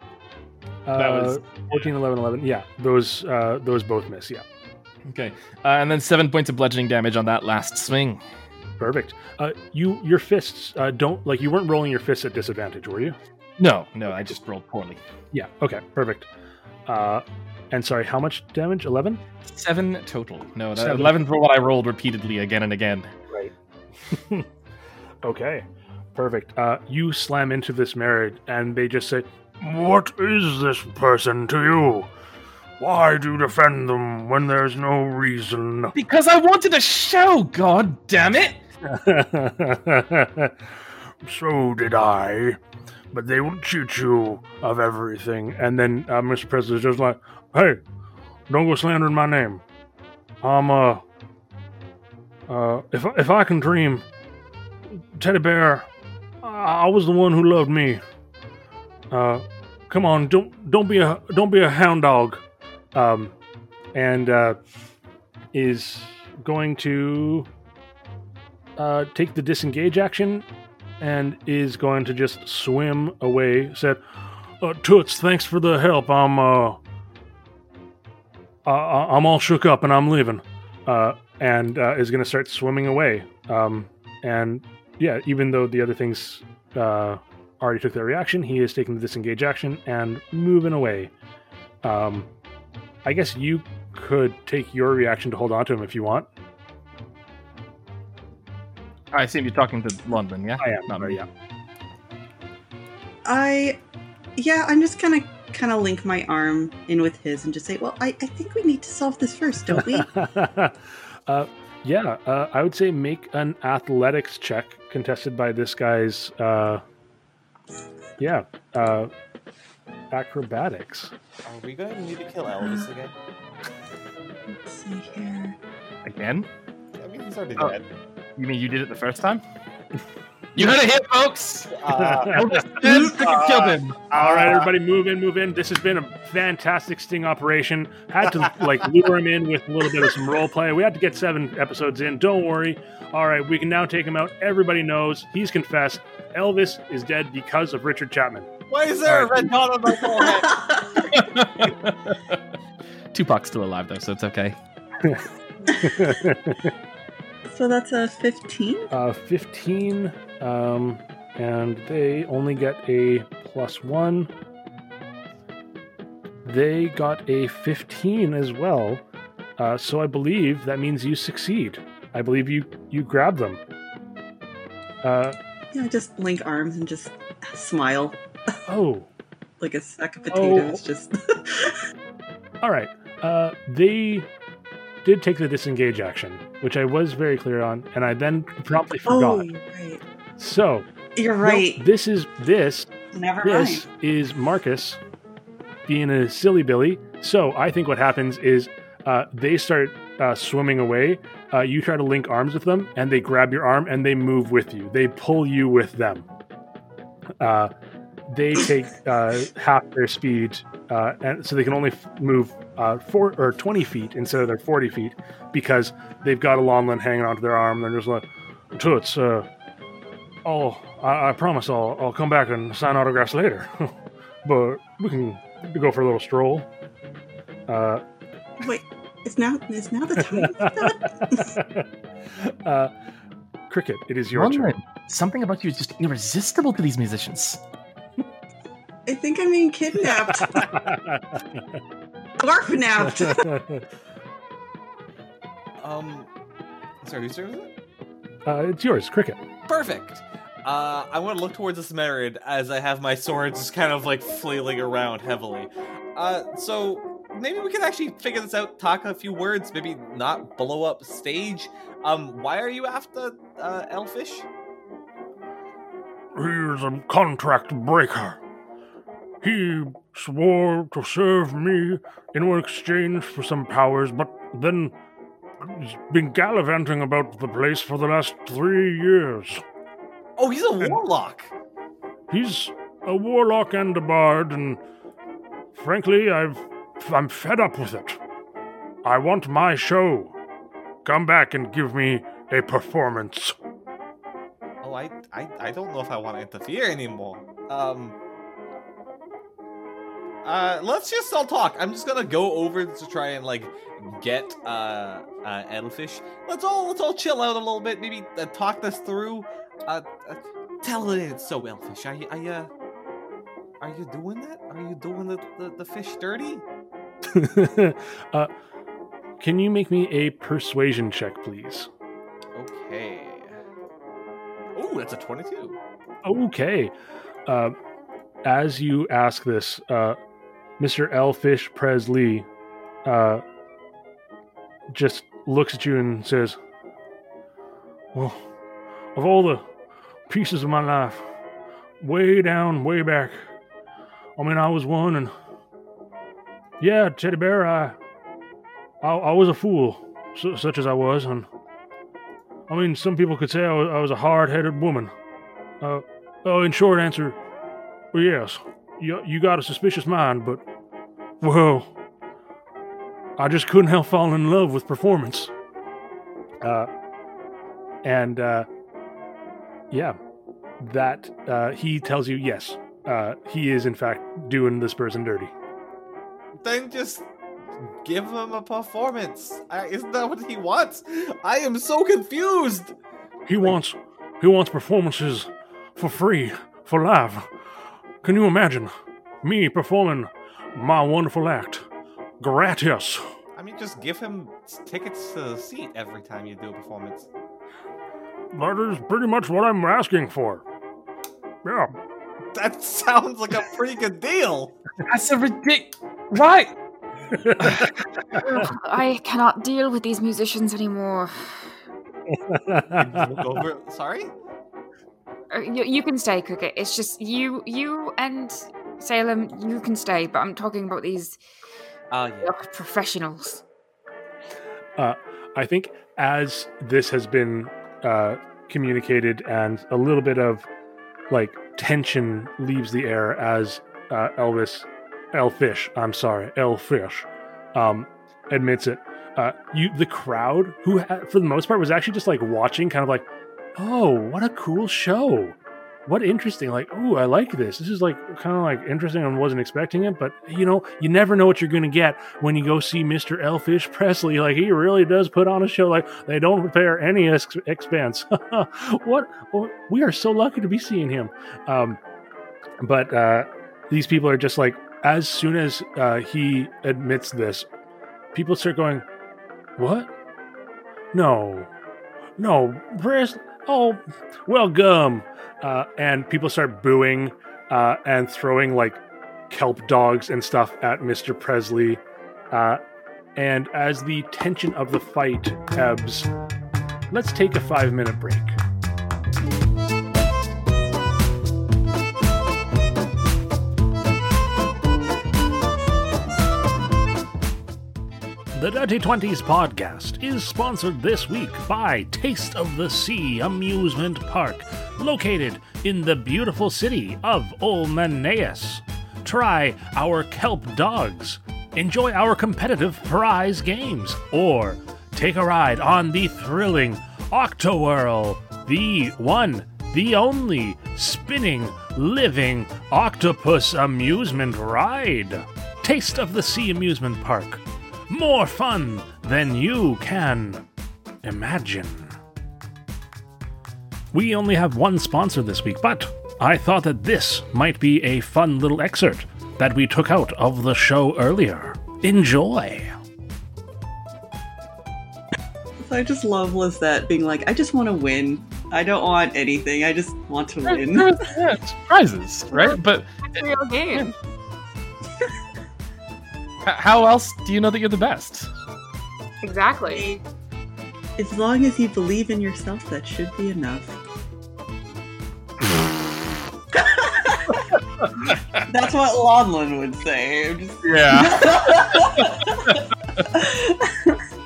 That was- Uh, 14, 11, 11. Yeah, those uh, those both miss. Yeah, okay, uh, and then seven points of bludgeoning damage on that last swing. perfect. Uh, you your fists uh, don't like you weren't rolling your fists at disadvantage, were you? No, no, I just rolled poorly. Yeah. Okay. Perfect. Uh, and sorry, how much damage? Eleven. Seven total. No, Seven. 11 for what I rolled repeatedly again and again. Right. okay. Perfect. Uh, you slam into this marid, and they just say, "What is this person to you? Why do you defend them when there's no reason?" Because I wanted a show, god damn it! so did I. But they will cheat you of everything. And then uh, Mr. is just like, hey, don't go slandering my name. I'm, uh, uh, if, if I can dream, Teddy Bear, I, I was the one who loved me. Uh, come on, don't don't be a don't be a hound dog. Um, and uh, is going to uh, take the disengage action and is going to just swim away. Said, uh, "Toots, thanks for the help. I'm uh, I- I'm all shook up and I'm leaving." Uh, and uh, is going to start swimming away. Um, and yeah, even though the other things uh, already took their reaction, he is taking the disengage action and moving away. Um, I guess you could take your reaction to hold on to him if you want. I assume you're talking to Lonlin, yeah? I am. Not sorry, me. yeah. I, yeah, I'm just gonna kind of link my arm in with his and just say, well, I, I think we need to solve this first, don't we? uh, yeah, uh, I would say make an athletics check contested by this guy's. Uh, yeah, uh, acrobatics. Are we going to need to kill Elvis again? Let's see here. Again? I mean, he's already Oh. dead. You mean you did it the first time? you heard it here, folks! Uh, Elvis did freaking kill him! All right, everybody, move in, move in. This has been a fantastic sting operation. Had to like lure him in with a little bit of some role play. We had to get seven episodes in. Don't worry. All right, we can now take him out. Everybody knows he's confessed. Elvis is dead because of Richard Chapman. why is there a red dot on my forehead? Tupac's still alive, though, so it's okay. So that's a 15? uh, 15, um, and they only get a plus one. They got a 15 as well. Uh, so I believe that means you succeed. I believe you you grab them. Uh, Yeah, just link arms and just smile oh, like a sack of potatoes. Oh. Just all right. Uh, they did take the disengage action, which I was very clear on, and I then promptly oh, forgot. you're right. So You're no, right. this is this Never This mind. is Marcus being a silly Billy. So I think what happens is uh, they start uh, swimming away. Uh, you try to link arms with them, and they grab your arm and they move with you. They pull you with them. They take uh, half their speed, uh, and so they can only f- move uh, four or twenty feet instead of their forty feet because they've got a Lonlin hanging onto their arm. They're just like, "Toots, uh, I'll, I, I promise I'll, I'll come back and sign autographs later. but we can go for a little stroll. Uh, Wait, it's now it's now the time. uh, Cricket, it is your turn. Something about you is just irresistible to these musicians. I think I'm being kidnapped. Orphanapped. Um, sorry, whose turn is it? uh, it's yours, Cricket. Perfect. Uh, I want to look towards this Marid as I have my swords just kind of like flailing around heavily. Uh, so maybe we can actually figure this out, talk a few words, maybe not blow up stage. Um, why are you after uh, Elfish? He is a contract breaker. He swore to serve me in exchange for some powers, but then he's been gallivanting about the place for the last three years. Oh, he's a warlock. He's a warlock and a bard, and frankly, I've I'm fed up with it. I want my show. Come back and give me a performance. Oh, I, I, I don't know if I want to interfere anymore. Um. Uh, let's just all talk. I'm just gonna go over to try and like get uh, uh Elfish. Let's all let's all chill out a little bit. Maybe uh, talk this through. Uh, uh tell it it's so Elfish. Are you are you are you doing that? Are you doing the the, the fish dirty? uh, can you make me a persuasion check, please? Okay. Oh, that's a twenty-two. Okay. Uh, as you ask this, uh, Mr. Elfish Presley uh, just looks at you and says, Well, of all the pieces of my life, way down, way back, I mean, I was one, and yeah, Teddy Bear, I, I, I was a fool, su- such as I was, and I mean, some people could say I was, I was a hard headed woman. Uh, Oh, in short answer, yes, you, you got a suspicious mind, but, well, I just couldn't help falling in love with performance. Uh, and, uh, yeah, that, uh, he tells you, yes, uh, he is in fact doing this person dirty. Then just give him a performance. I, isn't that what he wants? I am so confused. He wants, he wants performances for free, for live. Can you imagine me performing my wonderful act gratis? I mean, just give him tickets to the seat every time you do a performance. That is pretty much what I'm asking for. Yeah. That sounds like a pretty good deal. That's a ridic. Right! I cannot deal with these musicians anymore. Sorry. Uh, you, you can stay, Cricket. It's just you, you and Salem. You can stay, but I'm talking about these Oh yeah. uh, professionals. I think as this has been uh, communicated and a little bit of like tension leaves the air as uh, Elvis, Elfish, I'm sorry, Elfish, um, admits it. Uh, you, the crowd, who ha- for the most part was actually just like watching, kind of like, oh, what a cool show. What interesting! Like, oh, I like this. This is like kind of like interesting. I wasn't expecting it, but you know, you never know what you're gonna get when you go see Mr. Elfish Presley. Like, he really does put on a show. Like, they don't repair any ex- expense. what? oh, We are so lucky to be seeing him. Um, but uh, these people are just like, as soon as uh, he admits this, people start going, "What? No, no, Pres. Oh, well, gum." Uh, and people start booing uh, and throwing like kelp dogs and stuff at Mr. Presley. Uh, and as the tension of the fight ebbs, let's take a five minute break. The Dirty Twenties podcast is sponsored this week by Taste of the Sea Amusement Park, located in the beautiful city of Ulmaneus. Try our kelp dogs, enjoy our competitive prize games, or take a ride on the thrilling Octowhirl, the one, the only spinning, living octopus amusement ride. Taste of the Sea Amusement Park. More fun than you can imagine. We only have one sponsor this week, but I thought that this might be a fun little excerpt that we took out of the show earlier. Enjoy! So I just love Lisette being like, I just want to win. I don't want anything. I just want to win. yeah, it's prizes, right? But It's a real game. H- how else do you know that you're the best? Exactly. As long as you believe in yourself, that should be enough. That's what Lonlin would say. Just- Yeah.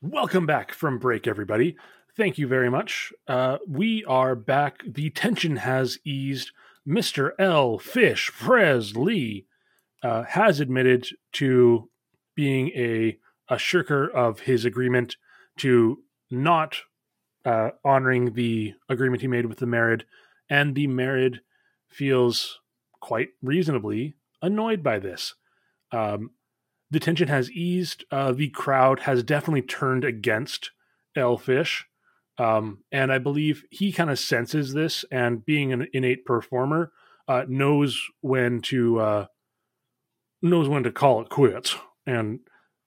Welcome back from break, everybody. Thank you very much. Uh, we are back. The tension has eased. Mr. Elfish Presley uh, has admitted to being a, a shirker of his agreement to not uh, honoring the agreement he made with the Marid, and the Marid feels quite reasonably annoyed by this. Um, the tension has eased. Uh, the crowd has definitely turned against L. Elfish. Um, and I believe he kind of senses this and being an innate performer, uh, knows when to uh, knows when to call it quits and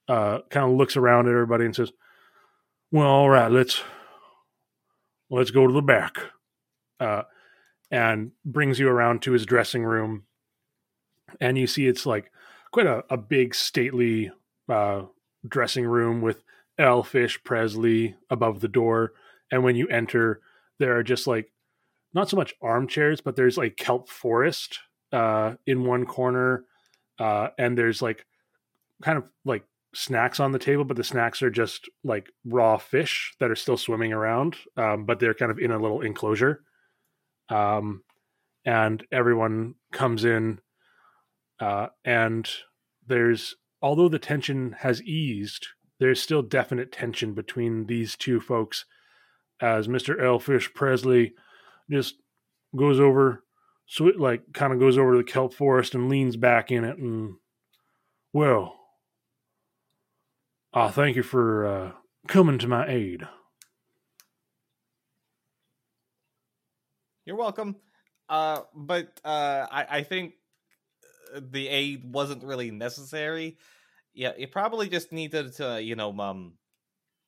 uh, kind of looks around at everybody and says, Well, all right, let's let's go to the back. Uh, and brings you around to his dressing room. And you see it's like quite a, a big stately uh, dressing room with Elfish Presley above the door. And when you enter, there are just like not so much armchairs, but there's like kelp forest uh, in one corner, uh, and there's like kind of like snacks on the table, but the snacks are just like raw fish that are still swimming around, um, but they're kind of in a little enclosure. Um, and everyone comes in, uh, and there's although the tension has eased, there's still definite tension between these two folks as Mr. Elfish Presley just goes over so it like kind of goes over to the kelp forest and leans back in it and well uh thank you for uh coming to my aid You're welcome. Uh, but uh, I, I think the aid wasn't really necessary. Yeah, you probably just needed to, you know, um,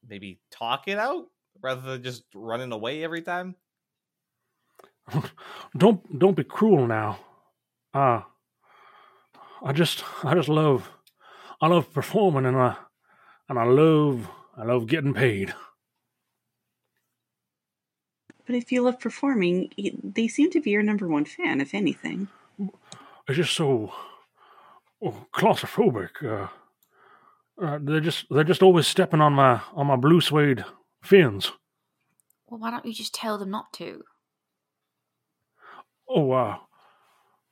maybe talk it out rather than just running away every time. don't don't be cruel now uh i just i just love i love performing and i and I love I love getting paid. But if you love performing, they seem to be your number one fan, if anything. It's just so oh, claustrophobic. Uh, uh, they're just they're just always stepping on my on my blue suede fins. Well, why don't you just tell them not to? Oh, uh,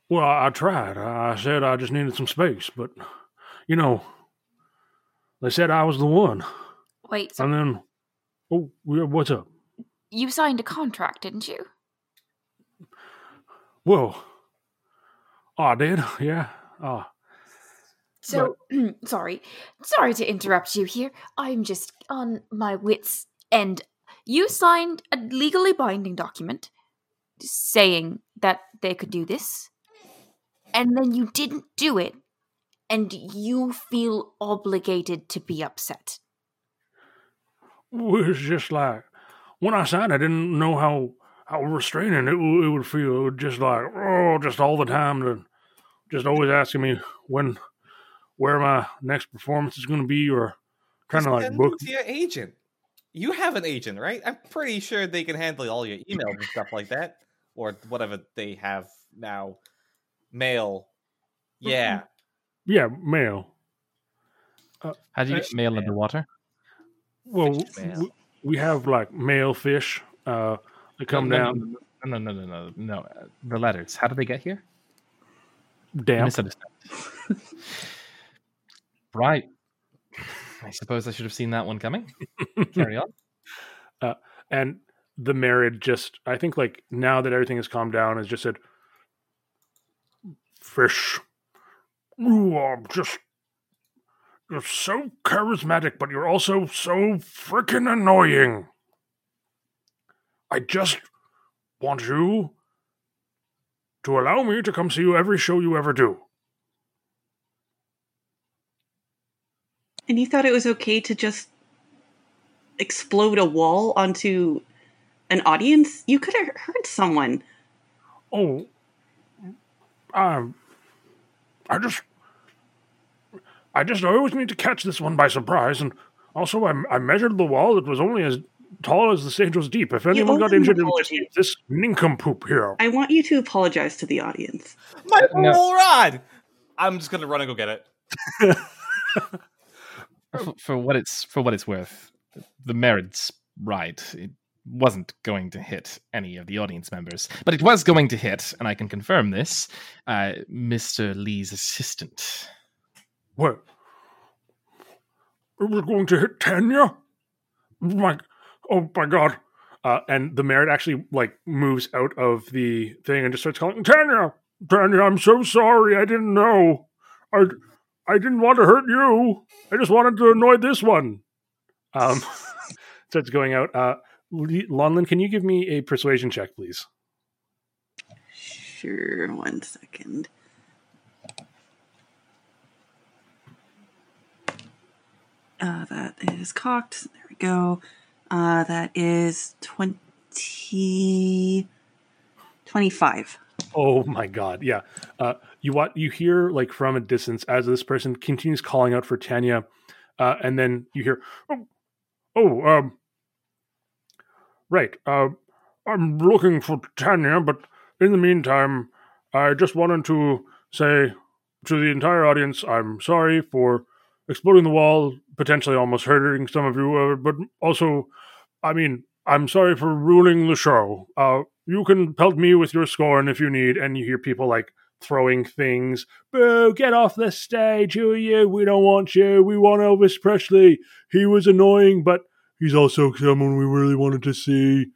well, I, tried. I said I just needed some space, but you know, they said I was the one. Wait, so And then, oh, what's up? you signed a contract, didn't you? Well, I did, yeah. Uh, So, sorry, sorry to interrupt you here. I'm just on my wits' end. You signed a legally binding document saying that they could do this, and then you didn't do it, and you feel obligated to be upset. it was just like when I signed, I didn't know how how restraining it, it would feel. It would just like oh, just all the time, to, just always asking me when, where my next performance is going to be, or trying to like Send book. to your agent. You have an agent, right? I'm pretty sure they can handle all your emails and stuff like that, or whatever they have now. Mail. Yeah. Yeah, mail. How do you Uh, get mail underwater? Well, Fish mail. we have like male fish. Uh, that come no, down. No, no, no, no, no, no. uh, The letters. How do they get here? Damn. Misunderstand. right. I suppose I should have seen that one coming. Carry on. Uh, and the Marid just i think like now that everything has calmed down has just said fish you are just you're so charismatic but you're also so freaking annoying i just want you to allow me to come see you every show you ever do And you thought it was okay to just explode a wall onto an audience? You could have hurt someone. Oh, um, I just, I just always need to catch this one by surprise, and also I, I measured the wall. It was only as tall as the stage was deep. If anyone got injured, it an was this nincompoop here. I want you to apologize to the audience. My no. rod! I'm just gonna run and go get it. for, for what it's for what it's worth, the Marid's right. It wasn't going to hit any of the audience members, but it was going to hit, and I can confirm this. Uh, Mr. Lee's assistant. What? It was going to hit Tanya? My, oh my god. Uh, and the Marid actually like moves out of the thing and just starts calling Tanya. Tanya, I'm so sorry. I didn't know. I, I didn't want to hurt you. I just wanted to annoy this one. Um, starts going out. Uh, Lonlin, can you give me a persuasion check, please? Sure, one second. Uh, that is cocked. There we go. Uh, that is 20... 25. Oh my god, yeah. Uh, you what you hear like from a distance as this person continues calling out for Tanya, uh, and then you hear, oh, oh, um, right. Uh, I'm looking for Tanya, but in the meantime, I just wanted to say to the entire audience, I'm sorry for exploding the wall, potentially almost hurting some of you, uh, but also, I mean, I'm sorry for ruining the show. Uh, you can pelt me with your scorn if you need, and you hear people like throwing things. Boo, get off the stage, who are you? We don't want you. We want Elvis Presley. He was annoying, but he's also someone we really wanted to see.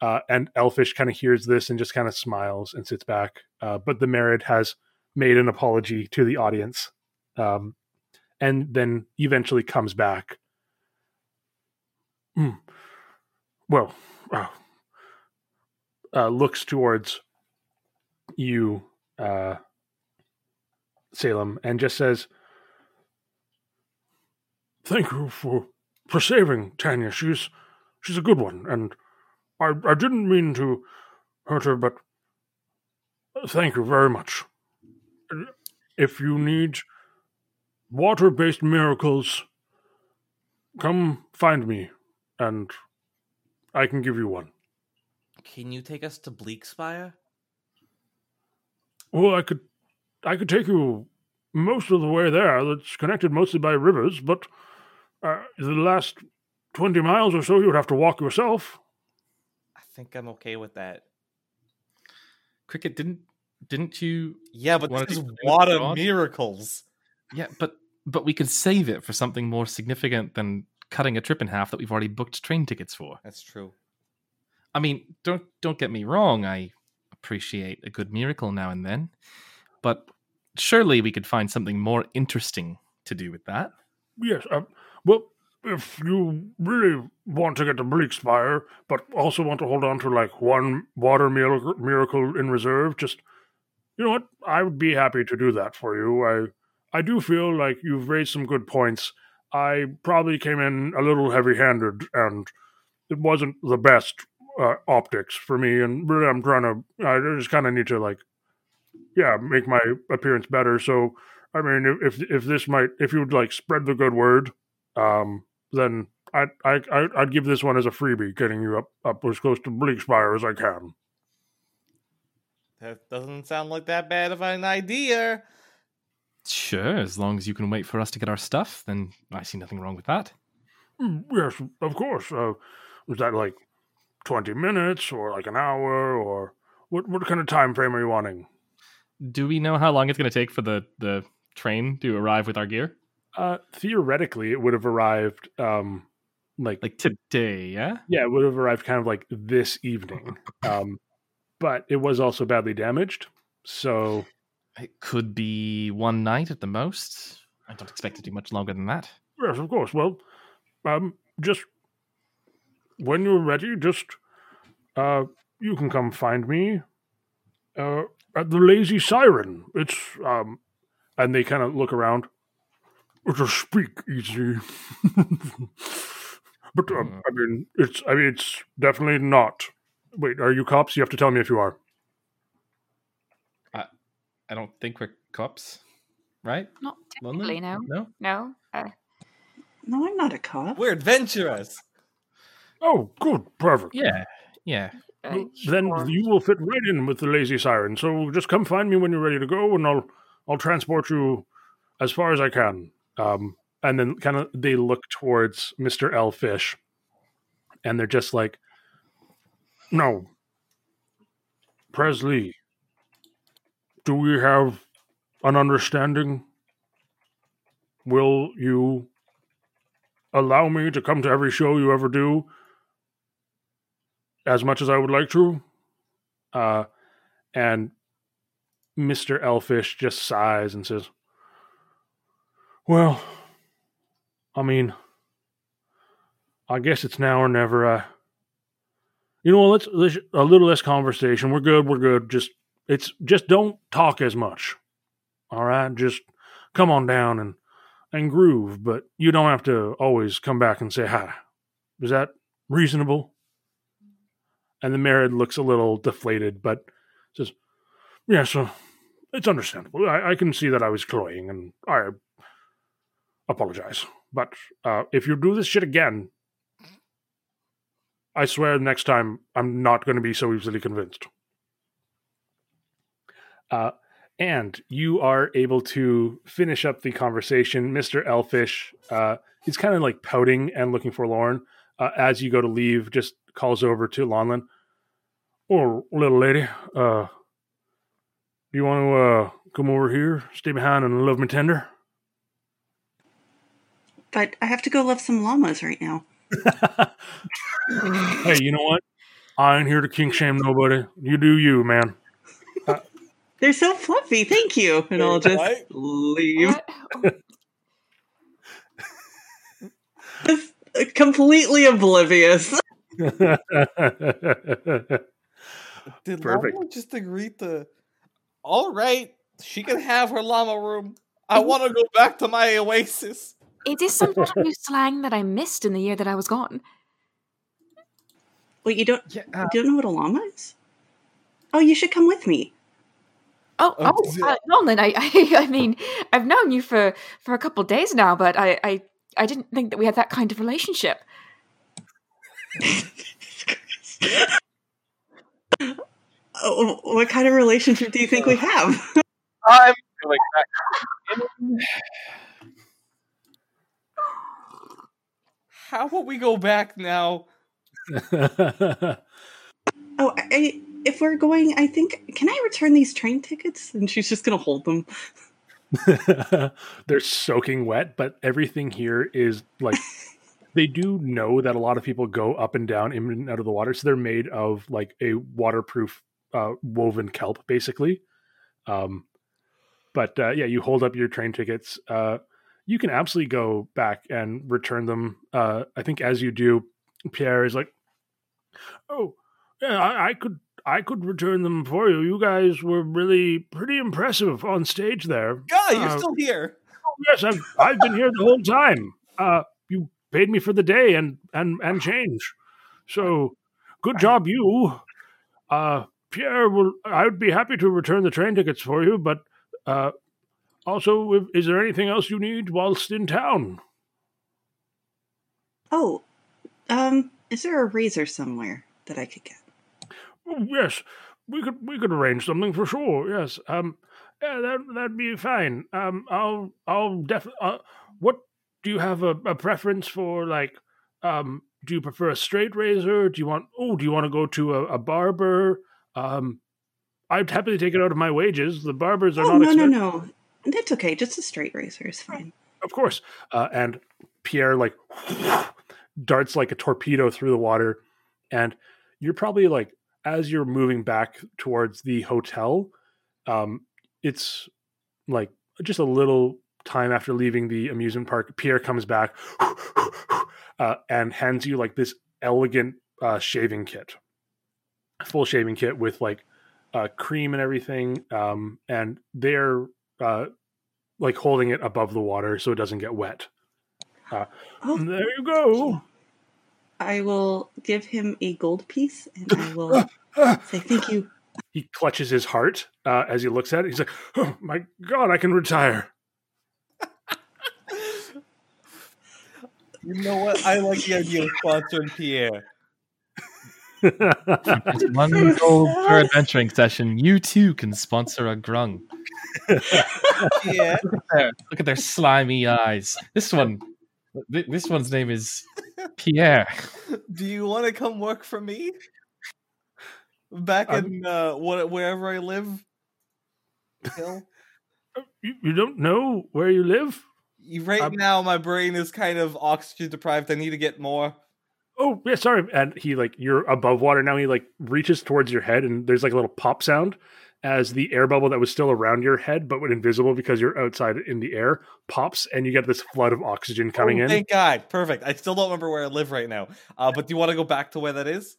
Uh, and Elfish kind of hears this and just kind of smiles and sits back. Uh, but the Marid has made an apology to the audience um, and then eventually comes back. Hmm. Well, uh, uh, looks towards you, uh, Salem, and just says, "Thank you for for saving Tanya. She's she's a good one, and I I didn't mean to hurt her, but thank you very much. If you need water-based miracles, come find me, and I can give you one. Can you take us to Bleakspire? Well, I could, I could take you most of the way there. That's connected mostly by rivers, but uh, the last twenty miles or so you would have to walk yourself. I think I'm okay with that. Cricket didn't didn't you? Yeah, but Wanna this is water miracles. Yeah, but but we could save it for something more significant than cutting a trip in half that we've already booked train tickets for. That's true. I mean, don't don't get me wrong. I appreciate a good miracle now and then, but surely we could find something more interesting to do with that. Yes. Uh, well, if you really want to get to Bleakspire, but also want to hold on to like one water miracle, miracle in reserve, just you know what? I would be happy to do that for you. I I do feel like you've raised some good points. I probably came in a little heavy-handed, and it wasn't the best uh, optics for me. And really, I'm trying to. I just kind of need to like, yeah, make my appearance better. So, I mean, if if, if this might, if you would like spread the good word, um, then I I I- I'd give this one as a freebie, getting you up up as close to Bleakspire as I can. That doesn't sound like that bad of an idea. Sure, as long as you can wait for us to get our stuff, then I see nothing wrong with that. Mm, Yes, of course. Uh, was that like twenty minutes or like an hour or what? What kind of time frame are you wanting? Do we know how long it's going to take for the the train to arrive with our gear? Uh, theoretically, it would have arrived um, like Like today, yeah? yeah, it would have arrived kind of like this evening. Um, but it was also badly damaged, so It could be one night at the most. I don't expect it to be much longer than that. Yes, of course. Well, um, just when you're ready, just uh, you can come find me uh, at the Lazy Siren. It's um, and they kind of look around. It's speak easy. but um, I mean, it's I mean, it's definitely not. Wait, are you cops? You have to tell me if you are. I I don't think we're cops, right? Not Lonlin? technically, no. No? No. Uh, No, I'm not a cop. We're adventurers. Oh, good, perfect. Yeah, yeah. uh, Well, then sure. you will fit right in with the lazy siren. So just come find me when you're ready to go, and I'll I'll transport you as far as I can. Um, and then kind of they look towards Mister Elfish, and they're just like, "No, Presley, do we have an understanding? Will you allow me to come to every show you ever do?" As much as I would like to. Uh, and Mr. Elfish just sighs and says, Well, I mean, I guess it's now or never. Uh, you know, let's, let's a little less conversation. We're good. We're good. Just it's just don't talk as much. All right, just come on down and and groove, but you don't have to always come back and say hi. Is that reasonable? And the Marid looks a little deflated, but says, "Yeah, so it's understandable. I, I can see that I was cloying, and I apologize. But uh, if you do this shit again, I swear next time I'm not going to be so easily convinced." Uh, and you are able to finish up the conversation. Mr. Elfish uh, is kind of like pouting and looking forlorn uh, as you go to leave. Just calls over to Lonlin. Oh, little lady, uh, do you want to uh, come over here, stay behind, and love me tender? But I have to go love some llamas right now. hey, you know what? I ain't here to king shame nobody. You do you, man. They're so fluffy. Thank you. And I'll just Right? leave. Just completely oblivious. Did Perfect. Llama just agree to? All right, she can have her llama room. I want to go back to my oasis. It is some sort of new slang that I missed in the year that I was gone. Wait, you don't Yeah, you don't know what a llama is? Oh, you should come with me. Oh, Oh, oh, uh, Nolan, I, I, I mean, I've known you for for a couple days now, but I, I I didn't think that we had that kind of relationship. Oh, what kind of relationship do you think we have? I'm going back. How about we go back now? oh, I, if we're going, I think can I return these train tickets? And she's just gonna hold them. They're soaking wet, but everything here is like they do know that a lot of people go up and down in and out of the water, so they're made of like a waterproof uh, woven kelp, basically. Um, but uh, yeah, you hold up your train tickets. Uh, you can absolutely go back and return them. Uh, I think as you do, Pierre is like, "Oh, yeah, I, I could I could return them for you. You guys were really pretty impressive on stage there. Yeah, you're Uh, still here. Oh, yes, I've I've been here the whole time. Uh, paid me for the day and and and change. So, good job, you. Uh, Pierre will. I would be happy to return the train tickets for you, but uh, also, if, is there anything else you need whilst in town? Oh, um, is there a razor somewhere that I could get? Oh, yes, we could we could arrange something for sure. Yes. Um. Yeah, that that'd be fine. Um. I'll I'll definitely. Uh, what do you have a, a preference for? Like, um. Do you prefer a straight razor? Do you want? Oh, do you want to go to a, a barber? Um. I'd happily take it out of my wages. The barbers are Oh not. no no no, that's okay. Just a straight razor is fine. Of course. Uh, and Pierre like darts like a torpedo through the water, and you're probably like as you're moving back towards the hotel. Um, it's like just a little time after leaving the amusement park. Pierre comes back uh, and hands you like this elegant uh, shaving kit, full shaving kit with like uh, cream and everything. Um, and they're uh, like holding it above the water so it doesn't get wet. Oh, There you go. I will give him a gold piece, and I will say thank you. He clutches his heart uh, as he looks at it. He's like, "Oh my god, I can retire." You know what? I like the idea of sponsoring Pierre. Just one gold per adventuring session. You too can sponsor a grung. Yeah. There, look at their slimy eyes. This one, th- this one's name is Pierre. Do you want to come work for me? Back Um, in uh, what, wherever I live. Hill? you, you don't know where you live? Right Um, now, my brain is kind of oxygen deprived. I need to get more. Oh, yeah, sorry. And he like you're above water now. He like reaches towards your head, and there's like a little pop sound as the air bubble that was still around your head, but when invisible because you're outside in the air, pops, and you get this flood of oxygen coming Oh, in. Thank God. Perfect. I still don't remember where I live right now. Uh, but do you want to go back to where that is?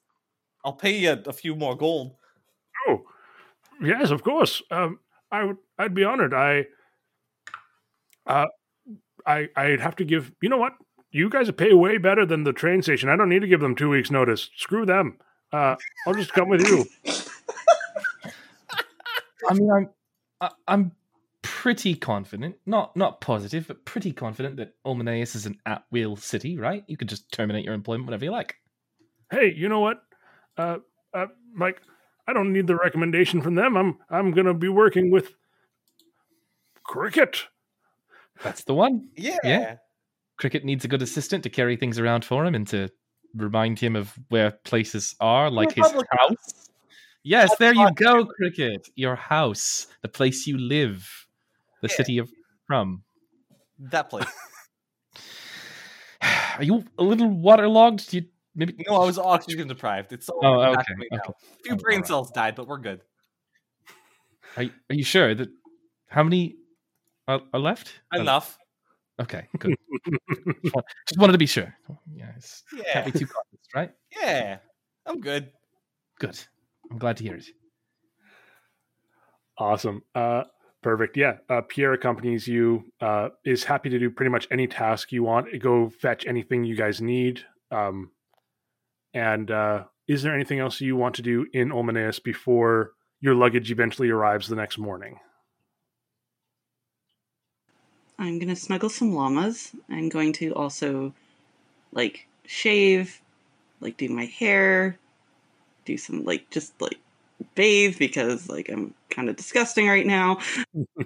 I'll pay you a, a few more gold. Oh, yes, of course. Um, I would. I'd be honored. I. Uh, I I'd have to give. You know what? You guys pay way better than the train station. I don't need to give them two weeks' notice. Screw them. Uh, I'll just come with you. I mean, I'm, I- I'm pretty confident, not not positive, but pretty confident that Ulmaneus is an at-will city, right? You could just terminate your employment whenever you like. Hey, you know what? Uh, uh, Mike, I don't need the recommendation from them. I'm I'm gonna be working with Cricket. That's the one. Yeah. Yeah. Cricket needs a good assistant to carry things around for him and to remind him of where places are, like his house. Yes, That's there you go, Cricket. Your house, the place you live, the Yeah. city of from. That place. Are you a little waterlogged? Do you maybe? No, I was oxygen deprived. It's all Oh, okay, to me now. okay. A few Oh, brain alright. cells died, but we're good. Are, you- are you sure that? How many are, are left? Oh, Enough. Okay, good. just, wanted to be sure. Yeah, it's, Yeah. can't be too cautious, right? Yeah. I'm good. Good. I'm glad to hear it. Awesome. Uh, perfect. Yeah. Uh, Pierre accompanies you. Uh, is happy to do pretty much any task you want. Go fetch anything you guys need. Um, and uh, is there anything else you want to do in Olmaneus before your luggage eventually arrives the next morning? I'm gonna smuggle some llamas. I'm going to also like shave, like do my hair, do some like just like bathe because like I'm kind of disgusting right now.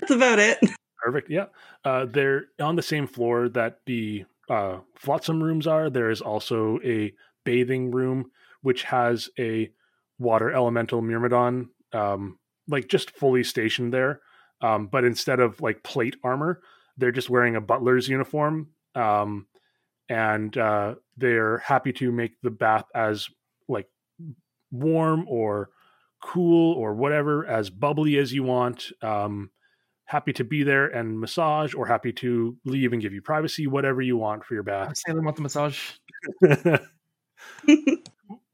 That's about it. Perfect. Yeah. Uh, they're on the same floor that the uh, flotsam rooms are. There is also a bathing room which has a water elemental myrmidon, um, like just fully stationed there. Um, but instead of like plate armor, they're just wearing a butler's uniform. Um, and uh, they're happy to make the bath as like warm or cool or whatever, as bubbly as you want. Um, happy to be there and massage, or happy to leave and give you privacy, whatever you want for your bath. Salem want the massage.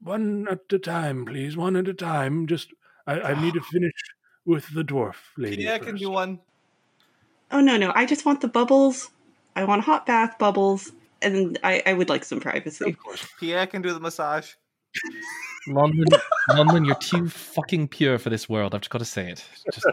one at a time, please. One at a time. Just I, I need to finish with the dwarf lady. Yeah, I can do one. Oh no, no, I just want the bubbles. I want a hot bath, bubbles, and I, I would like some privacy. Of course. Pierre can do the massage. Lonlin, Lonlin, you're too fucking pure for this world. I've just got to say it. Just,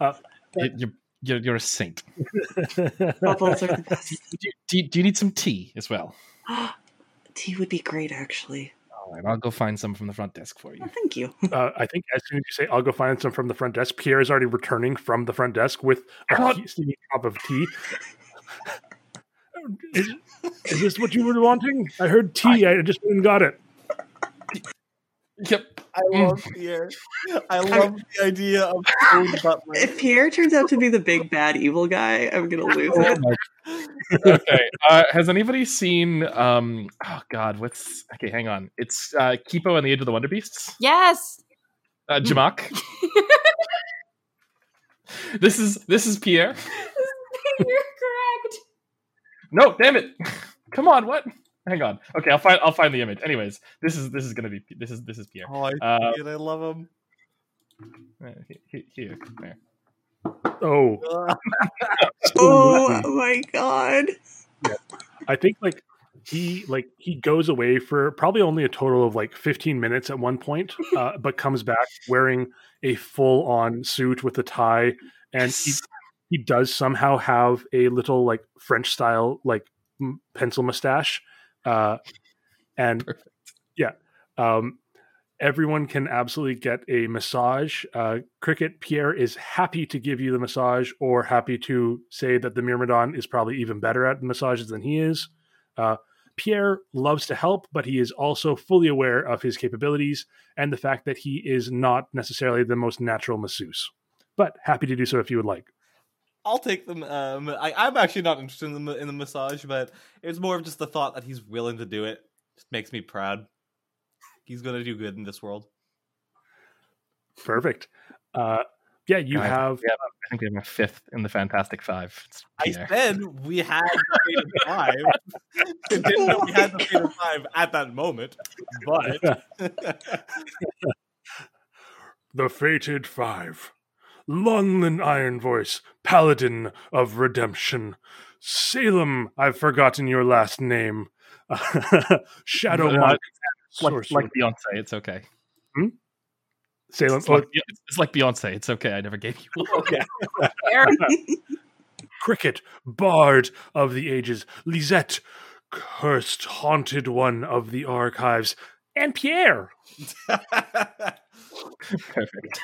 Uh, you- you're, you're, you're a saint. Bubbles are the best. Do, do, do you need some tea as well? Tea would be great, actually. All right, I'll go find some from the front desk for you. Oh, thank you. uh, I think as soon as you say, "I'll go find some from the front desk," Pierre is already returning from the front desk with a God. cup of tea. is, is this what you were wanting? I heard tea. I just went and got it. Yep. I love Pierre. I love the idea of food butler. If Pierre turns out to be the big bad evil guy, I'm gonna lose it. okay. Uh, has anybody seen? Um. Oh God. What's? Okay. Hang on. It's uh, Kipo and the Age of the Wonder Beasts. Yes. Uh, Jamack. this is this is Pierre. You're correct. No, damn it! Come on. What? Hang on. Okay, I'll find I'll find the image. Anyways, this is this is gonna be this is this is Pierre. Oh, I, Uh, I love him. Uh, he- he- Here, there. Oh, Oh my god. Yeah. I think like he like he goes away for probably only a total of like 15 minutes at one point, uh, but comes back wearing a full on suit with a tie, and he he does somehow have a little like French style like m- pencil mustache, uh, and Perfect. yeah, um, everyone can absolutely get a massage. Uh, Cricket Pierre is happy to give you the massage, or happy to say that the Myrmidon is probably even better at massages than he is. Uh, Pierre loves to help, but he is also fully aware of his capabilities and the fact that he is not necessarily the most natural masseuse. But happy to do so if you would like. I'll take them. Um, I, I'm actually not interested in the in the massage, but it's more of just the thought that he's willing to do it. Just makes me proud. He's gonna do good in this world. Perfect. Uh, yeah, you Guys, have. we have a- I think we have a fifth in the Fantastic Five. I said we had the fate five. Didn't know we had the fate of five at that moment, but The Fated Five. Lonlin Iron Voice, Paladin of Redemption. Salem, I've forgotten your last name. Shadow Uh, Monk. like, like Beyonce, it's okay. Salem. It's oh, like, it's like Beyonce, it's okay. I never gave you. okay. Eric. Cricket, Bard of the Ages. Lisette, Cursed Haunted One of the Archives. And Pierre. Perfect.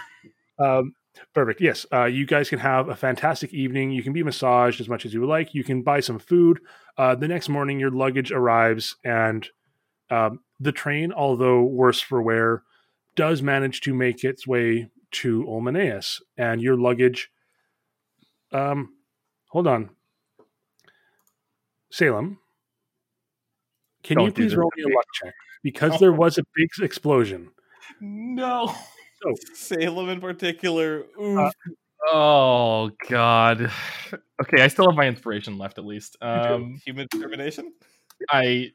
Um, perfect. Yes. Uh, you guys can have a fantastic evening. You can be massaged as much as you would like. You can buy some food. Uh, the next morning, your luggage arrives, and um, the train, although worse for wear, does manage to make its way to Olmaneus. And your luggage. Um, hold on. Salem, can Don't you please roll me a luck check? Because there was a big explosion. No. Salem in particular. Uh, Oh God. Okay, I still have my inspiration left at least. Um, Human determination. I.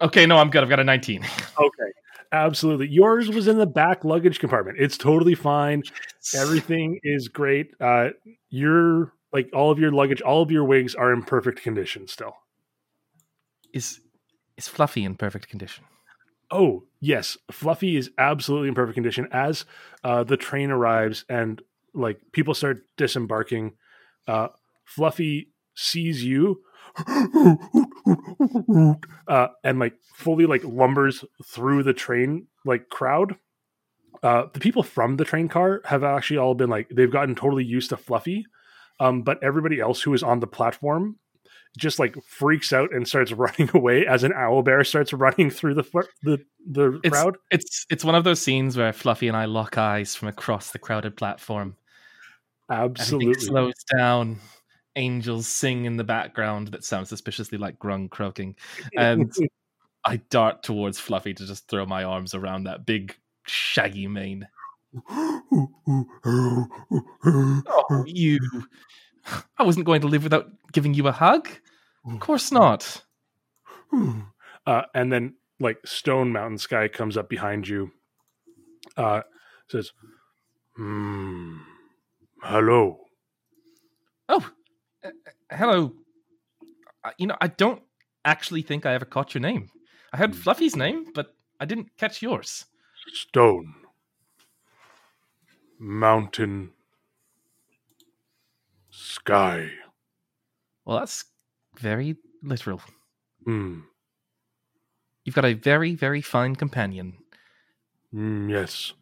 Okay, no, I'm good. I've got a 19. Okay. Absolutely. Yours was in the back luggage compartment. It's totally fine. Everything is great. Uh your like all of your luggage, all of your wigs are in perfect condition still. Is is Fluffy in perfect condition? Oh, yes. Fluffy is absolutely in perfect condition as uh the train arrives and like people start disembarking. Uh, Fluffy sees you uh, and like fully like lumbers through the train like crowd. Uh, the people from the train car have actually all been like they've gotten totally used to Fluffy, um, but everybody else who is on the platform just like freaks out and starts running away as an owl bear starts running through the the the It's crowd. it's it's one of those scenes where Fluffy and I lock eyes from across the crowded platform. Everything Absolutely. slows down. Angels sing in the background that sounds suspiciously like grung croaking. And I dart towards Fluffy to just throw my arms around that big shaggy mane. Oh, you. I wasn't going to live without giving you a hug. Of course not. uh, and then like Stone Mountain Sky comes up behind you. Uh, says, hmm, "Hello." Oh, uh, hello. Uh, You know, I don't actually think I ever caught your name. I heard Fluffy's name, but I didn't catch yours. Stone. Mountain. Sky. Well, that's very literal. Hmm. You've got a very, very fine companion. Mm, yes.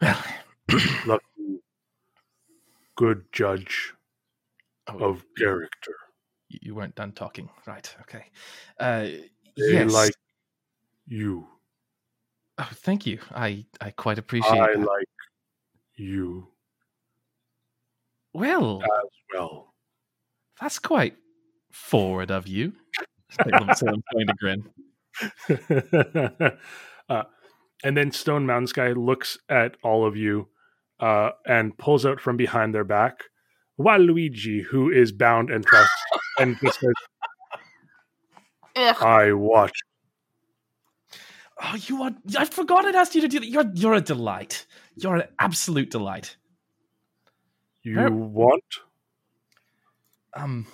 Well, Lucky. Good judge oh, of character. you you weren't done talking, right? Okay. Uh, They yes. like you. Oh, thank you. I I quite appreciate I that. like you well, as well. that's quite forward of you. I'm going to grin. uh, and then Stone Mountain Sky looks at all of you uh, and pulls out from behind their back Waluigi, who is bound and trussed, and just says, Ugh. I watch. Oh, you are! I forgot I asked you to do that. You're you're a delight. You're an absolute delight. You Her- want? Um.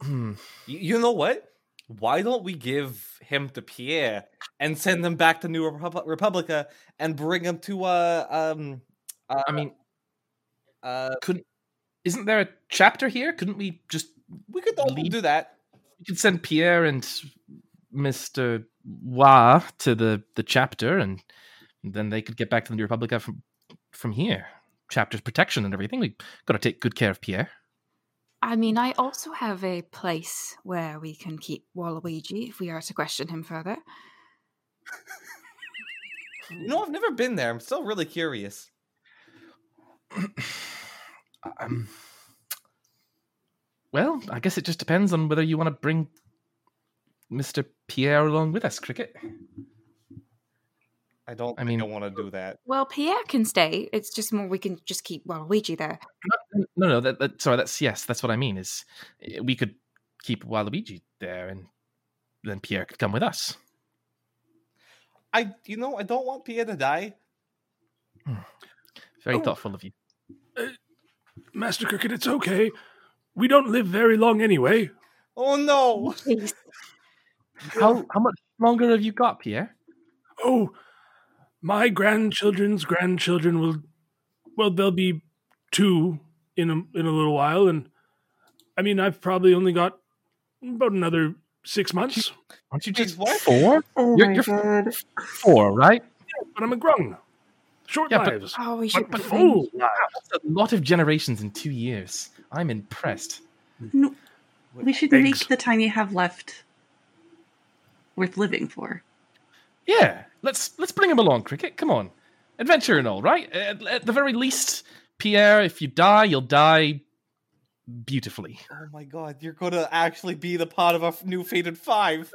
Hmm. You, you know what? Why don't we give him to Pierre and send him back to New Repub- Republica and bring him to uh um uh, I mean, uh couldn't? Isn't there a chapter here? Couldn't we just? we could all lead- do that. We could send Pierre and Mister Wa to the the chapter, and then they could get back to the new Republica from from here. Chapter's protection and everything. We've got to take good care of Pierre. I mean, I also have a place where we can keep Waluigi if we are to question him further. You know, I've never been there. I'm still really curious. um, well, I guess it just depends on whether you want to bring Mister Pierre along with us, Cricket. I don't I I mean- think I want to do that. Well, Pierre can stay. It's just more we can just keep Waluigi there. No, no, that, that sorry, that's yes, that's what I mean. Is eh, we could keep Waluigi there, and then Pierre could come with us. I you know, I don't want Pierre to die. Very Oh. thoughtful of you. Master Cricket, it's okay. We don't live very long anyway. Oh no. How how much longer have you got, Pierre? Oh, my grandchildren's grandchildren will, well, they'll be two in a, in a little while. And I mean, I've probably only got about another six months, Aren't you just what? four? Oh You're- my you're- god. Four, right? yeah, but I'm a grung. Short Yeah, but- lives, Oh, we but, should. but but full lives. That's a lot of generations in two years. I'm impressed. No, we should Eggs. make the time you have left worth living for. Yeah, let's let's bring him along, Cricket. Come on, adventure and all, right? At, at the very least, Pierre, if you die, you'll die beautifully. Oh my god, you're gonna actually be the part of a new Fated Five.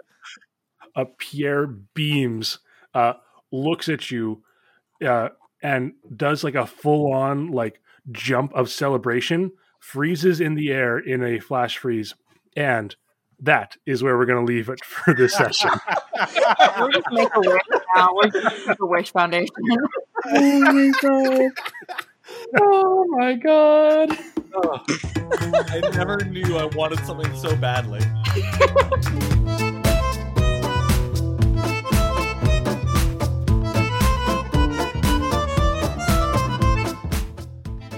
uh, Pierre beams, uh, looks at you, uh, and does like a full on like jump of celebration, freezes in the air in a flash freeze, and that is where we're going to leave it for this session. We'll just make a wish now. We'll just make a wish foundation. Oh my god. Oh my god! I never knew I wanted something so badly.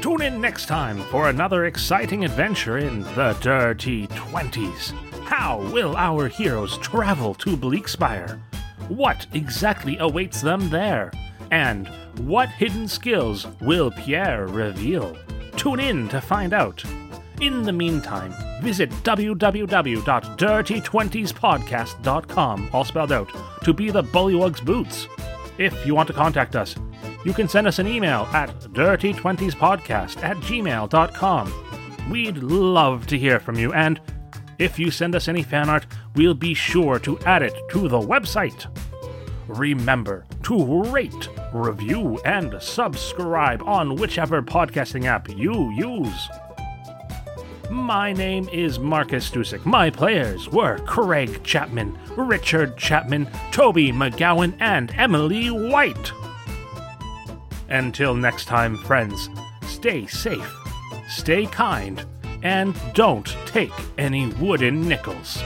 Tune in next time for another exciting adventure in the Dirty Twenties. How will our heroes travel to Bleakspire? What exactly awaits them there? And what hidden skills will Pierre reveal? Tune in to find out. In the meantime, visit www.dirty20spodcast.com, all spelled out, to be the Bullywug's boots. If you want to contact us, you can send us an email at dirty20spodcast at gmail.com. We'd love to hear from you, and if you send us any fan art, we'll be sure to add it to the website. Remember to rate, review, and subscribe on whichever podcasting app you use. My name is Marcus Dusik. My players were Craig Chapman, Richard Chapman, Toby McGowan, and Emily White. Until next time, friends, stay safe, stay kind, and don't take any wooden nickels.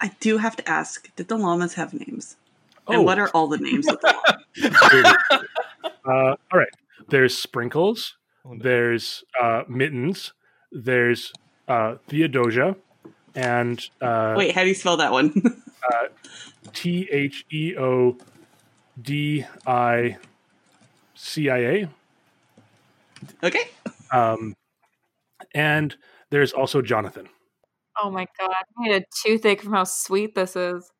I do have to ask: Did the llamas have names? And what are all the names of the llamas? uh, all right. There's Sprinkles. Oh, no. There's uh, Mittens. There's uh, Theodosia. And uh, Wait, how do you spell that one? T H E O D I C I A. okay. Um, and there's also Jonathan. Oh my god, I need a toothache from how sweet this is.